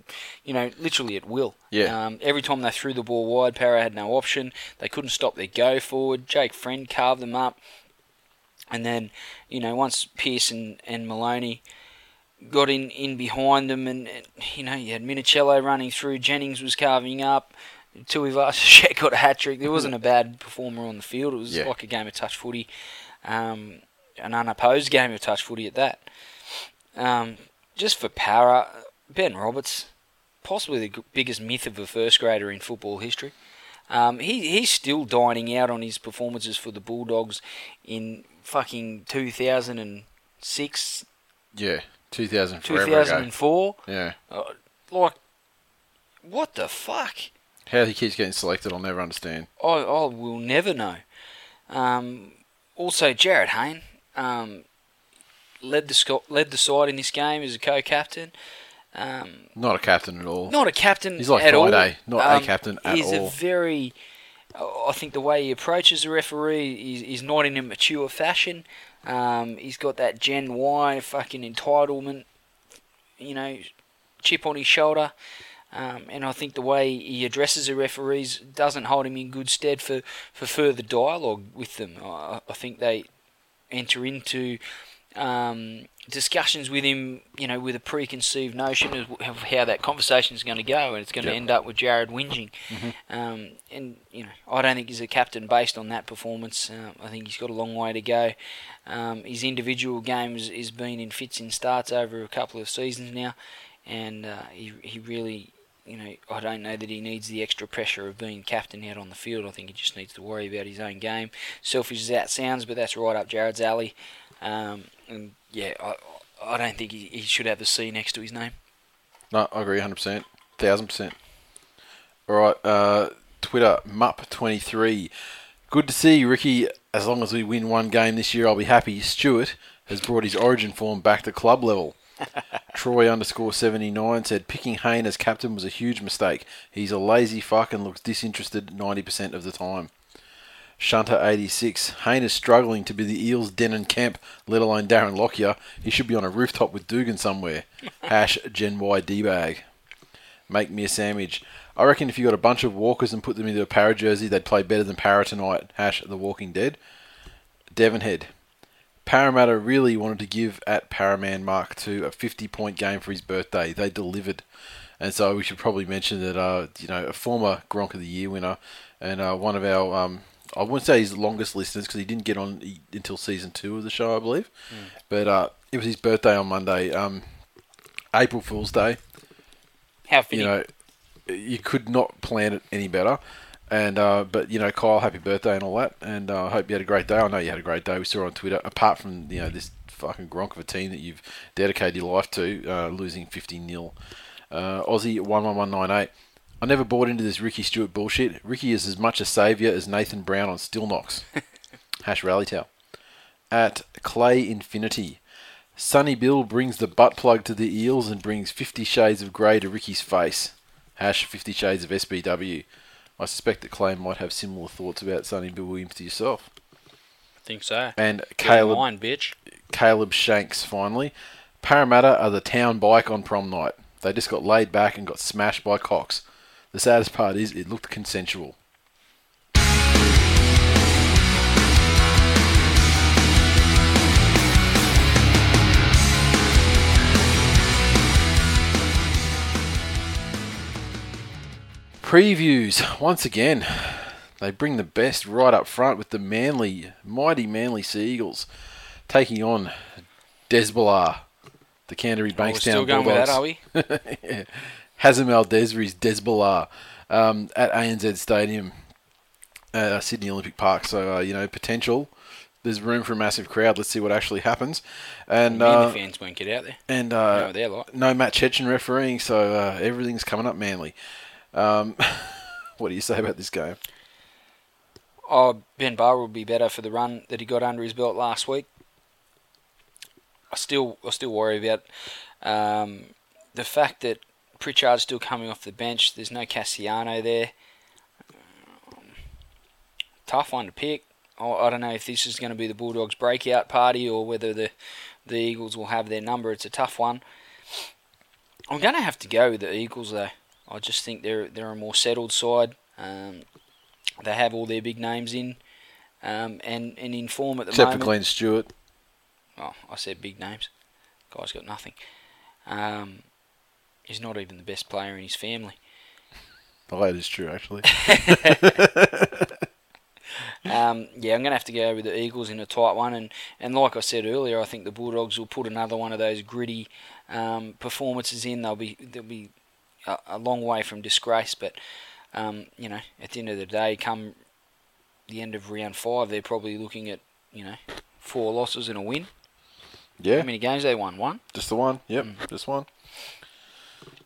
you know, literally at will. Yeah. Um, every time they threw the ball wide, Para had no option. They couldn't stop their go forward. Jake Friend carved them up, and then you know once Pearce and, and Maloney got in, in behind them, and, and you know you had Minichiello running through. Jennings was carving up. Tuivasa got a hat trick. There wasn't a bad performer on the field. It was Yeah. like a game of touch footy, um, an unopposed game of touch footy at that. Um, just for power, Ben Roberts, possibly the biggest myth of a first grader in football history. Um, he he's still dining out on his performances for the Bulldogs in fucking 2006, yeah. 2000 2004. Yeah. Uh, like, what the fuck? How he keeps getting selected, I'll never understand. I, I will never know. Um, also, Jarryd Hayne um, led the sco- led the side in this game as a co-captain. Um, Not a captain at all. not a captain He's like at all. Friday, not a Um, captain at he's all. a very. I think the way he approaches the referee is, is not in a mature fashion. Um, he's got that Gen Y fucking entitlement, you know, chip on his shoulder. Um, and I think the way he addresses the referees doesn't hold him in good stead for, for further dialogue with them. I, I think they enter into um, discussions with him, you know, with a preconceived notion of, how that conversation is going to go, and it's going to end up with Jarryd whinging. Mm-hmm. Um, and you know, I don't think he's a captain based on that performance. Um, I think he's got a long way to go. Um, his individual games has, has been in fits and starts over a couple of seasons now, and uh, he he really. You know, I don't know that he needs the extra pressure of being captain out on the field. I think he just needs to worry about his own game. Selfish as that sounds, but that's right up Jarryd's alley. Um, and yeah, I, I don't think he, he should have the C next to his name. No, I agree 100%. 1000%. All right, uh, Twitter, Mup23. Good to see you, Ricky. As long as we win one game this year, I'll be happy. Stuart has brought his origin form back to club level. Troy underscore 79 said picking Hayne as captain was a huge mistake. He's a lazy fuck and looks disinterested 90% of the time. Shunter86. Hayne is struggling to be the Eels' Denan Kemp, let alone Darren Lockyer. He should be on a rooftop with Dugan somewhere. Hash Gen Y D-bag. Make me a sandwich. I reckon if you got a bunch of walkers and put them into a para jersey, they'd play better than para tonight. Hash The Walking Dead. Devonhead. Parramatta really wanted to give at Paraman Mark II a 50 point game for his birthday. They delivered. And so we should probably mention that, uh, you know, a former Gronk of the Year winner and uh, one of our, um, I wouldn't say his longest listeners because he didn't get on until season two of the show, I believe. But uh, it was his birthday on Monday, um, April Fool's Day How fitting. you know, you could not plan it any better. And uh, but you know, Kyle, happy birthday and all that. And uh, I hope you had a great day. I know you had a great day. We saw on Twitter. Apart from you know this fucking gronk of a team that you've dedicated your life to, uh, losing fifty 0 uh, Aussie one one one nine eight. I never bought into this Ricky Stuart bullshit. Ricky is as much a saviour as Nathan Brown on Stilnox. Hash Rally Towel. At Clay Infinity. Sonny Bill brings the butt plug to the Eels and brings Fifty Shades of Grey to Ricky's face. Hash Fifty Shades of SBW. I suspect that Clay might have similar thoughts about Sonny Bill Williams to yourself. I think so. And Get Caleb line, bitch. Caleb Shanks finally. Parramatta are the town bike on prom night. They just got laid back and got smashed by Cox. The saddest part is it looked consensual. Previews once again. They bring the best right up front with the manly, mighty manly Seagulls taking on Desbolar, the Canterbury Oh, we're Bankstown still going with that, are we? Hazem Desri's Desbolar um, at ANZ Stadium, uh, Sydney Olympic Park. So, uh, you know, potential. There's room for a massive crowd. Let's see what actually happens. And Manly uh, fans won't get out there. and uh, what they're like. no Matt Cecchin refereeing, so uh, everything's coming up manly. Um, What do you say about this game? Oh, Ben Barr will be better for the run that he got under his belt last week. I still, I still worry about um, the fact that Pritchard's still coming off the bench. There's no Kasiano there. Tough one to pick. I, I don't know if this is going to be the Bulldogs' breakout party or whether the the Eagles will have their number. It's a tough one. I'm going to have to go with the Eagles though. I just think they're they're a more settled side. Um, they have all their big names in, um, and and in form at the Except moment. for Glenn Stewart. Oh, I said big names. Guy's got nothing. Um, he's not even the best player in his family. Oh, that is true, actually. Um, yeah, I'm going to have to go with the Eagles in a tight one, and, and like I said earlier, I think the Bulldogs will put another one of those gritty um, performances in. They'll be they'll be a, a long way from disgrace, but um, you know, at the end of the day, come the end of round five, they're probably looking at you know four losses and a win. Yeah, How many games they won? One. just the one. Yep, Mm. just one.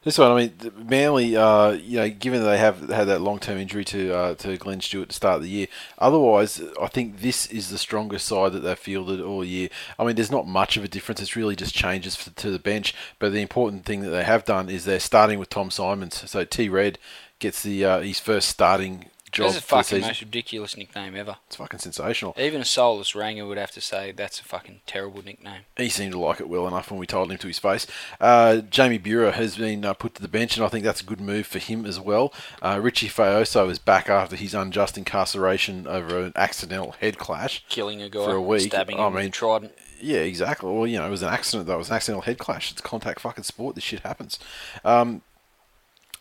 This one, I mean, Manly, uh, you know, given that they have had that long-term injury to uh, to Glenn Stewart to start the year, otherwise, I think this is the strongest side that they've fielded all year. I mean, there's not much of a difference. It's really just changes f to the bench. But the important thing that they have done is they're starting with Tom Symonds. So T Red gets the uh, his first starting job That's the fucking most ridiculous nickname ever. It's fucking sensational. Even a soulless ranger would have to say that's a fucking terrible nickname. He seemed to like it well enough when we told him to his face. Uh, Jamie Buhrer has been uh, put to the bench, and I think that's a good move for him as well. Uh, Richie Fa'aoso is back after his unjust incarceration over an accidental head clash. Killing a guy For a week, stabbing I him with mean- a trident. Yeah, exactly. Well, you know, it was an accident, though. It was an accidental head clash. It's contact fucking sport. This shit happens. Um,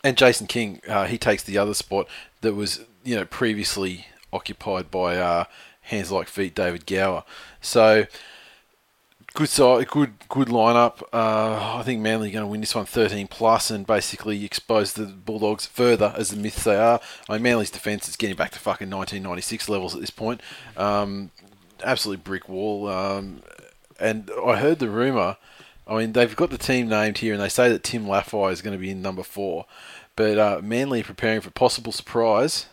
and Jason King, uh, he takes the other spot that was, you know, previously occupied by uh, hands like feet David Gower. So good side, good good lineup. Uh, I think Manly are going to win this one 13 plus and basically expose the Bulldogs further as the myths they are. I mean, Manly's defence is getting back to fucking 1996 levels at this point. Um, absolute brick wall. Um, and I heard the rumor. I mean, they've got the team named here, and they say that Tim Laffey is going to be in number four. But uh, Manly preparing for possible surprise,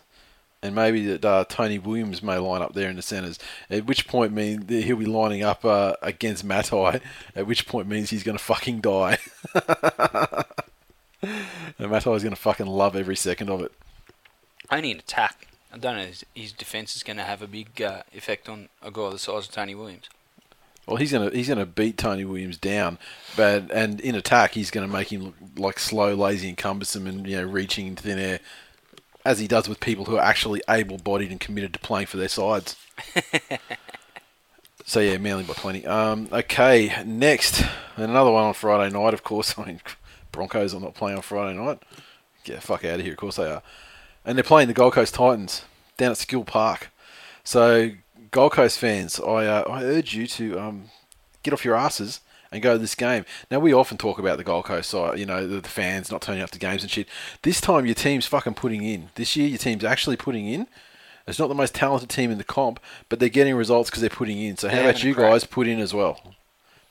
and maybe that uh, Tony Williams may line up there in the centres. At which point, mean he'll be lining up uh, against Matai. At which point means he's going to fucking die. and Matai's going to fucking love every second of it. Only an attack. I don't know. His, his defence is going to have a big uh, effect on a guy the size of Tony Williams. Well, he's gonna he's gonna beat Tony Williams down, but and in attack he's gonna make him look like slow, lazy, and cumbersome, and you know reaching into thin air, as he does with people who are actually able-bodied and committed to playing for their sides. so yeah, Manly by plenty. Um, okay, next another one on Friday night. Of course, I mean Broncos are not playing on Friday night. Get the fuck out of here. Of course they are, and they're playing the Gold Coast Titans down at Skilled Park. So Gold Coast fans, I uh, I urge you to um, get off your asses and go to this game. Now we often talk about the Gold Coast side, you know, the, the fans not turning up to games and shit. This time your team's fucking putting in. This year your team's actually putting in. It's not the most talented team in the comp, but they're getting results because they're putting in. So how about you crack. guys put in as well?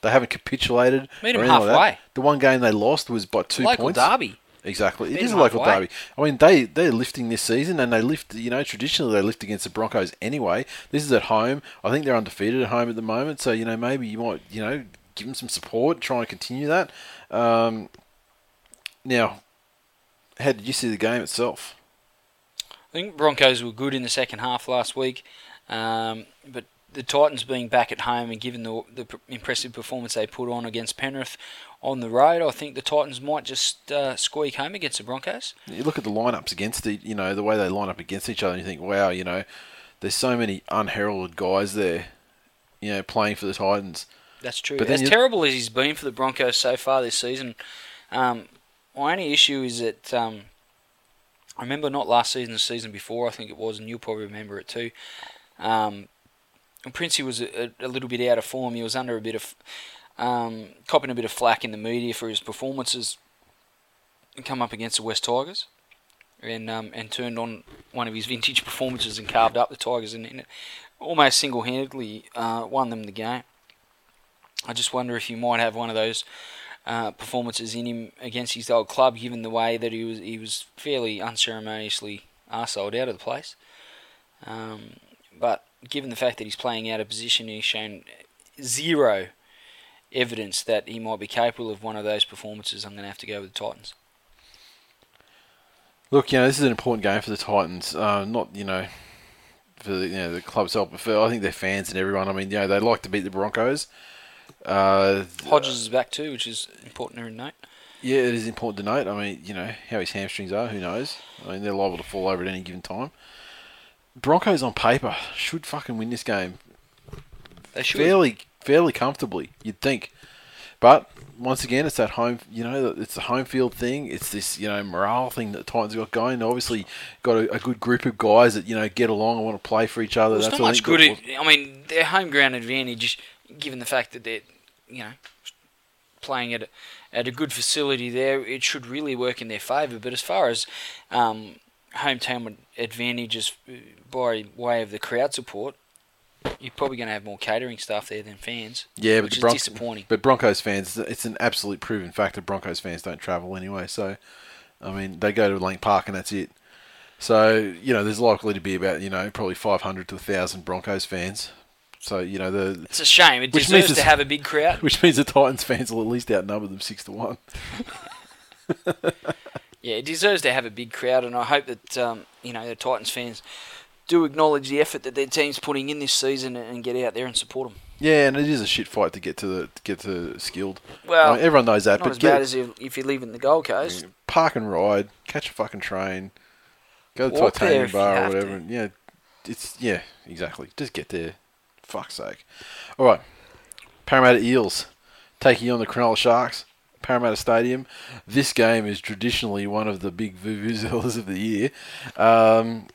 They haven't capitulated. Meet or 'em anything like that. halfway. The one game they lost was by two Local points. derby. Exactly, it Meet is a local halfway. derby. I mean, they they're lifting this season, and they lift. You know, traditionally they lift against the Broncos anyway. This is at home. I think they're undefeated at home at the moment. So you know, maybe you might you know give them some support, try and continue that. Um, now, how did you see the game itself? I think Broncos were good in the second half last week, um, but the Titans being back at home and given the, the impressive performance they put on against Penrith on the road, I think the Titans might just uh, squeak home against the Broncos. You look at the lineups against the, you know, the way they line up against each other, and you think, wow, you know, there's so many unheralded guys there, you know, playing for the Titans. That's true. But as terrible as he's been for the Broncos so far this season, um, my only issue is that um, I remember not last season, the season before, I think it was, and you'll probably remember it too. Um, Princey was a, a little bit out of form. He was under a bit of um, copping a bit of flack in the media for his performances and come up against the West Tigers. And um, and turned on one of his vintage performances and carved up the Tigers and, and almost single-handedly uh, won them the game. I just wonder if he might have one of those uh, performances in him against his old club, given the way that he was he was fairly unceremoniously are sold out of the place. Um, but given the fact that he's playing out of position, he's shown zero evidence that he might be capable of one of those performances. I'm going to have to go with the Titans. Look, you know, this is an important game for the Titans. Uh, not, you know, for the, you know, the club itself, but for I think their fans and everyone. I mean, you know, they like to beat the Broncos. Uh, Hodges is back too, which is important to note. yeah, it is important to note. I mean, you know, how his hamstrings are, who knows? I mean, they're liable to fall over at any given time. Broncos on paper should fucking win this game They should. fairly fairly comfortably, you'd think. But once again, it's that home. You know, it's the home field thing. It's this you know morale thing that the Titans got going. Obviously, got a, a good group of guys that you know get along and want to play for each other. Well, That's not much good. At, I mean, their home ground advantage, given the fact that they're, you know, playing at a, at a good facility there, it should really work in their favour. But as far as um, hometown advantages uh, by way of the crowd support, you're probably going to have more catering staff there than fans. Yeah, but is Bron- disappointing. But Broncos fans, it's an absolute proven fact that Broncos fans don't travel anyway. So, I mean, they go to Lang Park and that's it. So, you know, there's likely to be about, you know, probably 500 to 1,000 Broncos fans. So, you know, the It's a shame. It deserves to have a big crowd. which means the Titans fans will at least outnumber them 6 to 1. Yeah, it deserves to have a big crowd, and I hope that um, you know the Titans fans do acknowledge the effort that their team's putting in this season and get out there and support them. Yeah, and it is a shit fight to get to the to get to skilled. Well, I mean, everyone knows that, Not but as get, bad as if, if you live in the Gold Coast. park and ride, catch a fucking train, go to the Walk titanium bar or to. whatever. and Yeah, it's yeah, exactly. Just get there. Fuck's sake. All right, Parramatta Eels taking on the Cronulla Sharks. Parramatta Stadium. This game is traditionally one of the big vuvuzelas of the year. Um,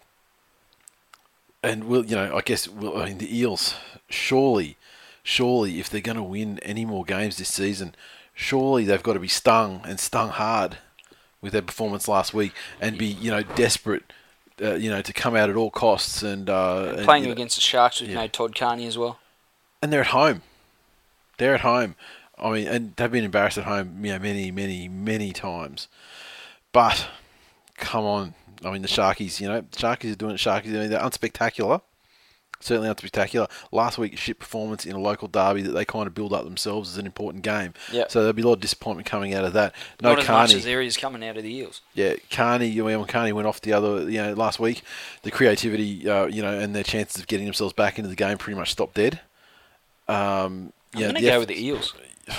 and we'll, you know, I guess we'll, I mean, the Eels, surely, surely, if they're going to win any more games this season, surely they've got to be stung and stung hard with their performance last week and be, you know, desperate, uh, you know, to come out at all costs and, uh, and, Playing know, against the Sharks with yeah. no Todd Carney as well. and they're at home. They're at home. I mean, and they've been embarrassed at home, you know, many, many, many times. But come on, I mean, the Sharkies, you know, the Sharkies are doing it. Sharkies, I mean, they're unspectacular. Certainly unspectacular. Last week, shit performance in a local derby that they kind of build up themselves as an important game. Yep. So there'll be a lot of disappointment coming out of that. No Not as Carney. much as there is coming out of the Eels. Yeah, Carney. You know, when Carney went off the other, you know, last week, the creativity, uh, you know, and their chances of getting themselves back into the game pretty much stopped dead. Um, I'm yeah, going to go eff- with the Eels.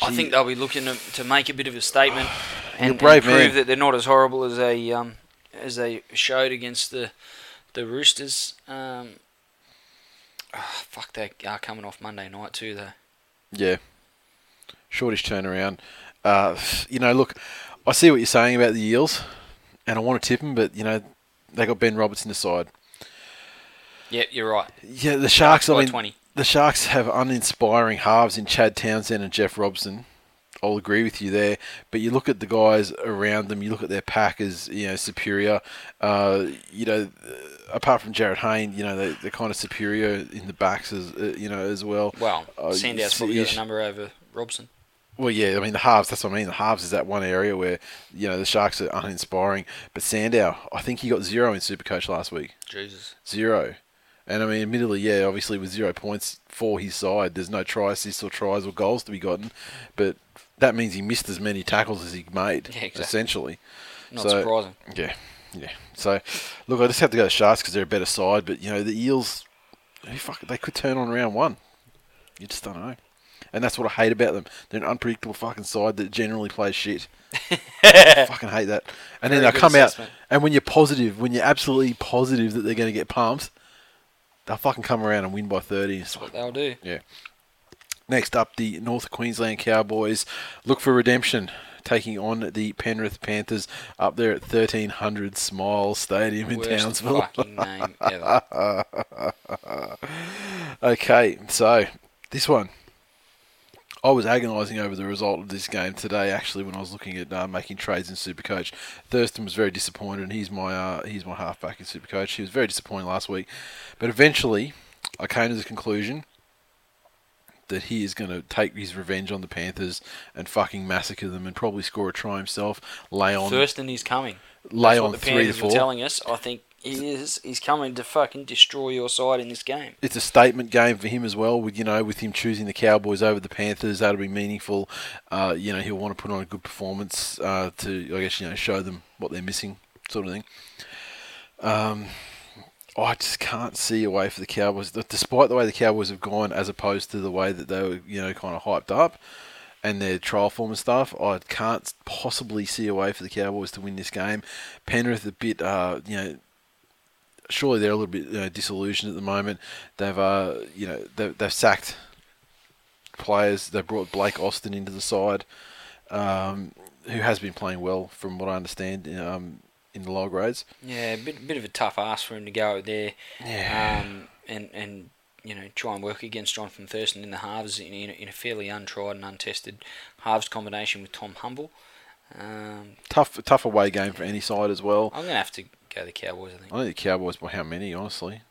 I think they'll be looking to, to make a bit of a statement and, and prove man. that they're not as horrible as they um, as they showed against the the Roosters. Um, ah, fuck, they are coming off Monday night too, though. Yeah. Shortish turnaround. Uh, you know, look, I see what you're saying about the Eels, and I want to tip them, but, you know, they got Ben Robertson aside. Yeah, you're right. Yeah, the Sharks, I mean, 20. the Sharks have uninspiring halves in Chad Townsend and Jeff Robson. I'll agree with you there, but you look at the guys around them. You look at their pack as you know superior. Uh, you know, apart from Jarryd Hayne, you know they, they're kind of superior in the backs as uh, you know as well. Well, Uh, Sandow's probably got a number over Robson. Well, yeah, I mean the halves. That's what I mean. The halves is that one area where you know the Sharks are uninspiring. But Sandow, I think he got zero in Supercoach last week. Jesus. Zero. And I mean, admittedly, yeah, obviously with zero points for his side, there's no try assists or tries or goals to be gotten. But that means he missed as many tackles as he made, Yeah, exactly. essentially. Not So- surprising. Yeah, yeah. So, look, I just have to go to Sharks because they're a better side. But you know, the Eels, fuck, they could turn on round one. You just don't know. And that's what I hate about them. They're an unpredictable fucking side that generally plays shit. I fucking hate that. And then they'll come assessment. out, and when you're positive, when you're absolutely positive that they're going to get pumped, they'll fucking come around and win by 30. It's like, They'll do. yeah. Next up, the North Queensland Cowboys look for redemption, taking on the Penrith Panthers up there at 1300 Smile Stadium in Worst Townsville. name ever. Okay, so this one. I was agonising over the result of this game today. Actually, when I was looking at uh, making trades in Supercoach, Thurston was very disappointed. and He's my uh, he's my halfback in Supercoach. He was very disappointed last week, but eventually, I came to the conclusion that he is going to take his revenge on the Panthers and fucking massacre them and probably score a try himself. Lay on, Thurston is coming. lay That's on what the three to four. telling us. I think he is. He's coming to fucking destroy your side in this game. it's a statement game for him as well. With you know, with him choosing the Cowboys over the Panthers, that'll be meaningful. Uh, you know, he'll want to put on a good performance uh, to, I guess, you know, show them what they're missing, sort of thing. Um, I just can't see a way for the Cowboys, despite the way the Cowboys have gone, as opposed to the way that they were, you know, kind of hyped up and their trial form and stuff. I can't possibly see a way for the Cowboys to win this game. Penrith a bit, uh, you know, surely they're a little bit you know, disillusioned at the moment. They've, uh, you know, they've, they've sacked players. They brought Blake Austin into the side, um, who has been playing well, from what I understand, um, in the lower grades. Yeah, a bit, bit of a tough ask for him to go there. Yeah. Um, and and you know try and work against Johnathan Thurston in the halves in, in, a, in a fairly untried and untested halves combination with Tom Humble. Um, Tough, tough away game for any side as well. I'm gonna have to go the Cowboys. I think. I think the Cowboys by how many, honestly.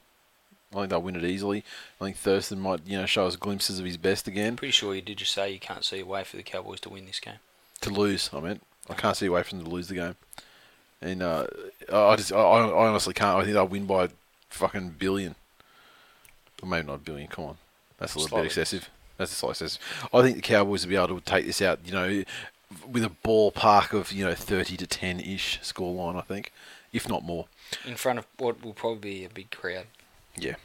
I think they'll win it easily. I think Thurston might, you know, show us glimpses of his best again. Pretty sure you did just say you can't see a way for the Cowboys to win this game. To lose, I meant. I can't see a way for them to lose the game. And uh, I just, I, I honestly can't. I think they'll win by a fucking billion. Or maybe not a billion. Come on, that's a little Slightly. bit excessive. That's a slight excessive. I think the Cowboys will be able to take this out. You know, with a ballpark of you know thirty to ten ish scoreline. I think, if not more. In front of what will probably be a big crowd. Yeah.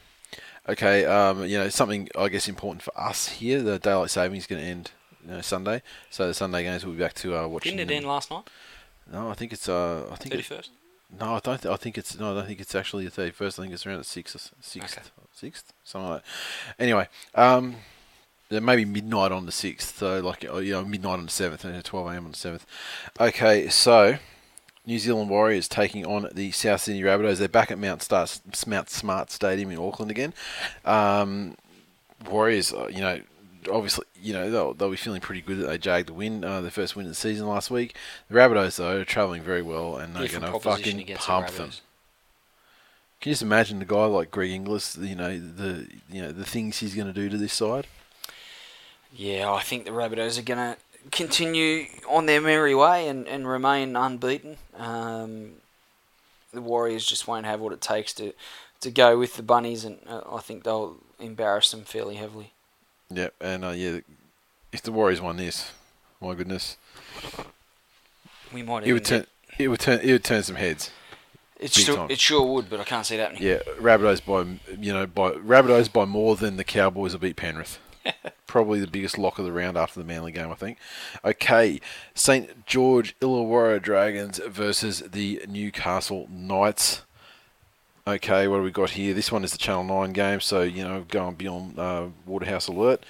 Okay. Um, you know, something I guess important for us here. The daylight savings is going to end you know, Sunday, so the Sunday games we'll be back to uh, watching. Didn't it end last night? No, I think it's. Uh, I think. Thirty first. no, I don't. Th- I think it's. No, I don't think it's actually the thirty first. I think it's around the sixth, sixth, Okay. sixth, something like that. Anyway, um, there may be midnight on the sixth. So like, uh, you know, midnight on the seventh, and twelve a.m. on the seventh. Okay, so. New Zealand Warriors taking on the South Sydney Rabbitohs. They're back at Mount, Star, Mount Smart Stadium in Auckland again. Um, Warriors, uh, you know, obviously, you know, they'll, they'll be feeling pretty good that they jagged the win, uh, their first win of the season last week. The Rabbitohs, though, are travelling very well and they're going to fucking pump the them. Can you just imagine the guy like Greg Inglis, you know, the you know the things he's going to do to this side? Yeah, I think the Rabbitohs are going to continue on their merry way and, and remain unbeaten. Um, the Warriors just won't have what it takes to, to go with the Bunnies, and uh, I think they'll embarrass them fairly heavily. Yeah, and uh, yeah, if the Warriors won this, my goodness, We might it would turn it would turn it would turn some heads. it, sure, time. it sure would, but I can't see it happening. Yeah, Rabbitohs by you know by Rabbitohs by more than the Cowboys will beat Penrith. Probably the biggest lock of the round after the Manly game, I think. Okay, St George Illawarra Dragons versus the Newcastle Knights. Okay, what do we got here? This one is the Channel Nine game, so you know going beyond uh, Waterhouse Alert.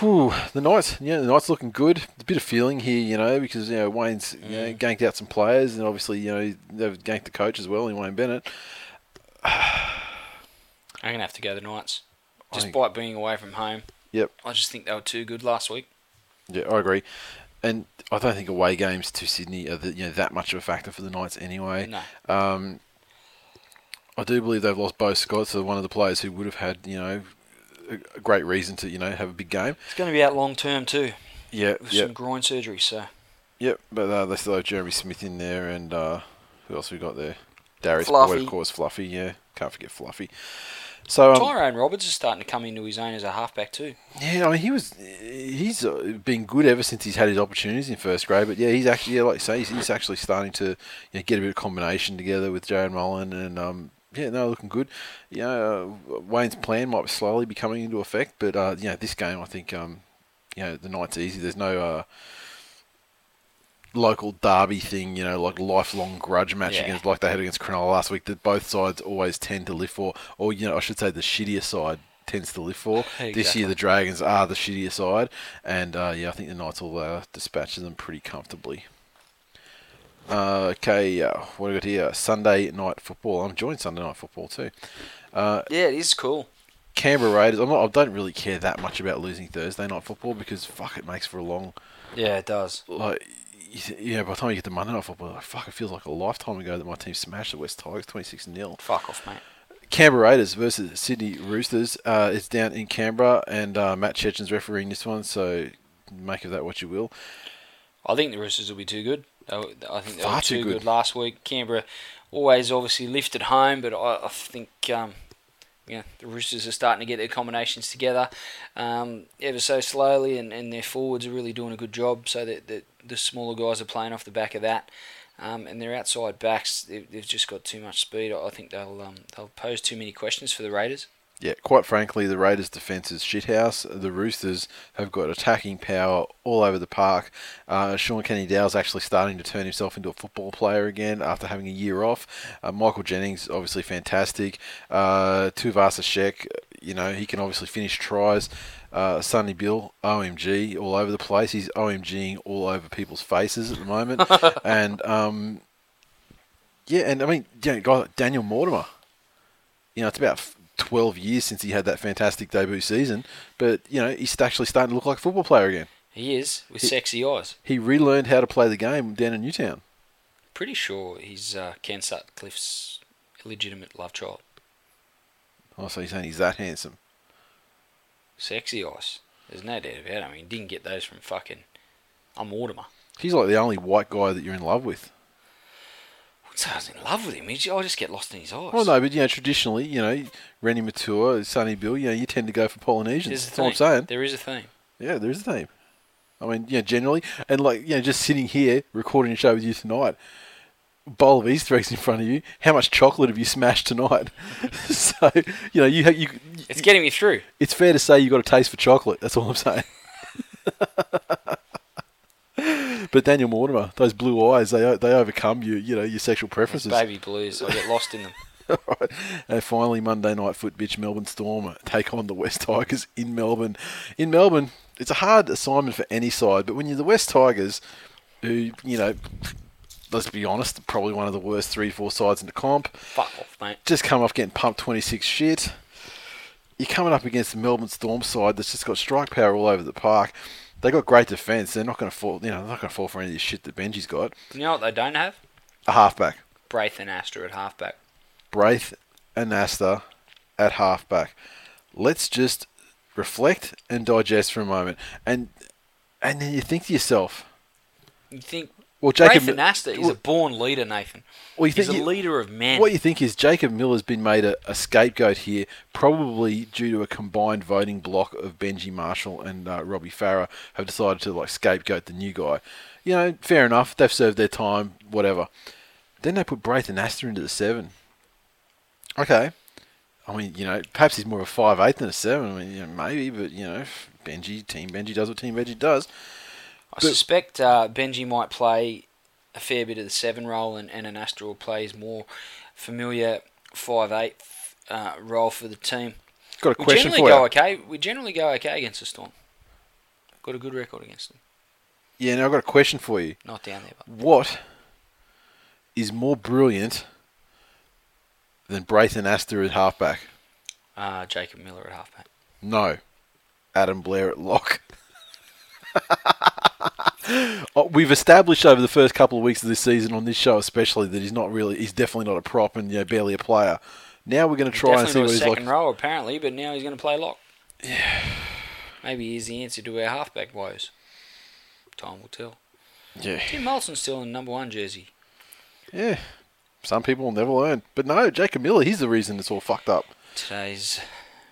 Whew, the Knights, yeah, the Knights looking good. A bit of feeling here, you know, because you know Wayne's you know, ganked out some players, and obviously you know they've ganked the coach as well in Wayne Bennett. I'm going to have to go the Knights. I Despite being away from home, Yep, I just think they were too good last week. yeah, I agree. And I don't think away games to Sydney are the, you know that much of a factor for the Knights anyway. No. Um, I do believe they've lost Beau Scott, so one of the players who would have had you know a, great reason to you know have a big game. It's going to be out long term too, Yeah, with yeah, some groin surgery. So Yep, but uh, they still have Jeremy Smith in there, and uh, who else we got there? Darius Fluffy. Boyd, of course, Fluffy. Yeah, can't forget Fluffy. So um, Tyrone Roberts is starting to come into his own as a halfback too. yeah, I mean he was he's uh, been good ever since he's had his opportunities in first grade. But yeah, he's actually yeah, like you say, he's, he's actually starting to you know, get a bit of combination together with Jarrod Mullen, and um, yeah, no, looking good. You know, uh, Wayne's plan might slowly be coming into effect, but uh, you know, this game I think um, you know the night's easy. There's no uh, local derby thing, you know, like lifelong grudge match Yeah. against like they had against Cronulla last week that both sides always tend to live for, or you know, I should say the shittier side tends to live for. This year the Dragons are the shittier side, and uh, yeah, I think the Knights will uh, dispatch them pretty comfortably. Uh, okay, uh, what do we got here? Sunday night football. I'm enjoying Sunday night football too. Uh, Yeah, it is cool. Canberra Raiders. I'm not, I don't really care that much about losing Thursday night football because fuck, it makes for a long Yeah, it does. like yeah, by the time you get to Monday night football, like, fuck, it feels like a lifetime ago that my team smashed the West Tigers twenty six 0 Fuck off, mate. Canberra Raiders versus Sydney Roosters. Uh, it's down in Canberra, and uh, Matt Cecchin's refereeing this one, so make of that what you will. I think the Roosters will be too good. Were- I think they Far were too too good. good. last week. Canberra always obviously lifted home, but I, I think um, yeah, the Roosters are starting to get their combinations together um, ever so slowly, and, and their forwards are really doing a good job. So that, that the smaller guys are playing off the back of that. Um, and their outside backs, they've, they've just got too much speed. I think they'll um, they'll pose too many questions for the Raiders. Yeah, quite frankly, the Raiders' defence is shithouse. The Roosters have got attacking power all over the park. Uh, Shaun Kenny-Dowall's actually starting to turn himself into a football player again after having a year off. Uh, Michael Jennings, obviously fantastic. Uh, Tuivasa Sheck, you know, he can obviously finish tries. Uh, Sonny Bill, OMG, all over the place. He's OMGing all over people's faces at the moment. and, um, yeah, and I mean, you know, Daniel Mortimer you know, it's about 12 years since he had that fantastic debut season, but, you know, he's actually starting to look like a football player again. He is with He- sexy eyes. He relearned how to play the game down in Newtown. Pretty sure he's uh, Ken Sutcliffe's illegitimate love child. Oh, so you're saying he's that handsome? Sexy eyes. There's no doubt about it. I mean, he didn't get those from fucking. I'm Mortimer. He's like the only white guy that you're in love with. So I was in love with him. I just get lost in his eyes. Well, no, but, you know, traditionally, you know, Reni Maitua, Sonny Bill, you know, you tend to go for Polynesians. There's That's what I'm saying. There is a theme. Yeah, there's a theme. I mean, yeah, generally, and like, you know, just sitting here recording a show with you tonight, bowl of Easter eggs in front of you. How much chocolate have you smashed tonight? so, you know, you have you. It's getting me through. It's fair to say you've got a taste for chocolate. That's all I'm saying. but Daniel Mortimer, those blue eyes, they they overcome you. You know your sexual It's preferences. baby blues. I get lost in them. right. And finally, Monday night foot bitch Melbourne Storm take on the West Tigers in Melbourne. In Melbourne, it's a hard assignment for any side, but when you're the West Tigers, who you know, let's be honest, probably one of the worst three four sides in the comp, Fuck off, mate. just come off getting pumped 26 shit. You're coming up against the Melbourne Storm side that's just got strike power all over the park. They got great defence. They're not going to fall. You know, they're not going to fall for any of this shit that Benji's got. You know what they don't have? A halfback. Braith Anasta at halfback. Braith Anasta at halfback. Let's just reflect and digest for a moment, and and then you think to yourself, You think well, Jacob, Braith Anasta is well, a born leader, Nathan. well, you He's think a leader of men. What you think is Jacob Miller's been made a, a scapegoat here, probably due to a combined voting block of Benji Marshall and uh, Robbie Farah have decided to like scapegoat the new guy. You know, fair enough. They've served their time, whatever. Then they put Braith Anasta into the seven. Okay, I mean, you know, perhaps he's more of a five eight than a seven. I mean, you know, maybe, but you know, Benji, Team Benji does what Team Benji does. I suspect uh, Benji might play a fair bit of the seven role, and, and Anasta will play his more familiar five eight uh, role for the team. Got a question We generally for go you. okay. We generally go okay against the Storm. Got a good record against them. Yeah, now I've got a question for you. Not down there, but What is more brilliant than Braith Anasta at halfback? uh, Jacob Miller at halfback. No. Adam Blair at lock. Oh, We've established over the first couple of weeks of this season on this show, especially, that he's not really, he's definitely not a prop and you know, barely a player. Now we're going to try and see what he's second like. row apparently, but now he's going to play lock. Yeah. Maybe he's the answer to our halfback woes. Time will tell. Yeah, Tim Moltzen's still in number one jersey. yeah. Some people will never learn, but no, Jacob Miller, he's the reason it's all fucked up. Today's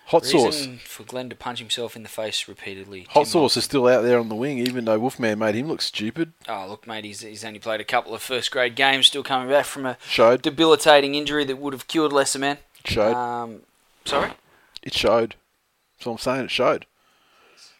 Hot reason sauce, for Glenn to punch himself in the face repeatedly. hot Tim sauce is still out there on the wing, even though Wolfman made him look stupid. Oh, look, mate, he's, he's only played a couple of first grade games, still coming back from a Showed, debilitating injury that would have killed lesser men. showed. Um, sorry? It showed. That's what I'm saying. It showed.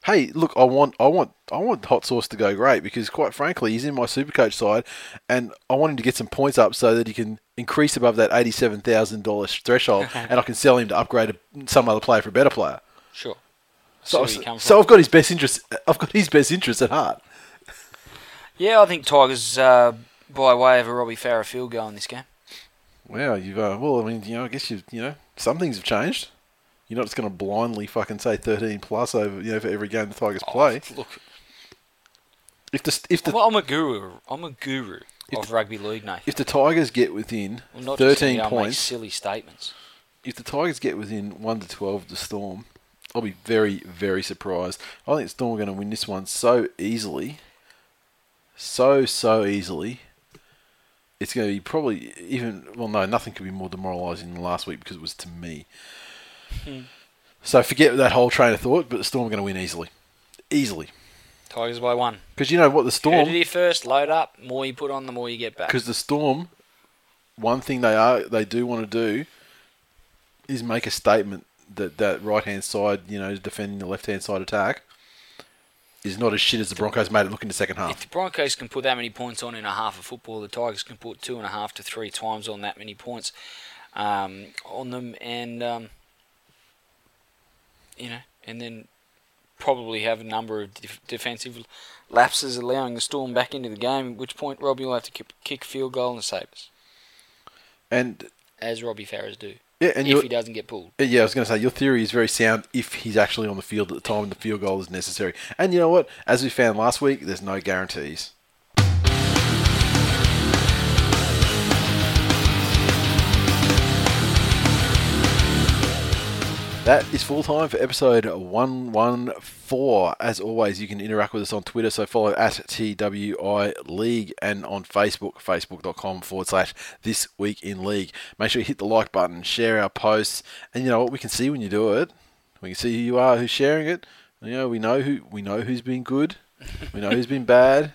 Hey, look, I want, I want, I want Hot Sauce to go great because, quite frankly, he's in my Supercoach side, and I want him to get some points up so that he can increase above that eighty-seven thousand dollars threshold, and I can sell him to upgrade some other player for a better player. Sure. So, See where you come so. I've got his best interest. I've got his best interest at heart. Yeah, I think Tigers, uh, by way of a Robbie Farah field goal in this game. Wow, you've uh, well, I mean, you know, I guess you, you know, some things have changed. You're not just going to blindly fucking say thirteen plus over, you know, for every game the Tigers oh, play. Oh, look, If the if the I'm, I'm a guru. I'm a guru If of rugby league, Nathan. if the Tigers get within I'm not thirteen gonna make points, silly statements. if the Tigers get within one to twelve of the Storm, I'll be very, very surprised. I think the Storm are going to win this one so easily, so so easily. It's going to be probably even well, no, nothing could be more demoralising than last week because it was to me. So forget that whole train of thought. But the Storm are going to win easily, easily. Tigers by one. Because you know what the Storm. here first. Load up. More you put on, the more you get back. Because the Storm, one thing they are they do want to do is make a statement that that right hand side, you know, defending the left hand side attack, is not as shit as the Broncos made it look in the second half. If the Broncos can put that many points on in a half of football, the Tigers can put two and a half to three times on that many points um, on them, and um, you know, and then probably have a number of def- defensive lapses, allowing the Storm back into the game. At which point, Robbie will have to kick, kick field goal and save us, And as Robbie Farrers do, yeah, and if he doesn't get pulled. Uh, yeah, I was going to say your theory is very sound if he's actually on the field at the time the field goal is necessary. And you know what? As we found last week, there's no guarantees. That is full time for episode 114. As always, you can interact with us on Twitter, so follow at TWI League and on Facebook, facebook.com forward slash This Week in League. Make sure you hit the like button, share our posts, and you know what? We can see when you do it. We can see who you are, who's sharing it. You know, we know who we know who's been good, we know who's been bad.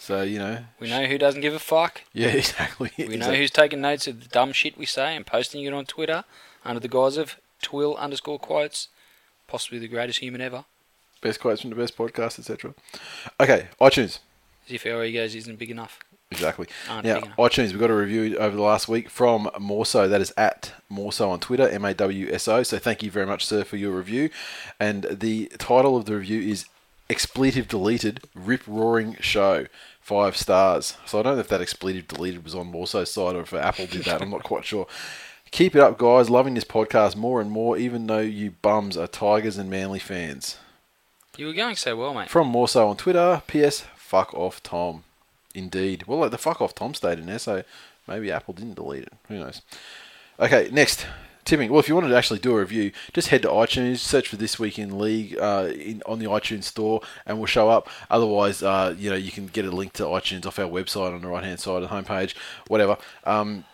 So you know, We know who doesn't give a fuck. yeah, exactly. We know exactly. who's taking notes of the dumb shit we say and posting it on Twitter under the guise of twill underscore quotes. Possibly the greatest human ever. best quotes from the best podcast, etc. Okay, iTunes. As if our egos isn't big enough. Exactly. Aren't now, big enough. iTunes, we got a review over the last week from Mawso. That is at Mawso on Twitter, M A W S O. So thank you very much, sir, for your review. And the title of the review is Expletive Deleted Rip Roaring Show. Five stars. So I don't know if that expletive deleted was on Mawso's side or if Apple did that. I'm not quite sure. Keep it up, guys. Loving this podcast more and more, even though you bums are Tigers and Manly fans. You were going so well, mate. From Mawso on Twitter, P.S. Fuck off, Tom. Indeed. Well, like the fuck off Tom stayed in there, so maybe Apple didn't delete it. Who knows? Okay, next. Tipping. Well, if you wanted to actually do a review, just head to iTunes, search for This Week in League uh, in, on the iTunes store, and we'll show up. Otherwise, uh, you know, you can get a link to iTunes off our website on the right hand side of the homepage, whatever. Um,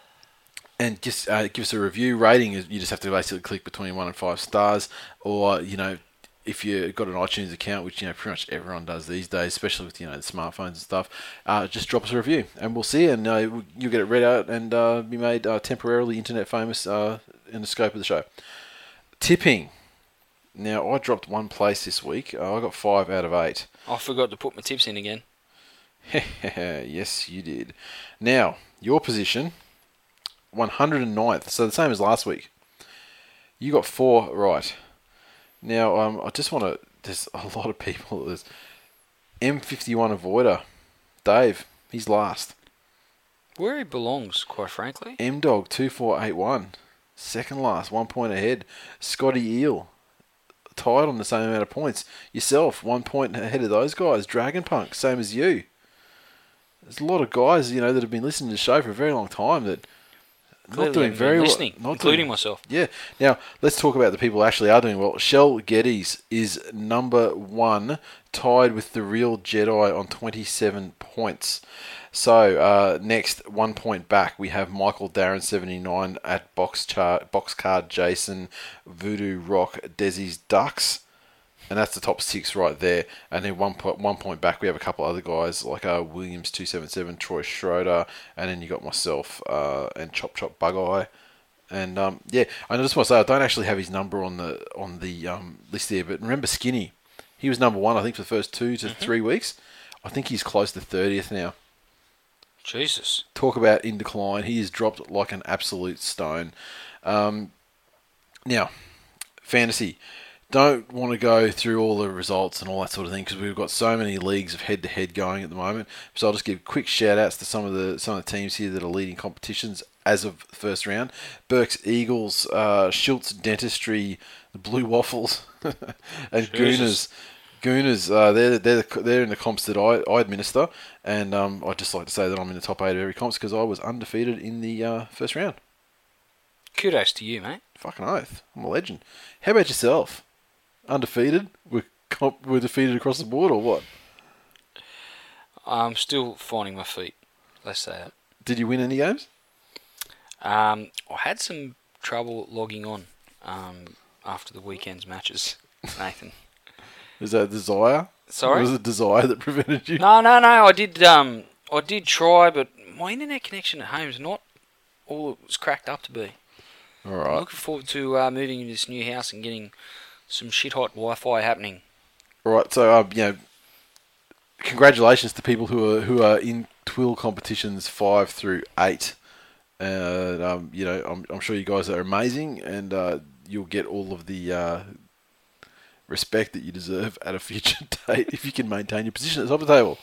and just uh, give us a review. Rating you just have to basically click between one and five stars, or you know, if you've got an iTunes account, which you know pretty much everyone does these days, especially with you know the smartphones and stuff, uh, just drop us a review, and we'll see, and uh, you'll get it read out and uh, be made uh, temporarily internet famous uh, in the scope of the show. Tipping. Now I dropped one place this week. Uh, I got five out of eight. I forgot to put my tips in again. yes, you did. Now your position, 109th, so the same as last week. You got four right. Now, um, I just want to. There's a lot of people. There's M51 Avoider, Dave. He's last. Where he belongs, quite frankly. M Dog 2481, second last, one point ahead. Scotty Eel, tied on the same amount of points. Yourself, one point ahead of those guys. Dragon Punk, same as you. There's a lot of guys, you know, that have been listening to the show for a very long time that Clearly not doing very well. not including doing- myself. Yeah. Now let's talk about the people who actually are doing well. Shell Geddes is number one, tied with the real Jedi on 27 points. So uh, next, one point back, we have Michael Darren 79 at box chart, box card Jason, Voodoo Rock, Desi's Ducks. And that's the top six right there. And then one point, one point back, we have a couple other guys like uh, Williams two seven seven, Troy Schroeder, and then you got myself uh, and Chop Chop Bug Eye. And um, yeah, I just want to say I don't actually have his number on the on the um, list there, but remember Skinny, he was number one I think for the first two to three weeks. I think he's close to thirtieth now. Jesus. Talk about in decline. He has dropped like an absolute stone. Um, now, fantasy. Don't want to go through all the results and all that sort of thing because we've got so many leagues of head-to-head going at the moment. So I'll just give quick shout-outs to some of the some of the teams here that are leading competitions as of the first round. Burke's Eagles, uh, Schultz Dentistry, the Blue Waffles, and Jesus. Gooners. Gooners, uh, they're they're they're in the comps that I, I administer, and um, I'd just like to say that I'm in the top eight of every comps because I was undefeated in the uh, first round. Kudos to you, mate. Fucking oath. I'm a legend. How about yourself? Undefeated? We're, comp- we're defeated across the board or what? I'm still finding my feet. Let's say that. Did you win any games? Um, I had some trouble logging on um, after the weekend's matches, Nathan. Is that a desire? Sorry? Was it desire that prevented you? No, no, no. I did. Um, I did try, but my internet connection at home is not all it was cracked up to be. All right. I'm looking forward to uh, moving into this new house and getting some shit hot Wi-Fi happening. Right. So, um, you know, congratulations to people who are who are in twill competitions five through eight. And um, you know, I'm, I'm sure you guys are amazing, and uh, you'll get all of the uh, respect that you deserve at a future date if you can maintain your position at the top of the table.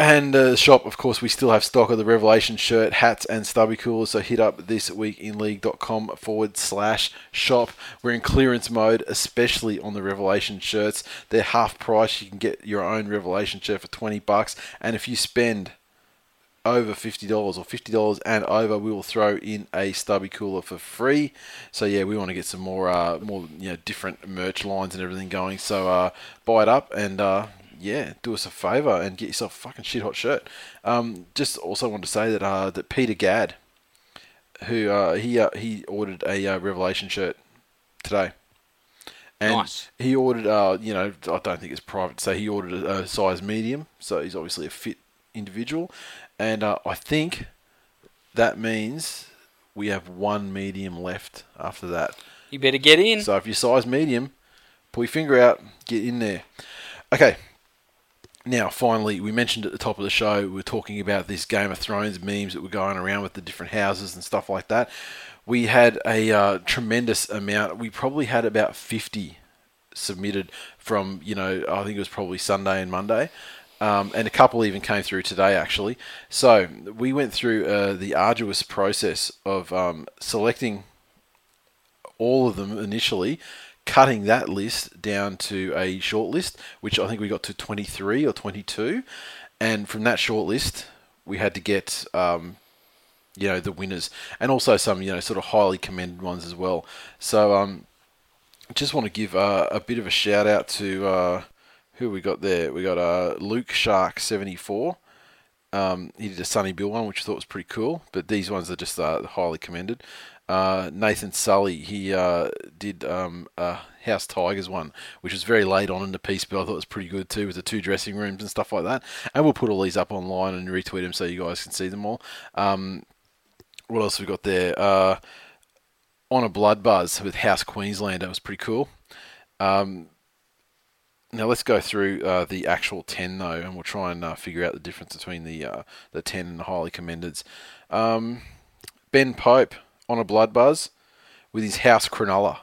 And uh, shop, of course, we still have stock of the Revelation shirt, hats, and stubby coolers. So hit up thisweekinleague.com forward slash shop. We're in clearance mode, especially on the Revelation shirts. They're half price. You can get your own Revelation shirt for 20 bucks. And if you spend over fifty dollars or fifty dollars and over, we will throw in a stubby cooler for free. So yeah, we want to get some more, uh, more you know, different merch lines and everything going. So uh, buy it up and uh, yeah, do us a favour and get yourself a fucking shit hot shirt. Um, just also want to say that uh, that Peter Gadd, who uh, he uh, he ordered a uh, Revelation shirt today. And Nice. he ordered, uh, you know, I don't think it's private, so he ordered a, a size medium. So he's obviously a fit individual, and uh, I think that means we have one medium left after that. You better get in. So if you size medium, pull your finger out, get in there. Okay. Now, finally, we mentioned at the top of the show, we are talking about this Game of Thrones memes that were going around with the different houses and stuff like that. We had a uh, tremendous amount. We probably had about 50 submitted from, you know, I think it was probably Sunday and Monday. Um, and a couple even came through today, actually. So we went through uh, the arduous process of um, selecting all of them initially, cutting that list down to a short list, which I think we got to 23 or 22. And from that short list, we had to get, um, you know, the winners and also some, you know, sort of highly commended ones as well. So, um, just want to give uh, a bit of a shout out to uh, who we got there. We got uh, Luke Shark 74. Um, he did a Sunny Bill one, which I thought was pretty cool. But these ones are just uh, highly commended. Uh, Nathan Sully, he uh, did um, a House Tigers one, which was very late on in the piece, but I thought it was pretty good too, with the two dressing rooms and stuff like that. And we'll put all these up online and retweet them so you guys can see them all. Um, what else have we got there? Uh, on a Blood Buzz with House Queensland, that was pretty cool. Um, now let's go through uh, the actual ten though, and we'll try and uh, figure out the difference between the uh, the ten and the highly commendeds. Um, ben Pope on a Blood Buzz with his House Cronulla.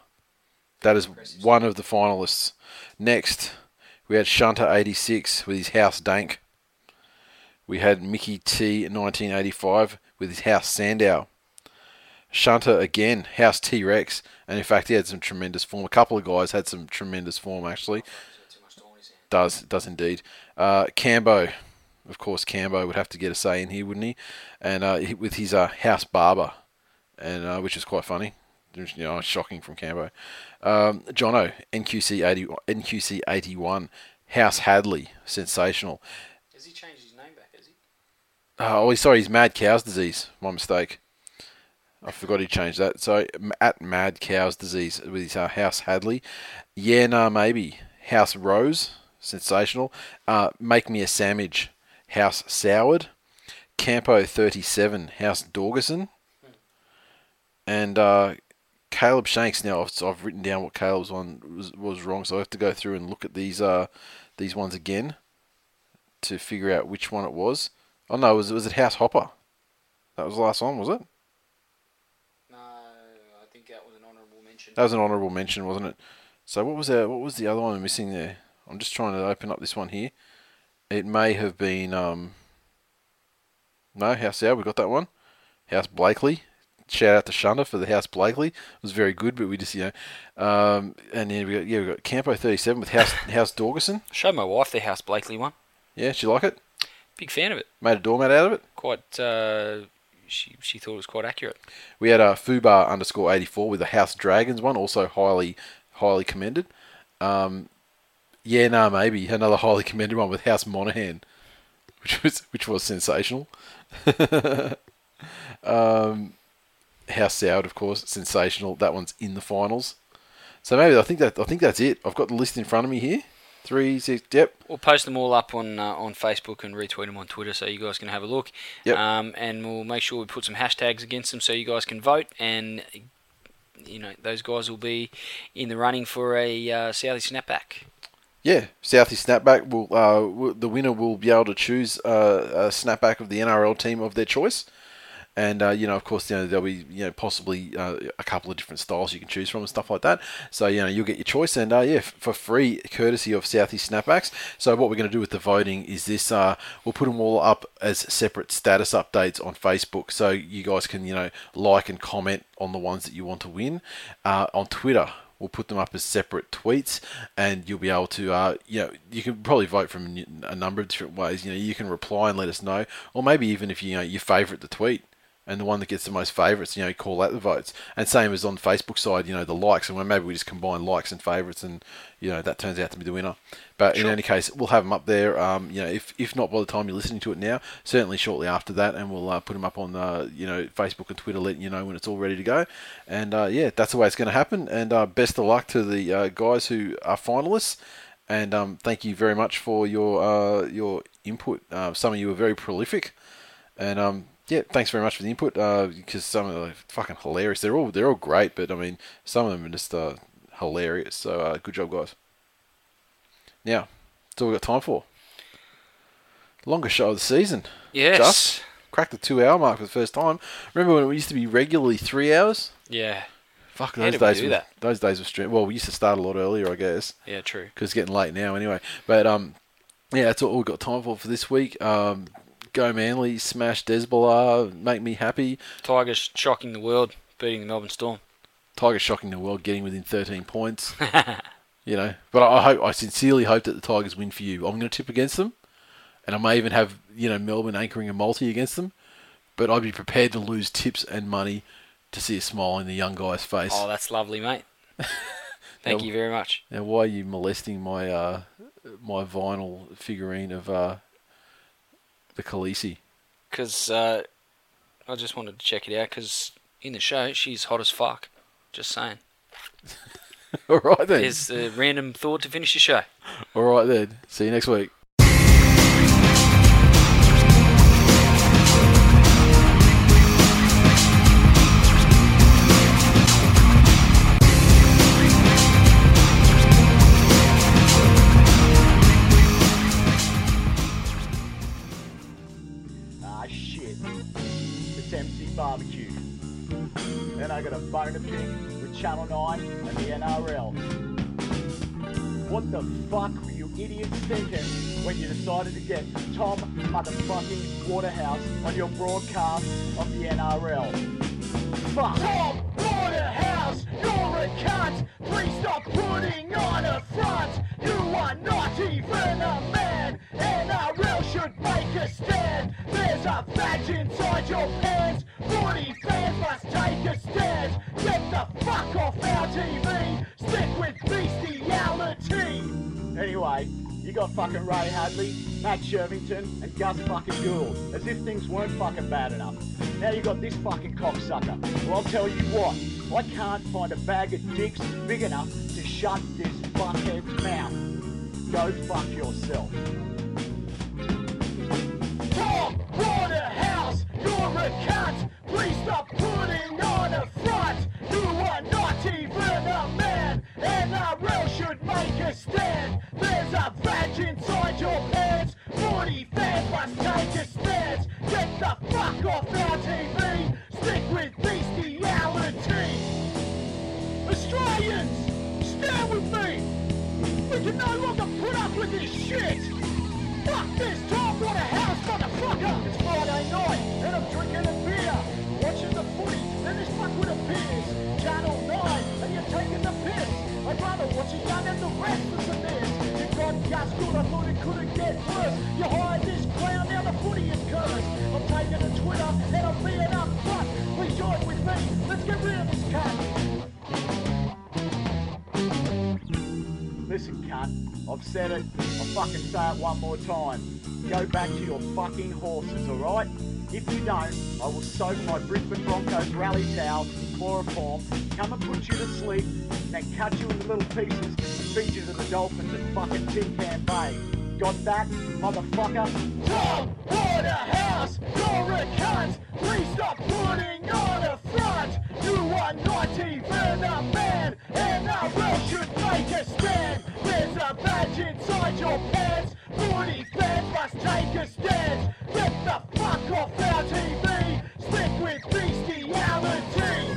That is one of the finalists. Next, we had Shunter eighty six with his House Dank. We had Mickey T nineteen eighty five with his House Sandow. Shunter again, House T Rex, and in fact he had some tremendous form. A couple of guys had some tremendous form actually. Does does indeed. Uh, Cambo, of course, Cambo would have to get a say in here, wouldn't he? And uh, with his uh, House Barba, and uh, which is quite funny. You know, shocking from Cambo. Um, Jono, NQC eighty NQC eighty one, House Hadley, sensational. Has he changed his name back? Has he? Uh, oh, sorry, he's Mad Cow's disease. My mistake. I forgot he changed that. So at Mad Cow's disease with his uh, House Hadley. Yeah, nah, maybe House Rose, sensational. Uh, Make me a sandwich, House Soward. Campo thirty seven, House Dorgerson. And uh, Caleb Shanks. Now I've, I've written down what Caleb's one was, was wrong, so I have to go through and look at these uh, these ones again to figure out which one it was. Oh no, was was it House Hopper? That was the last one, was it? No, I think that was an honourable mention. That was an honourable mention, wasn't it? So what was that? What was the other one missing there? I'm just trying to open up this one here. It may have been um. No, House Hour, we got that one. House Blakely. Shout out to Shunter for the House Blakely. It was very good, but we just you know, um, and then we got yeah we got Campo 37 with House House Dorgerson. Showed my wife the House Blakely one. Yeah, she like it. Big fan of it. Made a doormat out of it. Quite uh, she she thought it was quite accurate. We had a Fubar underscore eighty four with the House Dragons one, also highly highly commended. Um, yeah, no, maybe another highly commended one with House Monahan, which was which was sensational. um, House Soward, of course, sensational. That one's in the finals. So maybe I think that I think that's it. I've got the list in front of me here. Three, six, yep. We'll post them all up on uh, on Facebook and retweet them on Twitter, so you guys can have a look. Yep. Um, and we'll make sure we put some hashtags against them, so you guys can vote. And you know those guys will be in the running for a uh, Southie snapback. Yeah, Southie snapback will uh, w- the winner will be able to choose uh, a snapback of the NRL team of their choice, and uh, you know, of course, you know there'll be you know possibly uh, a couple of different styles you can choose from and stuff like that. So you know you'll get your choice, and uh, yeah, f- for free, courtesy of Southie snapbacks. So what we're going to do with the voting is this: uh, we'll put them all up as separate status updates on Facebook, so you guys can you know like and comment on the ones that you want to win. Uh, on Twitter, We'll put them up as separate tweets, and you'll be able to, uh, you know, you can probably vote from a number of different ways. You know, you can reply and let us know, or maybe even if you, you know you favourite the tweet, and the one that gets the most favourites, you know, call that the votes. And same as on the Facebook side, you know, the likes, and when maybe we just combine likes and favourites, and you know that turns out to be the winner. But in any case, we'll have them up there. Um, you know, if, if not by the time you're listening to it now, certainly shortly after that, and we'll uh, put them up on uh, you know Facebook and Twitter, letting you know when it's all ready to go. And uh, yeah, that's the way it's going to happen. And uh, best of luck to the uh, guys who are finalists. And um, thank you very much for your uh, your input. Some of you were very prolific, and um, yeah, thanks very much for the input. Because some of them are fucking hilarious. They're all they're all great, but I mean, some of them are just uh, hilarious. So uh, good job, guys. Now, that's all we got time for. Longest show of the season. Yes. Just cracked the two hour mark for the first time. Remember when it used to be regularly three hours? Yeah. Fuck those days. were, that? Those days were stream. Well, we used to start a lot earlier, I guess, Yeah. True. because it's getting late now anyway. But um, yeah, that's all we've got time for for this week. Um, go Manly, smash Desbala, make me happy. Tigers shocking the world, beating the Melbourne Storm. Tigers shocking the world, getting within 13 points. you know, but I hope, I sincerely hope that the Tigers win for you. I'm going to tip against them, and I may even have you know Melbourne anchoring a multi against them. But I'd be prepared to lose tips and money to see a smile in the young guy's face. Oh, that's lovely, mate. Thank Yeah. you very much. Now, why are you molesting my uh, my vinyl figurine of uh, the Khaleesi? Because uh, I just wanted to check it out. Because in the show, she's hot as fuck. Just saying. All right then. There's a random thought to finish the show. All right then. See you next week. 9 and the NRL. What the fuck were you idiots thinking when you decided to get Tom motherfucking Waterhouse on your broadcast of the NRL? Fuck. Tom Waterhouse, you're a cunt. Please stop putting on a front. You are not even a man. and I NRL should make a stand. There's a badge inside your pants. Footy fans must take a stand. Get the fuck off our TV. Stick with bestiality. Anyway, you got fucking Ray Hadley, Matt Shirvington, and Gus fucking Gould. As if things weren't fucking bad enough. Now you got this fucking cocksucker. Well, I'll tell you what. I can't find a bag of dicks big enough to shut this fuckhead's mouth. Go fuck yourself. Tom Waterhouse, you're a cunt. Please stop putting on a front. You are not even a man. NRL should make a stand. There's a badge inside your pants. Footy fans must take a stance. Get the fuck off our TV. Stick with bestiality. Australians, Stand with me! We cannot no longer put up with this shit! Fuck this top a house, motherfucker! It's Friday night, and I'm drinking a beer, watching the footy, then this fuckwit appears. Channel 9, and you're taking the piss. I'd rather watch it done than the rest of the mess. You got gas good, I thought it couldn't get worse. You hired this clown, now the footy is cursed. I'm taking a Twitter, and I'm being up front. Rejoin with me, let's get rid of this cat. Cunt. I've said it, I'll fucking say it one more time. Go back to your fucking horses, alright? If you don't, I will soak my Brisbane Broncos rally towel in chloroform, come and put you to sleep, and then cut you into little pieces and feed you to the dolphins at fucking Tin Can Bay. Got that, motherfucker? Tom Waterhouse, you're! Please stop putting on a front! You are not even a man! NRL should make a stand! There's a badge inside your pants! Footy fans must take a stand! Get the fuck off our TV! Stick with bestiality!